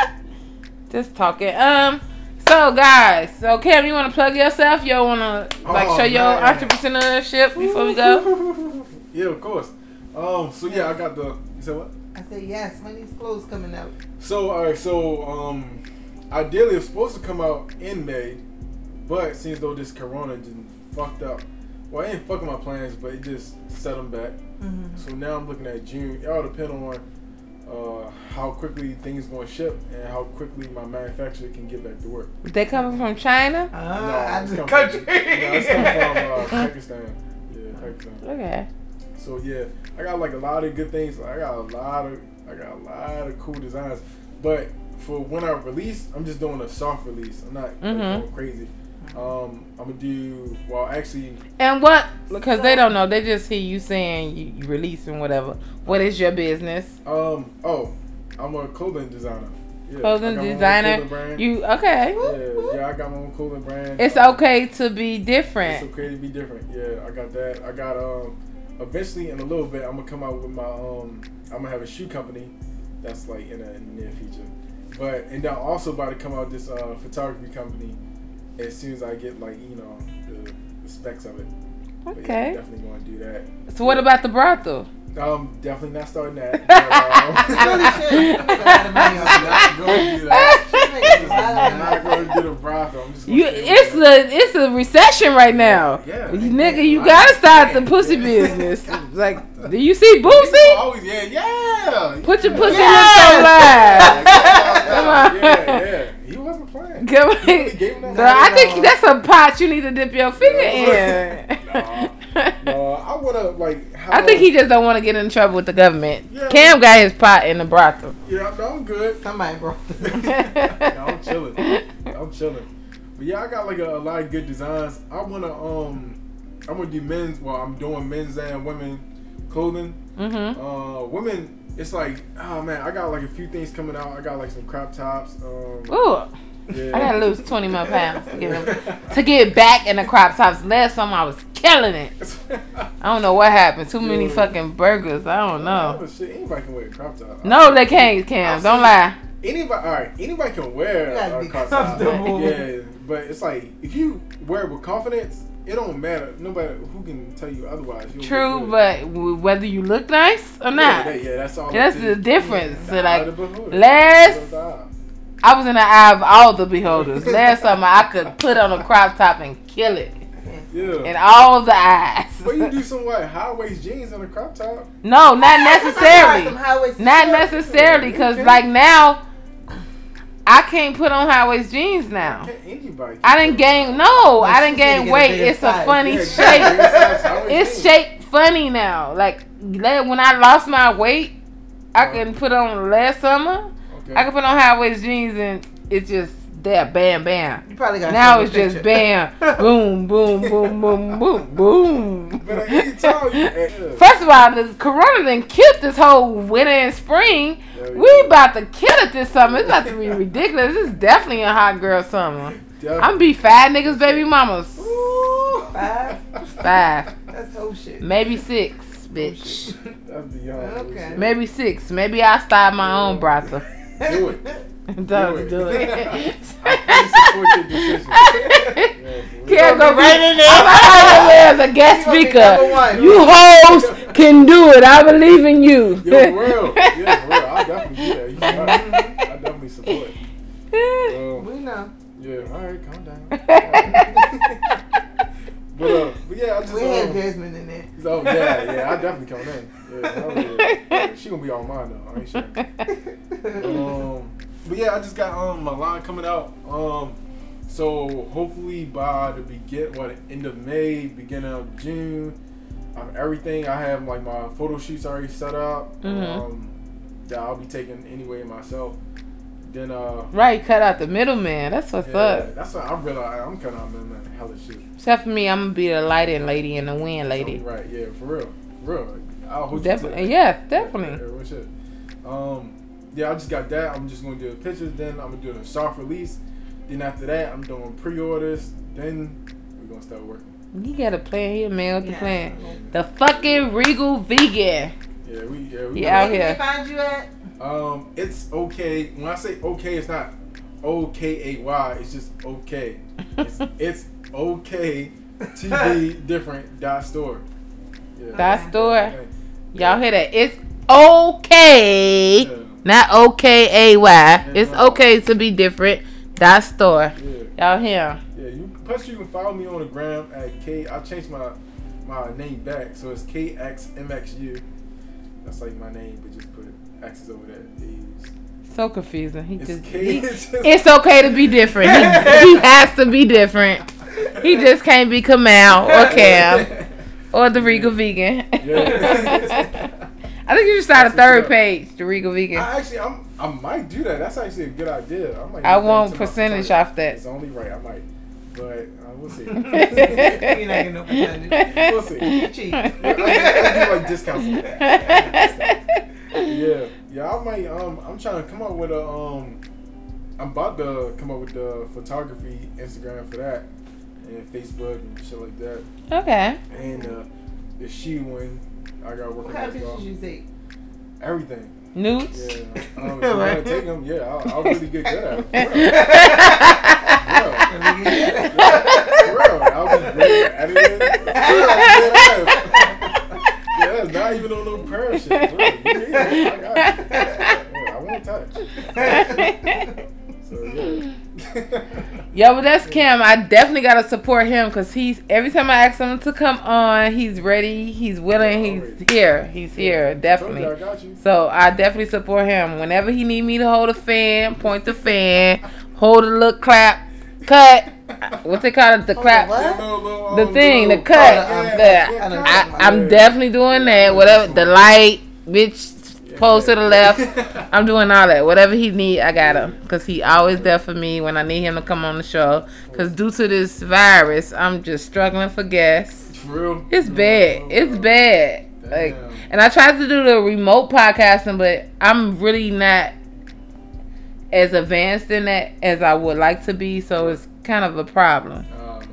S2: <laughs>
S1: just talking. Um. So guys, so Cam, you want to plug yourself? You want to like oh, show man. your entrepreneurship before we go? <laughs>
S2: yeah, of course. Um. So yeah, I got the. You said what?
S3: I said yes. When these clothes coming out?
S2: So all right. So um, ideally it's supposed to come out in May, but seems though this Corona didn't fucked up. Well, it ain't fucking my plans, but it just set them back. Mm-hmm. So now I'm looking at June. It all depend on uh, how quickly things going to ship and how quickly my manufacturer can get back to work.
S1: They coming from China?
S3: Uh, no, it's country. From, no,
S2: it's coming from uh, Pakistan. Yeah, Pakistan.
S1: Okay.
S2: So yeah, I got like a lot of good things. I got a lot of I got a lot of cool designs, but for when I release, I'm just doing a soft release. I'm not mm-hmm. like, going crazy. Um, I'm gonna do well. Actually,
S1: and what? Because they don't know. They just hear you saying you, you releasing whatever. What is your business?
S2: Um. Oh, I'm a clothing designer.
S1: Yeah, clothing designer. Clothing you okay?
S2: Yeah, yeah. I got my own clothing brand.
S1: It's um, okay to be different.
S2: It's okay to be different. Yeah, I got that. I got um. Eventually, in a little bit, I'm gonna come out with my um. I'm gonna have a shoe company. That's like in, a, in the near future. But and then also about to come out this uh photography company as soon as I get like you know the, the specs of it.
S1: Okay.
S2: Yeah, definitely going to do that.
S1: So what about the brothel?
S2: Um, definitely not starting that. <laughs> But, um, <laughs> not going to do that. <laughs> not going to do the brothel. I'm just
S1: you, it's a it's a recession right now. Yeah, you, nigga, you gotta start the pussy business. like, do you see Boosie?
S2: Always, yeah, yeah.
S1: Put your pussy yeah. on live.
S2: Yeah, yeah, yeah. He wasn't playing. Come on.
S1: I think that's a pot you need to dip your finger in. <laughs>
S2: no, no, I wanna like.
S1: I think he just don't want to get in trouble with the government. Yeah, Cam got his pot in the brothel.
S2: Yeah, no, I'm good.
S3: Somebody brought
S2: it. <laughs> <laughs> no, I'm chilling. I'm chilling. But yeah, I got like a, a, lot of good designs. I wanna um, I'm gonna do men's. Well, I'm doing men's and women clothing. Mm-hmm. Uh, women it's like, oh man, I got like a few things coming out. I got like some crop tops. Um,
S1: Ooh. Yeah. I gotta lose twenty more pounds to get <laughs> to get back in the crop tops. Last time I was killing it. <laughs> I don't know what happened. Too many fucking burgers. I don't know.
S2: Oh, shit. Anybody can wear a crop top.
S1: No, they can't. Cam, don't lie.
S2: Anybody, all right. Anybody can wear a crop top. Yeah, but it's like if you wear it with confidence, it don't matter. Nobody who can tell you otherwise. You'll
S1: True, but whether you look nice or not,
S2: yeah, yeah that's all.
S1: That's the difference. Yeah, so like last, I was in the eye of all the beholders. last summer, I could put on a crop top and kill it.
S2: Yeah.
S1: In all the eyes.
S2: But you do some what <laughs> high waist jeans and a crop top.
S1: No, not necessarily. Not necessarily, because like now I can't put on high waist jeans now. I didn't gain no, I didn't gain weight. It's a funny shape. it's shaped funny now. Like when I lost my weight, I can put on last summer. I can put on high waist jeans and it's just there, bam, bam.
S3: You probably got
S1: now it's just bam, <laughs> boom, boom, boom, boom, boom, boom. <laughs> First of all, the corona then killed this whole winter and spring. Yeah, we about to kill it this summer. It's about to be ridiculous. It's definitely a hot girl summer. Definitely. I'm be fat niggas, baby mamas.
S3: Ooh, five.
S1: Five.
S3: That's Oh shit.
S1: Maybe six, bitch.
S2: That's beyond.
S3: Okay.
S1: Maybe six. Maybe I'll start my own brothel.
S2: Do it. <laughs>
S1: Don't do it. <laughs>
S2: I support your decision. yes, <laughs>
S1: Can't go
S3: right in there.
S1: I'm gonna <laughs> hire you as a guest
S3: You gonna
S1: speaker. You hoes can do it. I believe in you.
S2: Yo, for real. Yeah, for real. I definitely do that. You got it. I definitely support. Um,
S3: We know.
S2: yeah, all right, calm down. but, uh, but yeah, I just.
S3: We had
S2: Um,
S3: Desmond in there.
S2: oh, yeah, yeah, I definitely come in. Yeah, yeah. yeah. She gonna be on mine though. I ain't sure. Um, but yeah, I just got um my line coming out. Um, so hopefully by the begin, what end of May, beginning of June, have everything. I have like my photo shoots already set up.
S1: Mhm.
S2: Um, that I'll be taking anyway myself. Then uh.
S1: Right, cut out the middleman. That's what's
S2: Yeah,
S1: up.
S2: that's what I realize. I'm kind out the hella shit.
S1: Except for me, I'm gonna be the lighting lady and the wind lady.
S2: Right, yeah, for real, for real. I'll hold you to
S1: Definitely, <laughs> yeah, definitely.
S2: Yeah, shit. Um, yeah, I just got that. I'm just gonna do the pictures. Then I'm gonna do the soft release. Then after that, I'm doing pre-orders. Then we're gonna start working.
S1: You got a plan here, man. What the
S3: Yeah.
S1: plan? The fucking Regal Vegan.
S2: Yeah, we yeah we.
S1: Yeah, out
S3: Where
S1: here.
S3: can they find you at?
S2: Um, it's okay. When I say okay, it's not O K A Y. It's just okay. It's, <laughs> it's okay to be <laughs> different. Dot store. Yeah.
S1: Dot store.
S2: Okay.
S1: Y'all hear that? It's okay.
S2: Yeah.
S1: Not O K A Y. AY.
S2: It's
S1: okay to be different. Dot store.
S2: Yeah.
S1: Y'all hear?
S2: Yeah, you plus you can follow me on the gram at K. I changed my my name back, so it's KXMXU. That's like my name, but just put X's over there.
S1: So confusing. He
S2: It's
S1: just. He- <laughs>
S2: it's
S1: it's okay to be different. He, he <laughs> has to be different. He just can't be Kamal or Cam <laughs> or the Regal Vegan.
S2: Yeah.
S1: I think you just start a third
S2: you
S1: page, the Regal Vegan.
S2: I actually, I'm, I might do that. That's actually a good idea. I might.
S1: I want percentage off that.
S2: It's only right. I might, but uh, we'll see. <laughs> <laughs>
S3: You're not getting no percentage.
S2: We'll see.
S3: You cheat.
S2: I, I do like discounts. on that. yeah, yeah. I might. Um, I'm trying to come up with a. Um, I'm about to come up with the photography Instagram for that, and Facebook and shit like that,
S1: okay.
S2: and uh, the she one. I got working
S3: What kind of
S2: as well.
S3: pictures you take?
S1: Newts.
S2: Everything. Yeah. <laughs> Um, if you want to take them, yeah, I'll, I'll really get good at it. <laughs> For real. <laughs>
S1: Yo, but that's Cam. I definitely gotta support him because he's every time I ask him to come on, he's ready, he's willing, he's here, he's here, definitely.
S2: Told you I got you.
S1: So I definitely support him. Whenever he need me to hold a fan, point the fan, hold a look clap, cut. What's they call it? The clap.
S3: the what?
S2: Yeah, little- little,
S1: The
S2: um,
S1: thing, the cut.
S2: yeah, yeah,
S3: I know
S2: cut.
S1: I, I'm definitely doing that. Whatever the light, bitch, pose to the left. <laughs> I'm doing all that. Whatever he need, I got him. Cause he always there for me when I need him to come on the show. Cause due to this virus, I'm just struggling for guests.
S2: For real?
S1: It's bad. It's bad. Like, and I tried to do the remote podcasting, but I'm really not as advanced in that as I would like to be. So it's kind of a problem.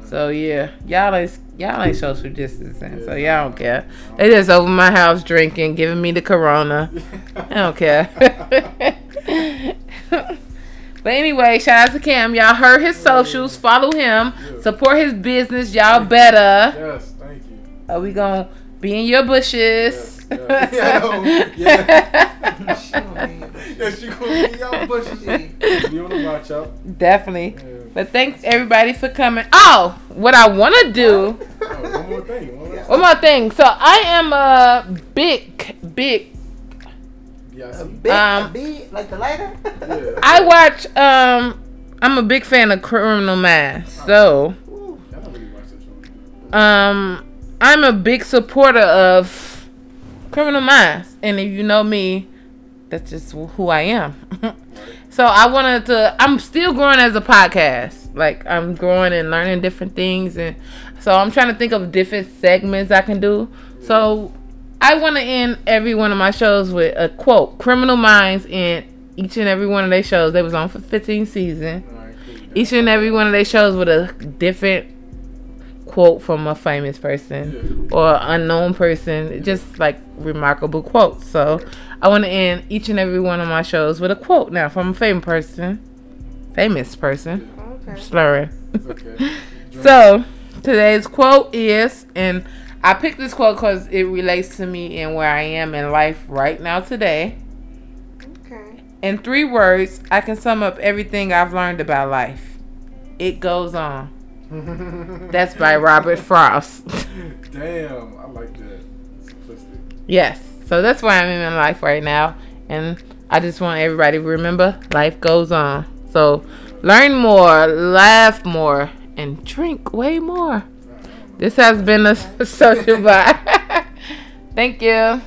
S1: So yeah, y'all ain't y'all ain't social distancing, so y'all don't care. They just over my house drinking, giving me the corona. <laughs> I don't care. <laughs> but anyway, shout out to Cam. Y'all heard his socials. Follow him. Support his business. Y'all better.
S2: Yes, thank you.
S1: Are we gonna be in your bushes?
S2: Yes, yes. Yeah, I know. Yeah. <laughs>
S3: She gonna be in your
S2: Yeah, she gonna be y'all bushes.
S3: She-
S2: Be on the watch out.
S1: Definitely.
S2: Yeah.
S1: But thanks everybody for coming. Oh, what I want to do.
S2: Oh, one more thing. One more
S1: One more thing. So I am a big, big.
S2: Yeah, I
S3: A
S2: see.
S3: big,
S1: Um,
S3: a big, like the lighter.
S2: Yeah.
S1: I watch. Um, I'm a big fan of Criminal Minds. So,
S2: I don't really watch that show.
S1: um, I'm a big supporter of Criminal Minds, and if you know me, that's just who I am. <laughs> so I wanted to. I'm still growing as a podcast. Like I'm growing and learning different things, and so I'm trying to think of different segments I can do. So I want to end every one of my shows with a quote. Criminal Minds in each and every one of their shows. They was on for 15 seasons.
S2: All right, cool.
S1: Each and every one of their shows with a different quote from a famous person or unknown person, just like remarkable quotes. So I want to end each and every one of my shows with a quote now from a famous person, famous person.
S3: Okay.
S1: Slurring.
S2: Okay. <laughs>
S1: So today's quote is, and I picked this quote because it relates to me and where I am in life right now today.
S3: Okay.
S1: In three words, I can sum up everything I've learned about life. It goes on. <laughs> That's by Robert Frost.
S2: Damn, I like that. Simplistic.
S1: yes. So that's where I'm in my life right now. And I just want everybody to remember life goes on. So learn more, laugh more, and drink way more. This has been a <laughs> social vibe. <laughs> Thank you.